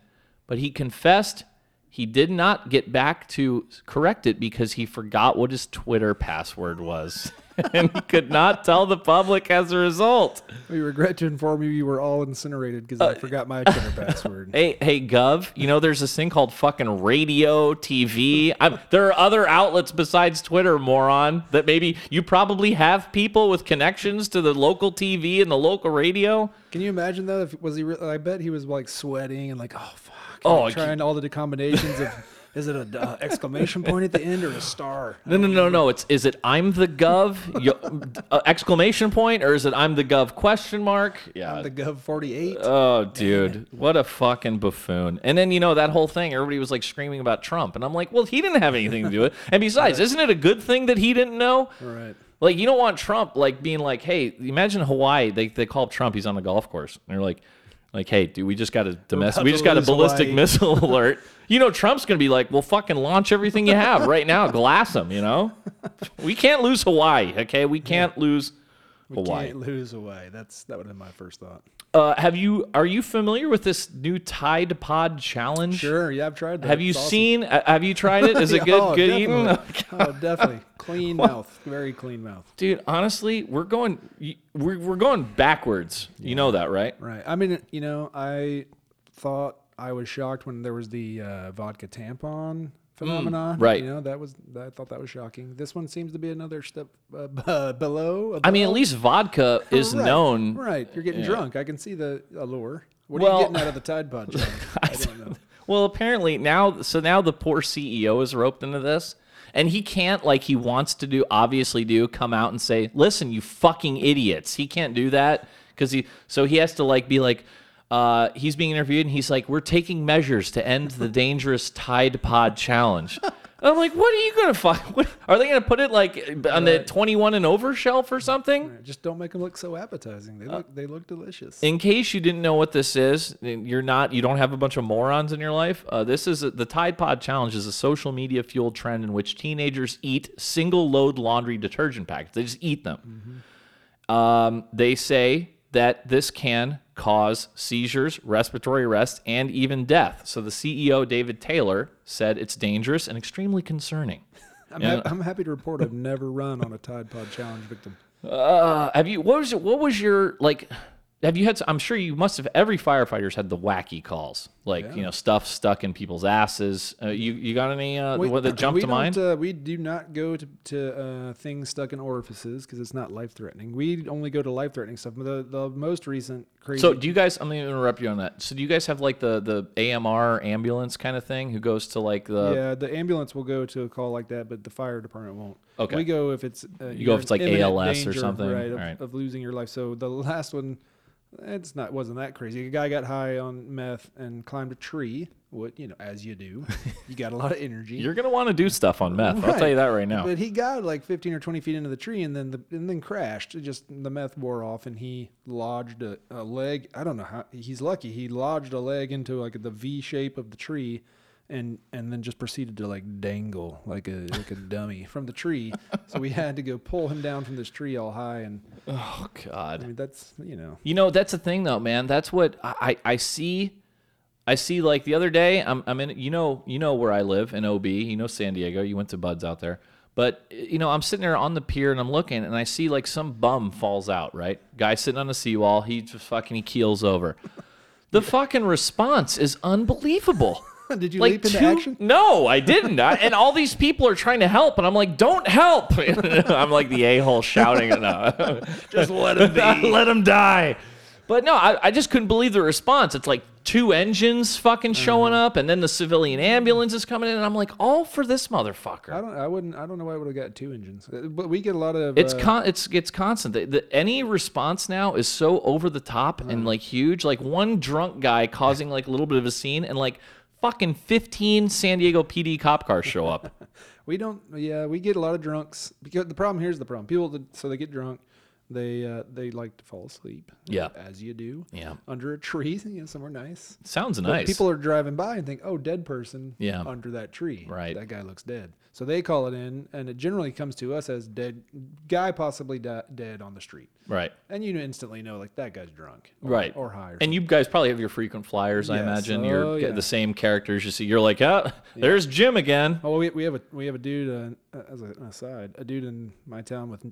but he confessed he did not get back to correct it because he forgot what his Twitter password was. (laughs) and he could not tell the public as a result. We regret to inform you you were all incinerated because I uh, forgot my Twitter (laughs) password. Hey, hey, Gov, you know there's this thing called fucking radio, TV. I'm, there are other outlets besides Twitter, moron, that maybe you probably have people with connections to the local TV and the local radio. Can you imagine though? If was he? Re- I bet he was like sweating and like, oh fuck. Oh, trying all the combinations of. (laughs) Is it a uh, exclamation point at the end or a star? No, no, no, no. It's is it I'm the Gov yo, (laughs) uh, exclamation point or is it I'm the Gov question mark? Yeah. The Gov 48. Oh, dude, what a fucking buffoon! And then you know that whole thing, everybody was like screaming about Trump, and I'm like, well, he didn't have anything to do with it. And besides, isn't it a good thing that he didn't know? right. Like you don't want Trump like being like, hey, imagine Hawaii. They they call Trump. He's on the golf course. And they're like, like, hey, dude, we just got a domestic, we just got a ballistic Hawaii." missile (laughs) alert. You know, Trump's gonna be like, well, fucking launch everything you have right now, glass them. You know, (laughs) we can't lose Hawaii. Okay, we can't lose Hawaii. Can't lose away. That's that would have been my first thought. Uh, have you? Are you familiar with this new Tide Pod challenge? Sure, yeah, I've tried that. Have you awesome. seen? uh, have you tried it? Is it (laughs) good? Oh, good eating? definitely. oh, definitely. (laughs) Clean mouth. Very clean mouth. Dude, honestly, we're going we're, we're going backwards. You know that, right? Right. I mean, you know, I thought I was shocked when there was the uh, vodka tampon phenomenon. Mm, right. You know, that was I thought that was shocking. This one seems to be another step uh, (laughs) below. I mean, at least vodka (laughs) is known. Right. You're getting Yeah. drunk. I can see the allure. What are you getting out of the Tide (laughs) Pod? I don't know. Well, apparently now, so now the poor CEO is roped into this, and he can't, like he wants to do, obviously do, come out and say, "Listen, you fucking idiots." He can't do that because he, so he has to like be like, uh, he's being interviewed, and he's like, "We're taking measures to end the (laughs) dangerous Tide Pod challenge." I'm like, what are you gonna find? (laughs) What, are they gonna put it like on the 21 and over shelf or something? Just don't make them look so appetizing. They Uh, look they look delicious. In case you didn't know what this is, you're not, you don't have a bunch of morons in your life. Uh, this is a, the Tide Pod Challenge is a social media fueled trend in which teenagers eat single load laundry detergent packets. They just eat them. Um, they say that this can cause seizures, respiratory arrest, and even death. So the CEO David Taylor said it's dangerous and extremely concerning. (laughs) I'm, hap- I'm happy to report I've never run on a Tide Pod challenge victim. Uh, have you? What was it? What was your like? Have you had? I'm sure you must have. Every firefighter's had the wacky calls, like Yeah. you know stuff stuck in people's asses. Uh, you you got any uh, what that jumped to mind? Uh, we do not go to, to uh, things stuck in orifices because it's not life threatening. We only go to life threatening stuff. The the most recent crazy. so do you guys? I'm gonna interrupt you on that. So do you guys have like the the AMR ambulance kind of thing? Who goes to like the? yeah, the ambulance will go to a call like that, but the fire department won't. Okay. We go if it's uh, You go if it's like ALS or something, right, of, right. of losing your life. So the last one, it's not wasn't that crazy. A guy got high on meth and climbed a tree. What you know, as you do, you got a lot of energy. (laughs) You're gonna want to do stuff on meth. I'll tell you that right now. But he got like 15 or 20 feet into the tree and then the and then crashed. It just the meth wore off and he lodged a, a leg. I don't know how he's lucky. He lodged a leg into like the V shape of the tree and and then just proceeded to like dangle like a like a (laughs) dummy from the tree. So we had to go pull him down from this tree all high and oh God. I mean that's you know You know, that's the thing though, man. That's what I, I see. I see like the other day, I'm, I'm in, you know, you know where I live in OB, you know, San Diego, you went to BUD/S out there. But, you know, I'm sitting there on the pier and I'm looking and I see like some bum falls out, right? Guy sitting on the seawall. He just fucking, he keels over. The fucking response is unbelievable. (laughs) (laughs) Did you like leap into two- action? No, I (laughs) didn't. I, and all these people are trying to help, and I'm like, "Don't help!" (laughs) I'm like the a hole shouting, "No, just let him be, let him die." But no, I, I just couldn't believe the response. It's like two engines fucking showing Mm-hmm. up, and then the civilian ambulance is coming in, and I'm like, all for this motherfucker. I don't I wouldn't I don't know why I would have got two engines. Uh, But we get a lot of It's uh, con- it's it's constant. The, the, any response now is so over the top and like huge. Like one drunk guy causing like a little bit of a scene, and like fucking fifteen San Diego PD cop cars show up. (laughs) We don't. Yeah, we get a lot of drunks because the problem here's the problem. People that so they get drunk, they uh, they like to fall asleep. Yeah. as you do. Yeah. under a tree, (laughs) you know, somewhere nice. Sounds But nice. people are driving by and think, "Oh, dead person." Yeah. under that tree. Right. that guy looks dead. So they call it in, and it generally comes to us as dead guy, possibly di- dead on the street, right. and you instantly know like that guy's drunk, or, Right. or high. Or And you guys probably have your frequent flyers, I imagine. Oh, You're yeah. the same characters you see. You're like, oh, there's Jim again. Oh, we, we have a we have a dude uh, as a, an aside, a dude in my town with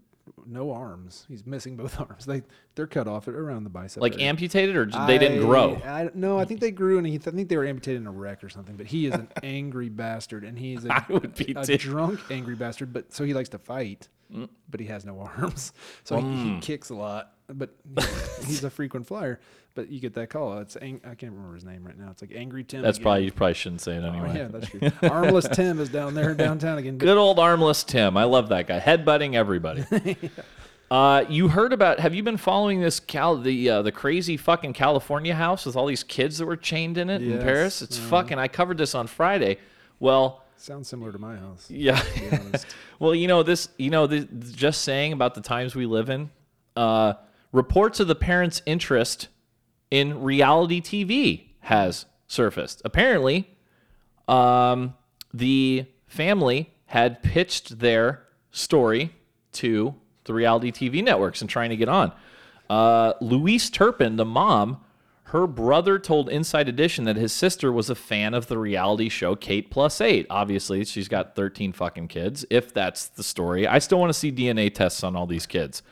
no arms. He's missing both (laughs) arms. They they're cut off around the bicep. Like area. amputated, or j- they didn't grow. I, no, I think they grew, and he, I think they were amputated in a wreck or something. But he is an (laughs) angry bastard, and he's a, I would be a too. drunk angry bastard. But so he likes to fight, Mm. but he has no (laughs) arms, so he, he kicks a lot. But he- he's a frequent flyer. But you get that call. It's ang- I can't remember his name right now. It's like Angry Tim. That's again. probably you probably shouldn't say it Oh, anyway. yeah, that's true. (laughs) Armless Tim is down there in downtown again. Good old armless Tim. I love that guy. Headbutting everybody. (laughs) Uh, you heard about? Have you been following this cal the uh, the crazy fucking California house with all these kids that were chained in it in Perris? It's fucking. I covered this on Friday. Well, Sounds similar to my house. yeah. To. (laughs) Well, you know this. You know, this, just saying about the times we live in. Uh, reports of the parents' interest in reality TV has surfaced. Apparently, um, the family had pitched their story to the reality TV networks and trying to get on. Uh, Louise Turpin, the mom, her brother told Inside Edition that his sister was a fan of the reality show Kate Plus Eight. Obviously, she's got 13 fucking kids, if that's the story. I still want to see DNA tests on all these kids.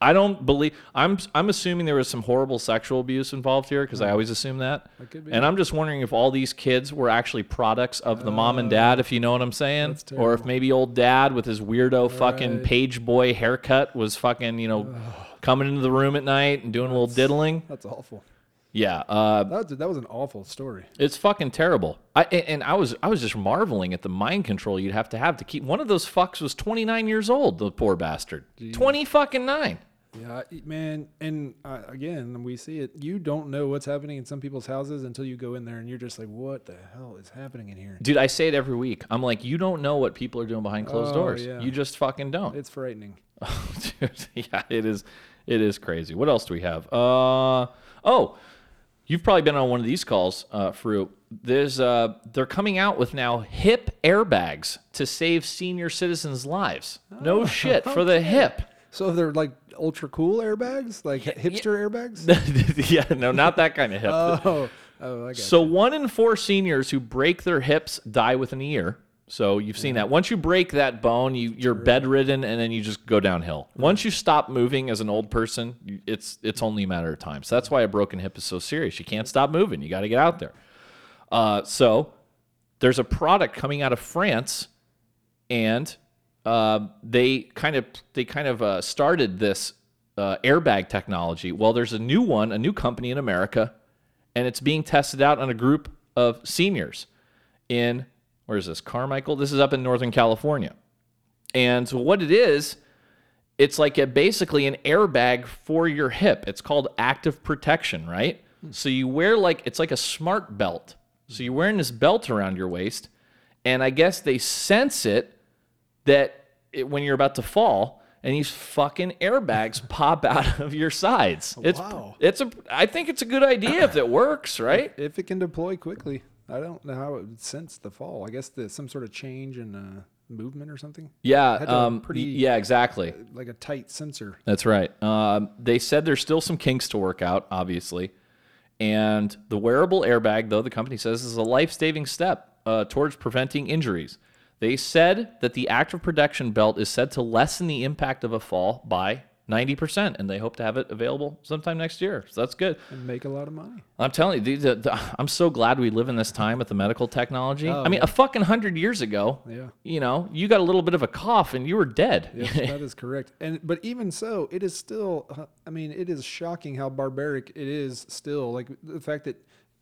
I don't believe I'm I'm assuming there was some horrible sexual abuse involved here because I always assume that. That could be. And I'm just wondering if all these kids were actually products of the mom and dad, if you know what I'm saying, that's or if maybe old dad with his weirdo fucking Right. page boy haircut was fucking you know coming into the room at night and doing a little diddling. That's awful. Yeah, uh, That was, that was an awful story. it's fucking terrible. I and and I was I was just marveling at the mind control you'd have to have to keep one of those fucks was 29 years old. The poor bastard, 20 fucking nine. Yeah, man, and uh, again, we see it. You don't know what's happening in some people's houses until you go in there, and you're just like, "What the hell is happening in here?" Dude, I say it every week. I'm like, you don't know what people are doing behind closed Oh, doors. yeah. You just fucking don't. It's frightening. (laughs) Dude, (laughs) yeah, it is. It is crazy. What else do we have? Uh oh, you've probably been on one of these calls, uh, Fruit. There's uh, they're coming out with now hip airbags to save senior citizens' lives. No shit for the hip. So they're like ultra cool airbags, like hipster airbags. (laughs) yeah, no, not that kind of hip. (laughs) oh, oh, I got So one in four seniors who break their hips die within a year. So you've seen that. Once you break that bone, you you're bedridden, and then you just go downhill. Once you stop moving as an old person, it's it's only a matter of time. So that's why a broken hip is so serious. You can't stop moving. You got to get out there. Uh, so there's a product coming out of France, and uh, they kind of they kind of uh, started this uh, airbag technology. Well, there's a new one, a new company in America, and it's being tested out on a group of seniors in where is this Carmichael? This is up in Northern California, and so what it is. It's like a, basically an airbag for your hip. It's called active protection, right? So you wear like it's like a smart belt. So you're wearing this belt around your waist, and I guess they sense it that it, when you're about to fall, and these fucking airbags (laughs) pop out (laughs) of your sides. It's Wow. it's a I think it's a good idea if it works, right? If it can deploy quickly, I don't know how it would sense the fall. I guess there's some sort of change in uh, movement or something, Yeah, um, pretty- yeah, exactly. like a tight sensor. That's right. Um, they said there's still some kinks to work out, obviously. And the wearable airbag, though, the company says is a life saving step uh, towards preventing injuries. They said that the active protection belt is said to lessen the impact of a fall by 90%, and they hope to have it available sometime next year. So that's good. and make a lot of money. I'm telling you, the, the, the, (laughs) I'm so glad we live in this time with the medical technology. Oh, I mean, yeah. a fucking hundred years ago, Yeah. you know, you got a little bit of a cough and you were dead. Yes, (laughs) that is correct. And but even so, it is still. uh, I mean, it is shocking how barbaric it is still. Like the fact that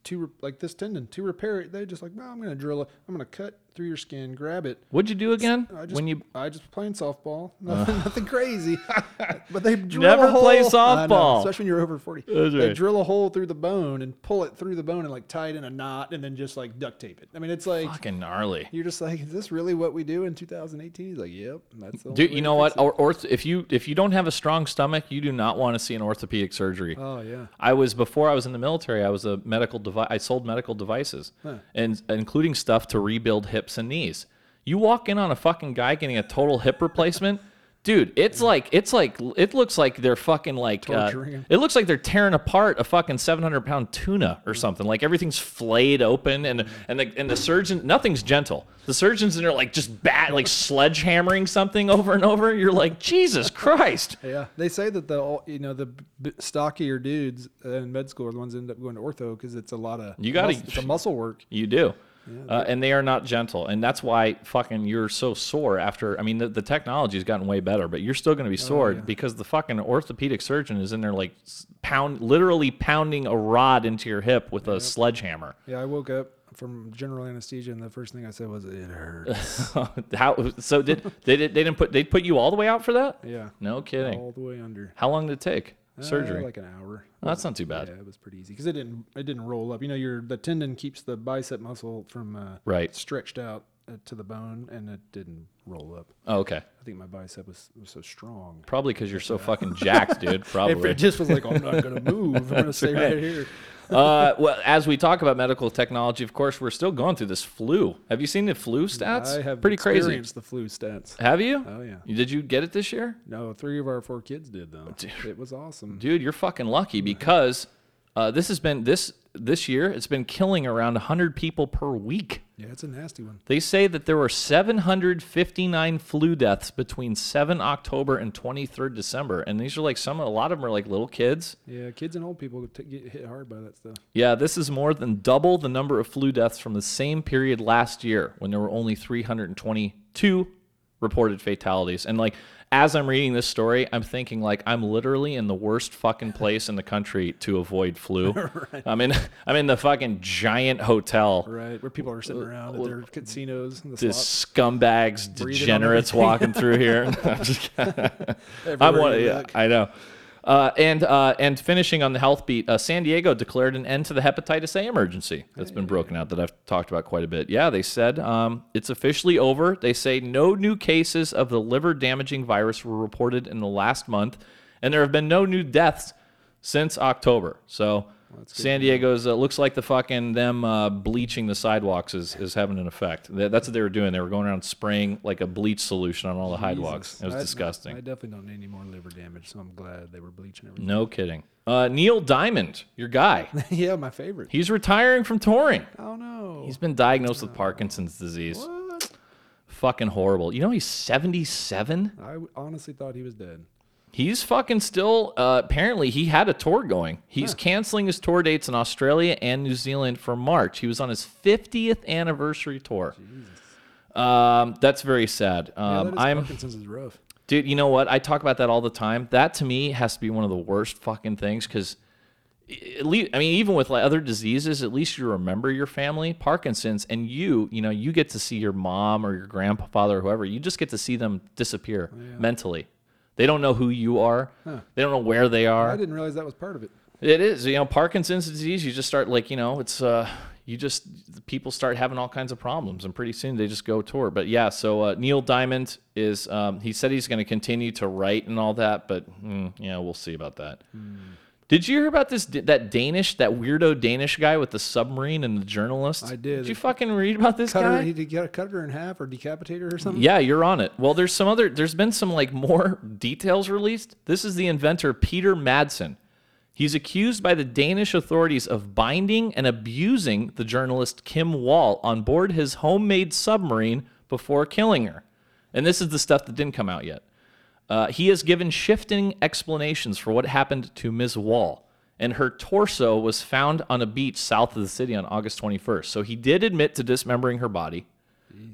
to like this tendon to repair it, they're just like, well, I'm going to drill it. I'm going to cut through your skin, grab it. What'd you do again? I just, when you I just playing softball. (laughs) Nothing, uh. nothing crazy. (laughs) but they drill Never a hole. play I know, softball. especially when you're over forty. That's They right. drill a hole through the bone and pull it through the bone and like tie it in a knot and then just like duct tape it. I mean, it's like fucking gnarly. you're just like, is this really what we do in 2018? He's like, yep, that's the Dude, you know what? it." Or, if you if you don't have a strong stomach, you do not want to see an orthopedic surgery. Oh yeah. I was before I was in the military. I was a medical device. I sold medical devices, and including stuff to rebuild hips and knees. You walk in on a fucking guy getting a total hip replacement, dude. It's like it's like it looks like they're fucking like uh, it looks like they're tearing apart a fucking seven hundred pound tuna or something. Like everything's flayed open, and and the and the surgeon nothing's gentle. The surgeons in there like just bat like sledgehammering something over and over. You're like Jesus Christ. (laughs) Yeah, they say that the you know the stockier dudes in med school are the ones that end up going to ortho because it's a lot of You gotta- mus- it's a muscle work. You do. Uh, and they are not gentle. And that's why fucking you're so sore after. I mean, the, the technology has gotten way better, but you're still going to be sore because the fucking orthopedic surgeon is in there like pound, literally pounding a rod into your hip with a sledgehammer. Yeah, I woke up from general anesthesia and the first thing I said was it hurts. (laughs) How? So did they? Did, they didn't put they put you all the way out for that? yeah, No kidding. all the way under How long did it take? Uh, Surgery. like an hour. Oh, that's not too bad. Yeah, it was pretty easy because it didn't it didn't roll up. You know, your the tendon keeps the bicep muscle from uh, Right. stretched out to the bone, and it didn't roll up. Oh, okay. I think my bicep was, was so strong. Probably because you're so fucking jacked, dude. (laughs) Probably. it just was like, I'm not gonna (laughs) move, I'm gonna stay right here. uh, well, as we talk about medical technology, of course, we're still going through this flu. Have you seen the flu stats? I have pretty crazy. the flu stats. Have you? Oh yeah. Did you get it this year? No, three of our four kids did though. It was awesome. Dude, you're fucking lucky because uh, this has been this this year. It's been killing around 100 people per week. Yeah, it's a nasty one. They say that there were 759 flu deaths between 7 October and 23rd December, and these are like some. A lot of them are like little kids. Yeah, kids and old people t- get hit hard by that stuff. Yeah, this is more than double the number of flu deaths from the same period last year when there were only 322 reported fatalities. And like as I'm reading this story, I'm thinking like I'm literally in the worst fucking place in the country to avoid flu. (laughs) I'm in (laughs) I'm in the fucking giant hotel. Right, where people are sitting around at their casinos and the scumbags, Breathing degenerates walking through here. (laughs) I'm just I'm one. Yeah. I know. Uh, and uh, and finishing on the health beat, uh, San Diego declared an end to the hepatitis A emergency that's been broken out that I've talked about quite a bit. Yeah, they said um, it's officially over. They say no new cases of the liver damaging virus were reported in the last month, and there have been no new deaths since October. So San Diego's uh, looks like the fucking them uh, bleaching the sidewalks is, is having an effect. That- That's what they were doing. They were going around spraying like a bleach solution on all the sidewalks. It was I- disgusting. I definitely don't need any more liver damage, so I'm glad they were bleaching everything. No kidding. Uh, Neil Diamond, your guy, (laughs) yeah, my favorite. he's retiring from touring. Oh no. He's been diagnosed with Parkinson's disease. what? Fucking horrible. You know he's 77? I honestly thought he was dead. He's fucking still. Uh, apparently, he had a tour going. He's canceling his tour dates in Australia and New Zealand for March. He was on his 50th anniversary tour. Um, that's very sad. Yeah, Um, that is I'm, Parkinson's is rough. dude. You know what? I talk about that all the time. That to me has to be one of the worst fucking things because. At least, I mean, even with like other diseases, at least you remember your family. Parkinson's, and you, you know, you get to see your mom or your grandfather or whoever. You just get to see them disappear mentally. They don't know who you are. They don't know where they are. I didn't realize that was part of it. It is, you know, Parkinson's disease. You just start like, you know, it's uh, you just people start having all kinds of problems, and pretty soon they just go tour. But yeah, so uh, Neil Diamond is, um, he said he's going to continue to write and all that, but mm, yeah, we'll see about that. Did you hear about this? that Danish, that weirdo Danish guy with the submarine and the journalist? I did. Did you fucking read about this Cut guy? her, he did get cut her in half or decapitate her or something. Yeah, you're on it. Well, there's some other. There's been some like more (laughs) details released. This is the inventor Peter Madsen. He's accused by the Danish authorities of binding and abusing the journalist Kim Wall on board his homemade submarine before killing her. And this is the stuff that didn't come out yet. Uh, he has given shifting explanations for what happened to Ms. Wall, and her torso was found on a beach south of the city on August 21st. So he did admit to dismembering her body,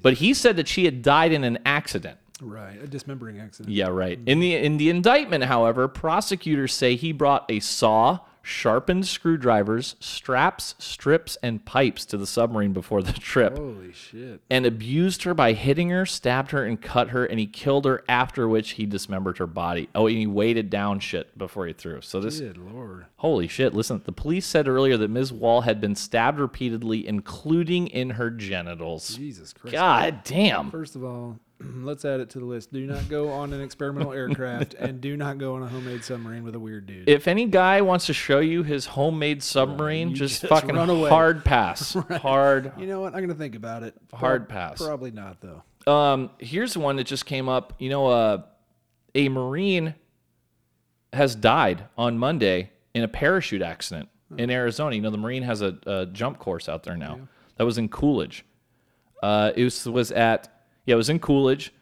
but he said that she had died in an accident. Right. A dismembering accident. Yeah, right. In the in the indictment, however, prosecutors say he brought a saw, sharpened screwdrivers, straps, strips, and pipes to the submarine before the trip Holy shit. and abused her by hitting her, stabbed her, and cut her, and he killed her. After which he dismembered her body. Oh, and he weighted down shit before he threw. So this, Good lord. holy shit! Listen, the police said earlier that Ms. Wall had been stabbed repeatedly, including in her genitals. Jesus Christ. God damn! First of all, (clears throat) let's add it to the list. Do not go on an experimental (laughs) aircraft and do not go on a homemade submarine with a weird dude. If any guy wants to show you his homemade submarine, you just, just fucking run away. hard pass. (laughs) Hard. you know what? I'm going to think about it. Hard Prob- pass. Probably not, though. Um, here's one that just came up. You know, uh, a Marine has died on Monday in a parachute accident in Arizona. You know, the Marine has a, a jump course out there now. That was in Coolidge. Uh, it was, was at yeah, it was in Coolidge,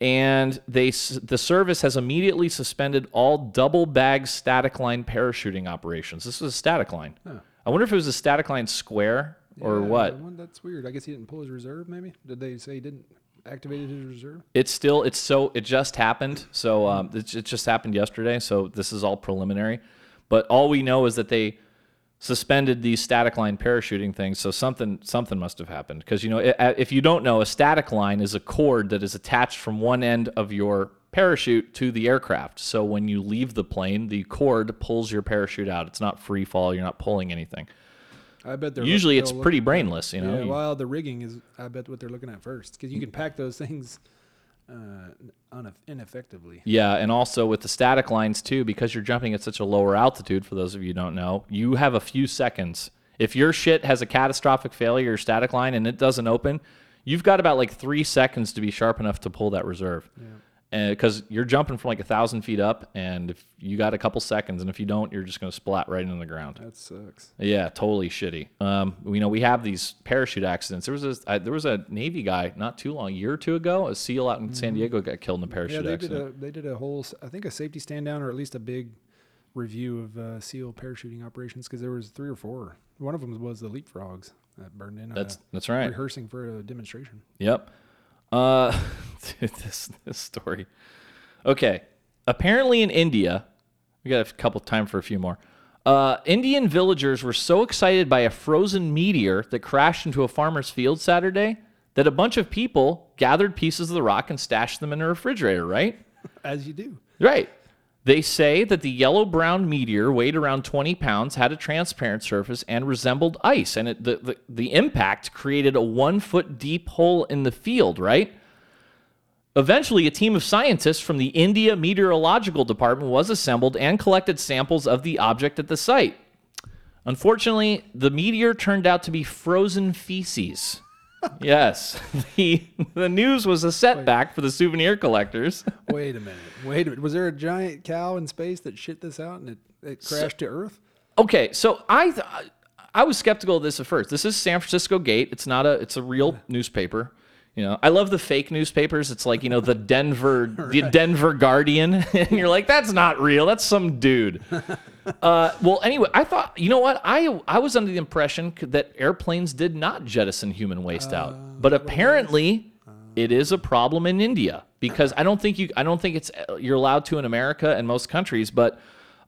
and they the service has immediately suspended all double bag static line parachuting operations. This was a static line. I wonder if it was a static line square or Yeah, what. that's weird. I guess he didn't pull his reserve, maybe? Did they say he didn't activate his reserve? It's still it's so it just happened. So um, it, it just happened yesterday. So this is all preliminary, but all we know is that they suspended these static line parachuting things. So something something must have happened because you know if you don't know, a static line is a cord that is attached from one end of your parachute to the aircraft. So when you leave the plane, the cord pulls your parachute out. It's not free fall. You're not pulling anything. I bet they're Usually it's pretty brainless. You know. Yeah, well, the rigging is, I bet, what they're looking at first. Because you can pack those things uh, ineffectively. Yeah, and also with the static lines too, because you're jumping at such a lower altitude. For those of you who don't know, you have a few seconds. If your shit has a catastrophic failure, your static line, and it doesn't open, you've got about like three seconds to be sharp enough to pull that reserve. Because you're jumping from like a thousand feet up, and if you got a couple seconds, and if you don't, you're just going to splat right into the ground. That sucks. Yeah, totally shitty. Um, you know, we have these parachute accidents. There was a I, there was a Navy guy not too long, a year or two ago, a SEAL out in San Diego got killed in a Mm-hmm. Yeah, parachute they accident. did a they did a whole I think a safety stand down or at least a big review of uh, SEAL parachuting operations because there was three or four. One of them was the leapfrogs that burned in. That's uh, that's right. rehearsing for a demonstration. Yep. Uh, (laughs) dude, this this story. Okay. Apparently in India, we got a couple time for a few more. Uh, Indian villagers were so excited by a frozen meteor that crashed into a farmer's field Saturday that a bunch of people gathered pieces of the rock and stashed them in a refrigerator. Right. (laughs) As you do. Right. They say that the yellow brown meteor weighed around 20 pounds, had a transparent surface, and resembled ice. And it, the, the, the impact created a one foot deep hole in the field, right? Eventually, a team of scientists from the India Meteorological Department was assembled and collected samples of the object at the site. Unfortunately, the meteor turned out to be frozen feces. Yes, (laughs) the, the news was a setback for the souvenir collectors. (laughs) Wait a minute. Wait a minute. Was there a giant cow in space that shit this out and it, it crashed to Earth? Okay, so I th- I was skeptical of this at first. This is San Francisco Gate. It's not a it's a real newspaper. You know, I love the fake newspapers. It's like you know the (laughs) Denver the Denver Guardian, and you're like, that's not real. That's some dude. Uh, well, anyway, I thought you know what? I I was under the impression that airplanes did not jettison human waste out, but apparently it is a problem in India because I don't think you I don't think it's you're allowed to in America and most countries, but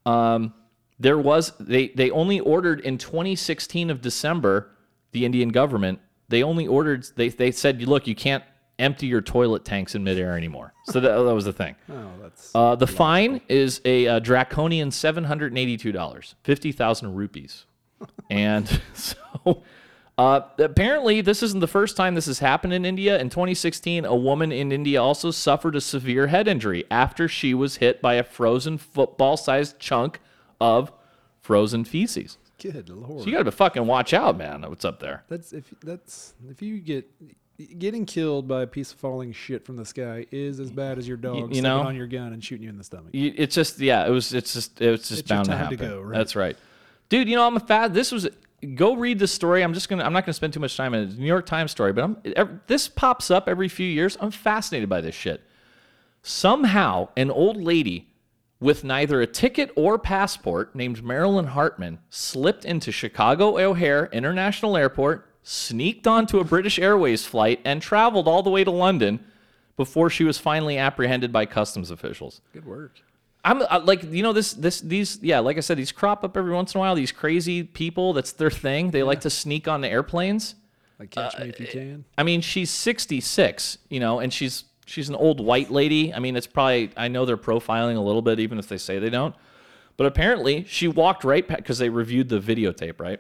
um, there was they they only ordered in 2016 of December the Indian government they only ordered they they said look you can't empty your toilet tanks in midair anymore. So that, that was the thing. (laughs) Oh, that's uh, the fine is a, uh draconian $782 50000 rupees. (laughs) And (laughs) so uh, apparently this isn't the first time this has happened in india. In 2016 a woman in india also suffered a severe head injury after she was hit by a frozen football-sized chunk of frozen feces. Good lord. so you gotta fucking watch out man what's up there. That's if that's if you get getting killed by a piece of falling shit from the sky is as bad as your dog you stepping know? on your gun and shooting you in the stomach. You- It's just yeah, it was it's just it was just It's bound to time to happen. go, right? That's right, dude. You know I'm a fat. This was go read the story. I'm just gonna I'm not gonna spend too much time in it. It's a New York Times story, but I'm this pops up every few years. I'm fascinated by this shit. Somehow, an old lady with neither a ticket or passport named Marilyn Hartman slipped into Chicago O'Hare International Airport, sneaked onto a British Airways flight, and traveled all the way to London before she was finally apprehended by customs officials. Good work. I'm uh, like, you know, this, this, these, yeah, like I said, these crop up every once in a while. These crazy people, that's their thing. They like to sneak onto airplanes. Like catch me if Uh, you can. I mean, she's 66, you know, and she's she's an old white lady. I mean, it's probably I know they're profiling a little bit, even if they say they don't. But apparently, she walked right past because they reviewed the videotape, right?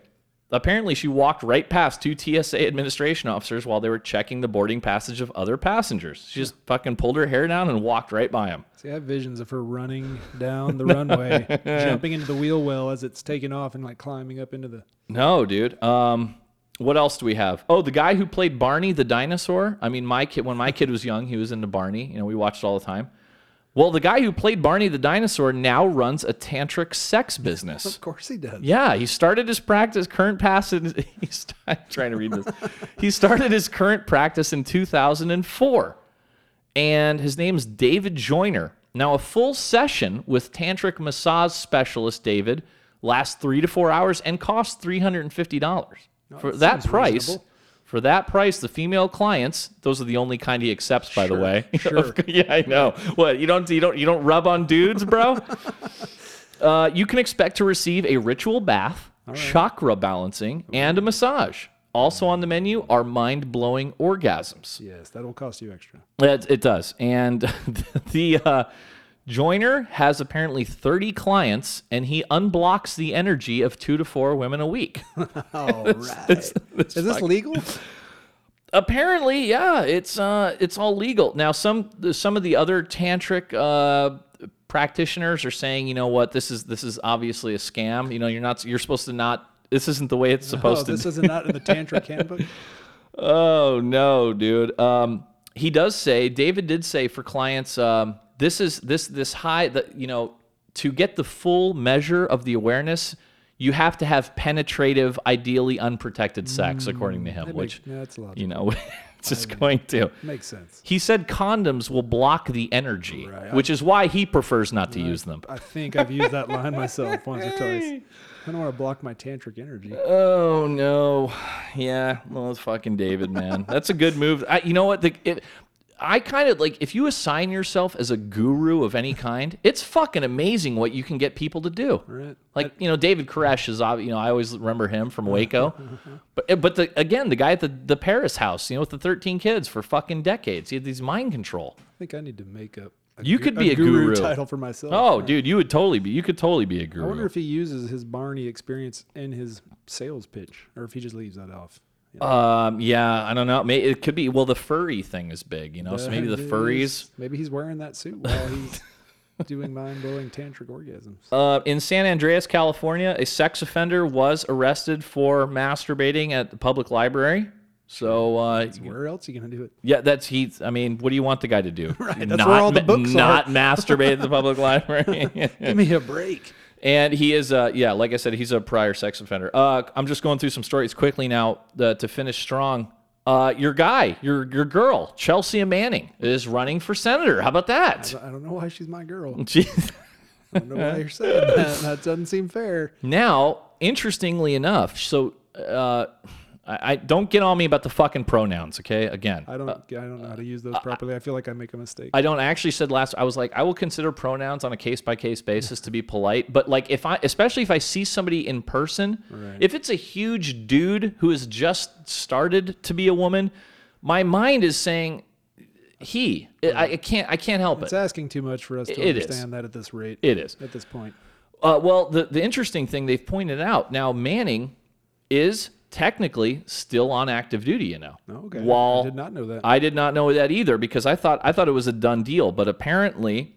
Apparently, she walked right past two TSA administration officers while they were checking the boarding passage of other passengers. She just (laughs) fucking pulled her hair down and walked right by them. See, I have visions of her running down the runway, (laughs) jumping into the wheel well as it's taking off and like climbing up into the. No, dude. Um, what else do we have? Oh, the guy who played Barney the dinosaur. I mean, my kid when my kid was young, he was into Barney. You know, we watched all the time. Well, the guy who played Barney the dinosaur now runs a tantric sex (laughs) business. Of course he does. Yeah, he started his practice current passage. (laughs) He's I'm trying to read this. he started his current practice in 2004, and his name's David Joyner. Now, a full session with tantric massage specialist David lasts three to four hours and costs three hundred and fifty dollars. For that that price, reasonable. For that price, the female clients, those are the only kind he accepts, by the way. (laughs) sure. yeah, I know. What you don't you don't you don't rub on dudes, bro. (laughs) Uh, you can expect to receive a ritual bath, chakra balancing, and a massage. Also on the menu are mind blowing orgasms. Yes, that'll cost you extra. It, it does. And (laughs) the uh, Joyner has apparently 30 clients, and he unblocks the energy of two to four women a week. (laughs) All (laughs) right. Is this legal? apparently yeah it's uh it's all legal now some some of the other tantric uh practitioners are saying you know what this is this is obviously a scam you know you're not you're supposed to not this isn't the way it's supposed Oh, to this (laughs) is not in the tantric handbook. Oh no, dude. Um, he does say David did say for clients, um, this is this this high that you know to get the full measure of the awareness, you have to have penetrative, ideally unprotected sex, mm, according to him. That which makes- yeah, you know, (laughs) it's just going to. Makes sense. He said condoms will block the energy, Right. which is why he prefers not to use them. I think I've used that line myself (laughs) once or twice. I don't want to block my tantric energy. Oh no, yeah, well, it's fucking David, man. That's a good move. I, you know what? The, it, I kind of like if you assign yourself as a guru of any kind, (laughs) it's fucking amazing what you can get people to do. Right. Like you know, David Koresh is you know I always remember him from (laughs) Waco, (laughs) but but the, again the guy at the the Perris house, you know, with the thirteen kids for fucking decades, he had these mind control. I think I need to make up You gu- could be a guru. title for myself. Oh, dude, you would totally be. You could totally be a guru. I wonder if he uses his Barney experience in his sales pitch, or if he just leaves that off. Um, yeah, I don't know. Maybe it could be. Well, the furry thing is big, you know. So maybe the furries. Maybe he's wearing that suit (laughs) while he's doing mind-blowing tantric orgasms. Uh, in San Andreas, California, a sex offender was arrested for masturbating at the public library. So uh, Where else are you gonna do it? yeah, that's he. I mean, what do you want the guy to do? (laughs) Right, that's not where all the books are. not masturbate at the public (laughs) library. Give me a break. And he is, uh, yeah, like I said, he's a prior sex offender. Uh, I'm just going through some stories quickly now uh, to finish strong. Uh, your guy, your your girl, Chelsea Manning, is running for senator. How about that? I don't know why she's my girl. (laughs) Jeez. I don't know why you're saying that. That doesn't seem fair. Now, interestingly enough, so uh, I, I don't get on me about the fucking pronouns. Okay, again, I don't. Uh, I don't know how to use those uh, uh, properly. I feel like I make a mistake. I don't I actually said last I was like I will consider pronouns on a case by case basis to be polite, but like if I especially if I see somebody in person, Right. if it's a huge dude who has just started to be a woman, my mind is saying he. I, I can't I can't help it's it. It's asking too much for us to It is. understand that at this rate. It is. at this point. Uh, well, the the interesting thing they've pointed out now Manning is technically still on active duty, you know. Oh, okay. While I did not know that. I did not know that either because I thought I thought it was a done deal, but apparently,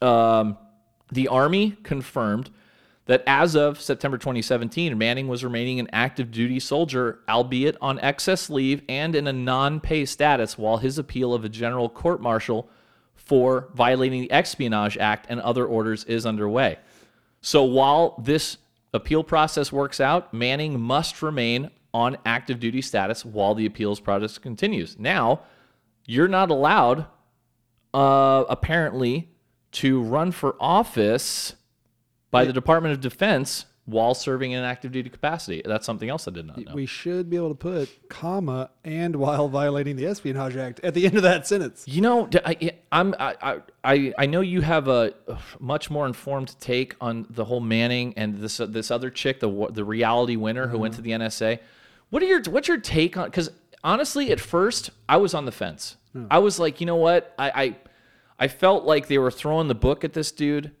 um, the Army confirmed that as of September 2017, Manning was remaining an active duty soldier, albeit on excess leave and in a non-pay status, while his appeal of a general court martial for violating the Espionage Act and other orders is underway. So while this appeal process works out, Manning must remain on active duty status while the appeals process continues. Now, you're not allowed, uh, apparently, to run for office by the Department of Defense while serving in an active duty capacity. That's something else I did not know. We should be able to put comma and while violating the Espionage Act at the end of that sentence. You know, I, am I, I, I know you have a much more informed take on the whole Manning and this this other chick, the the Reality Winner who went to mm-hmm. the NSA. What are your what's your take on? Because honestly, at first I was on the fence. Hmm. I was like, you know what, I, I I felt like they were throwing the book at this dude.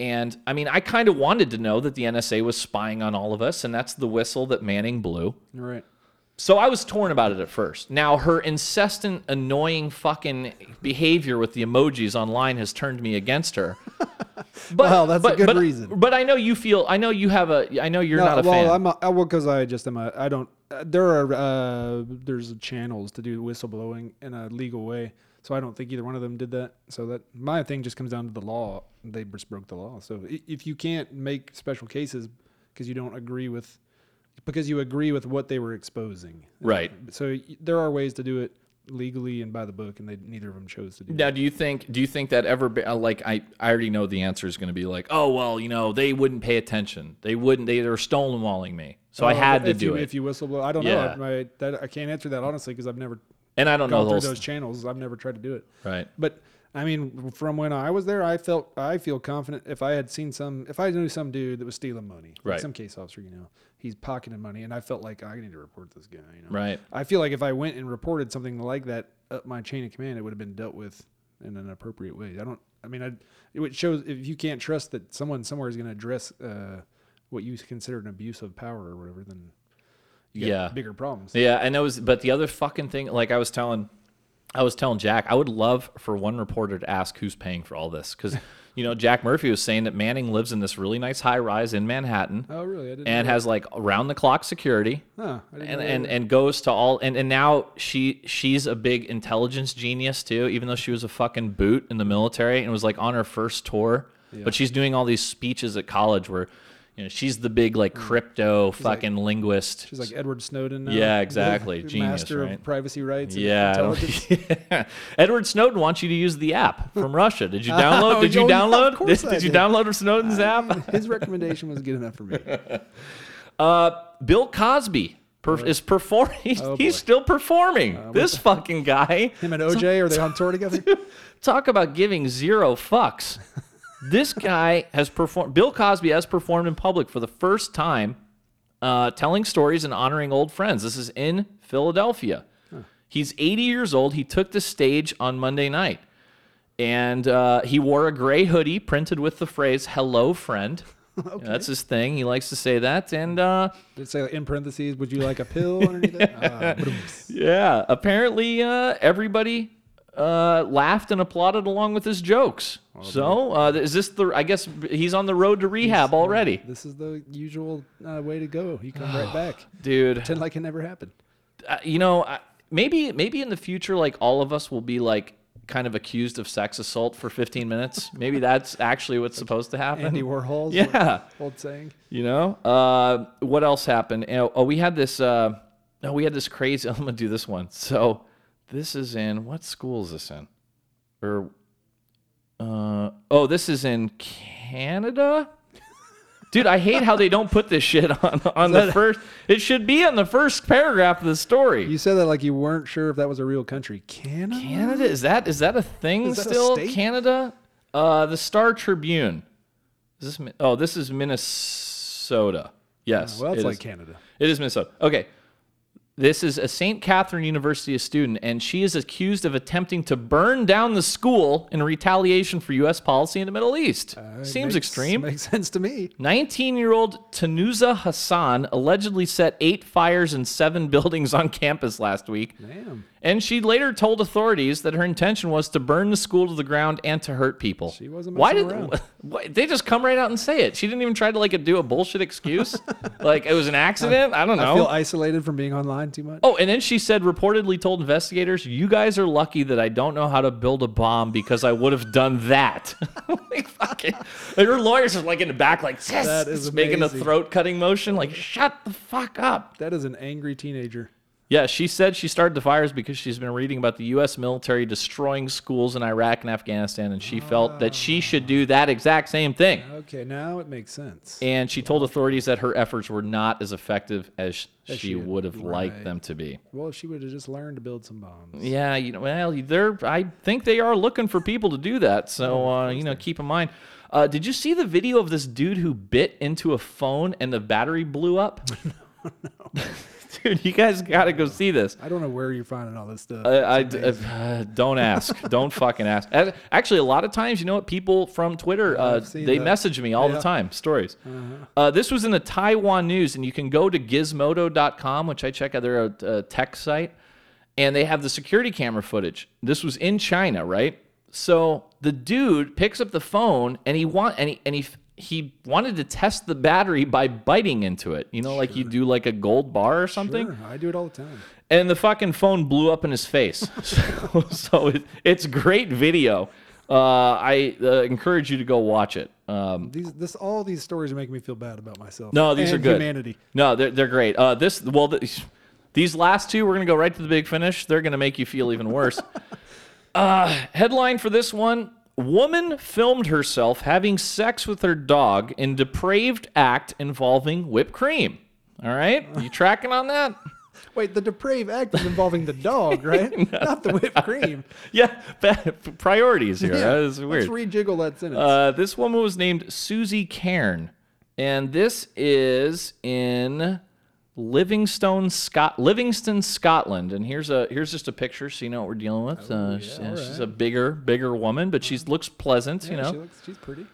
And I mean, I kind of wanted to know that the NSA was spying on all of us, and that's the whistle that Manning blew. Right. So I was torn about it at first. Now her incessant, annoying fucking behavior with the emojis online has turned me against her. (laughs) But, Well, that's a good but- reason. But I know you feel. I know you have a. I know you're No, not a well, fan. I'm a, well because I just am a. I don't. Uh, there are uh, there's channels to do whistleblowing in a legal way, so I don't think either one of them did that. So that my thing just comes down to the law. They just broke the law. So if you can't make special cases because you don't agree with, because you agree with what they were exposing, right. so there are ways to do it legally and by the book, and they neither of them chose to do. that. Now, do you think? Do you think that ever? Be, uh, like, I, I already know the answer is going to be like, oh well, you know, they wouldn't pay attention. They wouldn't. They, they were stonewalling me, so I Oh, had to do you, it. If you whistleblow, I don't Yeah. know. I, that, I can't answer that honestly because I've never and I don't know through those channels. I've never tried to do it. right. But I mean, from when I was there, I felt I feel confident if I had seen some, if I knew some dude that was stealing money, like some case officer, you know, he's pocketing money, and I felt like I need to report this guy. You know, Right. I feel like if I went and reported something like that up my chain of command, it would have been dealt with in an appropriate way. I don't. I mean, I, it shows if you can't trust that someone somewhere is going to address uh, what you consider an abuse of power or whatever, then you got Yeah. bigger problems. Yeah, and it was, but the other fucking thing, like I was telling, I was telling Jack, I would love for one reporter to ask who's paying for all this, because (laughs) you know Jack Murphy was saying that Manning lives in this really nice high rise in Manhattan Oh, really? I didn't. and know has like round the clock security. Huh, I didn't And, know and that. and goes to all and, and now she she's a big intelligence genius too even though she was a fucking boot in the military and was like on her first tour but she's doing all these speeches at college where you know she's the big like crypto fucking linguist Mm. She's like Edward Snowden. Now. Yeah, exactly. (laughs) Genius, Master right? of privacy rights. and Yeah, (laughs) I yeah. Edward Snowden wants you to use the app from Russia. Did you (laughs) download? Oh, Did you download? did, I did you download Snowden's app? His recommendation was good enough for me. Uh, Bill Cosby per- is performing. He's, Oh, he's still performing. this fucking guy. Him and OJ are they on tour together? Talk about giving zero fucks. This guy has performed. Bill Cosby has performed in public for the first time, uh, telling stories and honoring old friends. This is in Philadelphia. He's 80 years old. He took the stage on Monday night. and uh, he wore a gray hoodie printed with the phrase "Hello, friend." (laughs) That's his thing. He likes to say that, and uh, Did it say in parentheses, would you like a pill underneath it? (laughs) Ah, yeah, apparently uh, everybody uh, laughed and applauded along with his jokes. So uh, is this the? I guess he's on the road to rehab already, this is the usual uh, way to go. You come right (sighs) back. dude. Pretend like it never happened. uh, you know, I- maybe maybe in the future, like all of us will be like kind of accused of sex assault for 15 minutes. (laughs) Maybe that's actually what's supposed to happen. Andy Warhol's (laughs) Yeah. old saying. You know, uh, what else happened? Oh, oh, we had this. Uh, no, we had this crazy. (laughs) I'm gonna do this one. So this is in what school is this in? Or uh, oh, this is in Canada. Dude, I hate how they don't put this shit on on the first. It should be on the first paragraph of the story. You said that like you weren't sure if that was a real country. Canada? Canada is that is that a thing Is that a still? state? Canada, uh, the Star Tribune. Is this? Oh, this is Minnesota. Yes, Well, it's it like is. Canada. It is Minnesota. Okay. This is a St. Catherine University student, and she is accused of attempting to burn down the school in retaliation for U.S. policy in the Middle East. Uh, Seems makes- extreme. Makes sense to me. 19 year old Tanuza Hassan allegedly set eight fires in seven (laughs) buildings on campus last week. Damn. And she later told authorities that her intention was to burn the school to the ground and to hurt people. She wasn't Why did (laughs) why, they just come right out and say it? She didn't even try to like do a bullshit excuse, (laughs) like it was an accident. I don't know. I feel isolated from being online too much. Oh, and then she said, reportedly told investigators, "You guys are lucky that I don't know how to build a bomb because I would have done that." (laughs) like fucking, like her lawyers are like in the back, like yes, That is making a throat cutting motion, like shut the fuck up. That is an angry teenager. Yeah, she said she started the fires because she's been reading about the U.S. military destroying schools in Iraq and Afghanistan, and she felt that she should do that exact same thing. Okay, now it makes sense. And she told authorities that her efforts were not as effective as she, she would have liked right. them to be. Well, she would have just learned to build some bombs. Yeah, you know, well, they're. I think they are looking for people to do that. So, uh, you know, keep in mind. Uh, did you see the video of this dude who bit into a phone and the battery blew up? (laughs) (laughs) Dude, you guys got to go see this. I don't know where you're finding all this stuff. I, I- uh, (laughs) don't ask. don't fucking ask. Actually, a lot of times, you know what? People from Twitter, uh, they that. message me all the time stories. Uh, this was in the Taiwan news, and you can go to gizmodo.com, which I check out. They're a, a tech site, and they have the security camera footage. This was in China, right? So the dude picks up the phone, and he want and he and he. He wanted to test the battery by biting into it, you know, like you do like a gold bar or something Sure, I do it all the time. and the fucking phone blew up in his face. (laughs) so so it, it's great video. Uh, I uh, encourage you to go watch it. Um, These, this, all these stories are making me feel bad about myself. no, these are good. Humanity. No, they're they're great. Uh, this well, th these last two we're gonna go right to the big finish. They're gonna make you feel even worse. (laughs) uh, headline for this one: Woman filmed herself having sex with her dog in depraved act involving whipped cream. All right, you (laughs) tracking on that? Wait, the depraved act is involving the dog, right? (laughs) Not the whipped cream. (laughs) Yeah, priorities here. That is weird. Let's rejiggle that sentence. Uh, this woman was named Susie Cairn, and this is in Livingstone, Scot Livingston, Scotland. And here's a here's just a picture, so you know what we're dealing with. uh, she's, Oh, all she's a bigger bigger woman, but she looks pleasant. you know, she looks, she's pretty.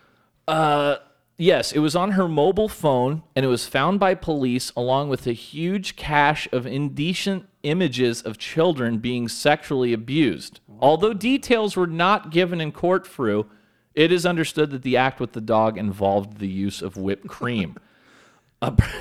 uh, yes, it was on her mobile phone, and it was found by police along with a huge cache of indecent images of children being sexually abused. Although details were not given in court, through it is understood that the act with the dog involved the use of whipped cream. (laughs)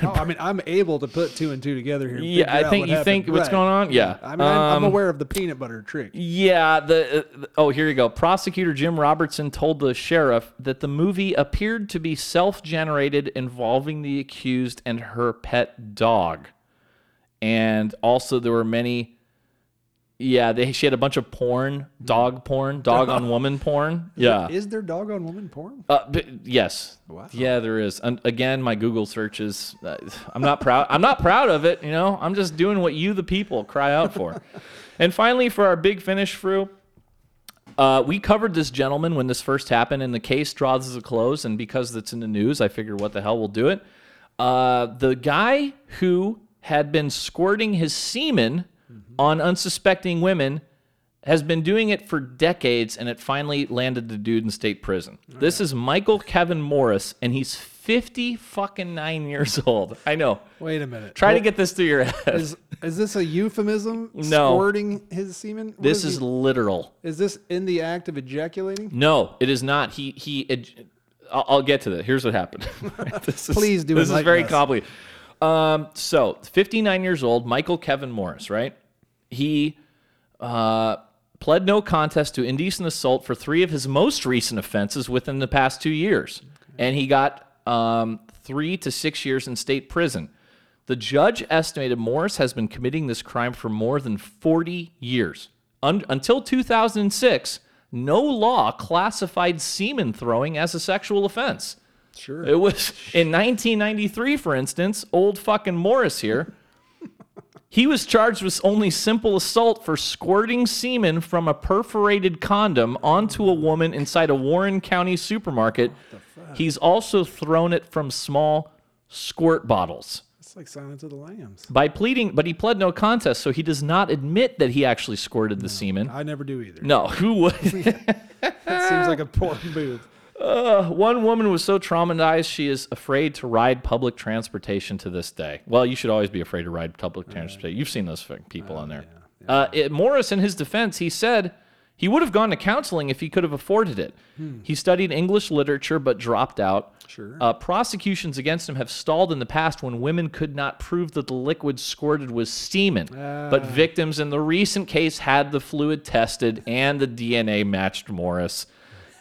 Oh, I (laughs) mean, I'm able to put two and two together here. Yeah, I think you happened. think what's Right. going on. Yeah, I mean, I'm, I'm Um, aware of the peanut butter trick. Yeah, the, uh, the- oh here you go. Prosecutor Jim Robertson told the sheriff that the movie appeared to be self-generated involving the accused and her pet dog. And also there were many yeah, they she had a bunch of porn, dog porn, dog on woman (laughs) porn. Yeah. Is there dog on woman porn? Uh, but yes. Wow. Yeah, there is. And again, my Google searches. Uh, I'm not proud. I'm not proud of it. You know, I'm just doing what you, the people, cry out for. (laughs) and finally, for our big finish, through. Uh, we covered this gentleman when this first happened, and the case draws to a close. And because it's in the news, I figured, what the hell, we'll do it. Uh, the guy who had been squirting his semen on unsuspecting women has been doing it for decades, and it finally landed the dude in state prison. This is Michael Kevin Morris, and he's 50 fucking nine years old. I know. Wait a minute. Try to get this through your head. (laughs) Is is this a euphemism? No. Squirting his semen. What This is is literal. Is this in the act of ejaculating? No, it is not. He he. ej- I'll, I'll get to that. Here's what happened. (laughs) this is, Please do This is very us. complicated. Um, so 59 years old, Michael Kevin Morris, right? He uh, pled no contest to indecent assault for three of his most recent offenses within the past two years, and he got um, three to six years in state prison. The judge estimated Morris has been committing this crime for more than 40 years. Un- until 2006, no law classified semen throwing as a sexual offense. Sure. It was in 1993, for instance, old fucking Morris here. He was charged with only simple assault for squirting semen from a perforated condom onto a woman inside a Warren County supermarket. He's also thrown it from small squirt bottles. It's like Silence of the Lambs. By pleading, but he pled no contest, so he does not admit that he actually squirted the semen. I never do either. No, (laughs) who would? (laughs) That seems like a poor move. Uh, one woman was so traumatized she is afraid to ride public transportation to this day. Well, you should always be afraid to ride public transportation. You've seen those people on there. Uh, it, Morris, in his defense, he said he would have gone to counseling if he could have afforded it. He studied English literature but dropped out. Sure. Uh, prosecutions against him have stalled in the past when women could not prove that the liquid squirted was semen. But victims in the recent case had the fluid tested and the DNA matched Morris.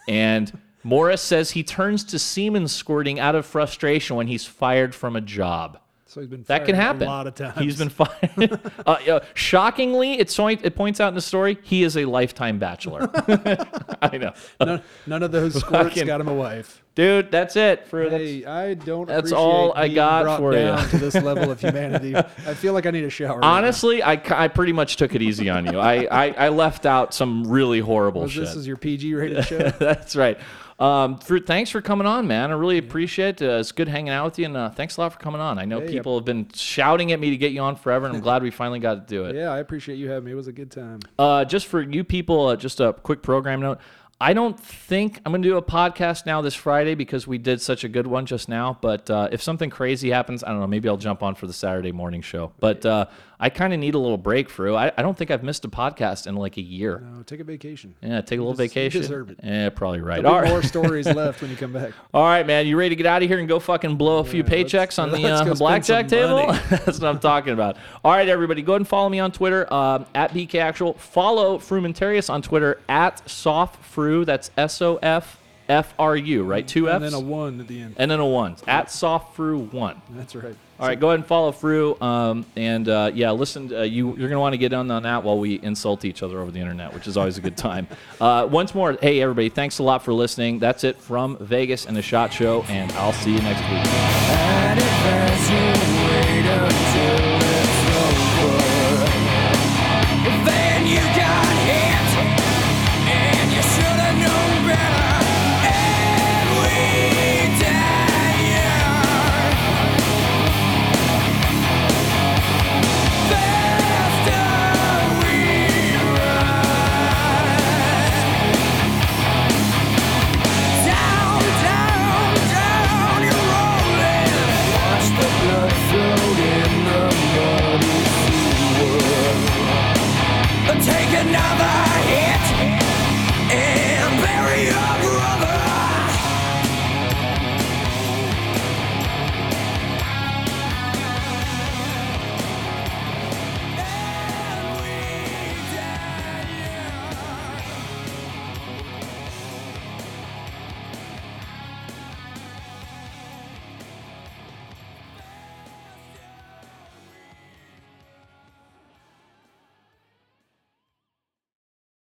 And Morris says he turns to semen squirting out of frustration when he's fired from a job. So he's been That can happen. a lot of times. He's been fired. (laughs) uh, yeah, shockingly, it's point, it points out in the story he is a lifetime bachelor. (laughs) (laughs) I know, none, none of those squirts got him a wife. dude. That's it for that's, I don't. that's all I got brought for you. to this level of humanity. I feel like I need a shower. right. Honestly, I, I pretty much took it easy on you. I, I, I left out some really horrible Was shit. this is your PG rated show. That's right. Um, Fru, thanks for coming on, man. I really appreciate it. Uh, it's good hanging out with you, and uh, thanks a lot for coming on. I know Hey, people have been shouting at me to get you on forever, and I'm (laughs) glad we finally got to do it. yeah, I appreciate you having me. It was a good time. Uh, just for you people, uh, just a quick program note. I don't think I'm going to do a podcast now this Friday because we did such a good one just now. But uh, if something crazy happens, I don't know, maybe I'll jump on for the Saturday morning show. But uh, I kind of need a little breakthrough. I, I don't think I've missed a podcast in like a year. No, take a vacation. Yeah, take a little you vacation. deserve it. Yeah, probably right. There'll All right. more stories (laughs) left when you come back. All right, man. You ready to get out of here and go fucking blow a few Yeah, paychecks on the, uh, the blackjack table? (laughs) That's what I'm talking about. All right, everybody, go ahead and follow me on Twitter um, at BK Actual. Follow Frumentarius on Twitter at SOFFRU. That's S O F F R U, right? Two F's and then a one at the end. and then a one. At SOFFRU1. That's right. All right, go ahead and follow Fru. Um, and uh, yeah, listen, uh, you, you're going to want to get in on that while we insult each other over the internet, which is always a good time. (laughs) Uh, once more, hey, everybody, thanks a lot for listening. That's it from Vegas and the Shot Show, and I'll see you next week.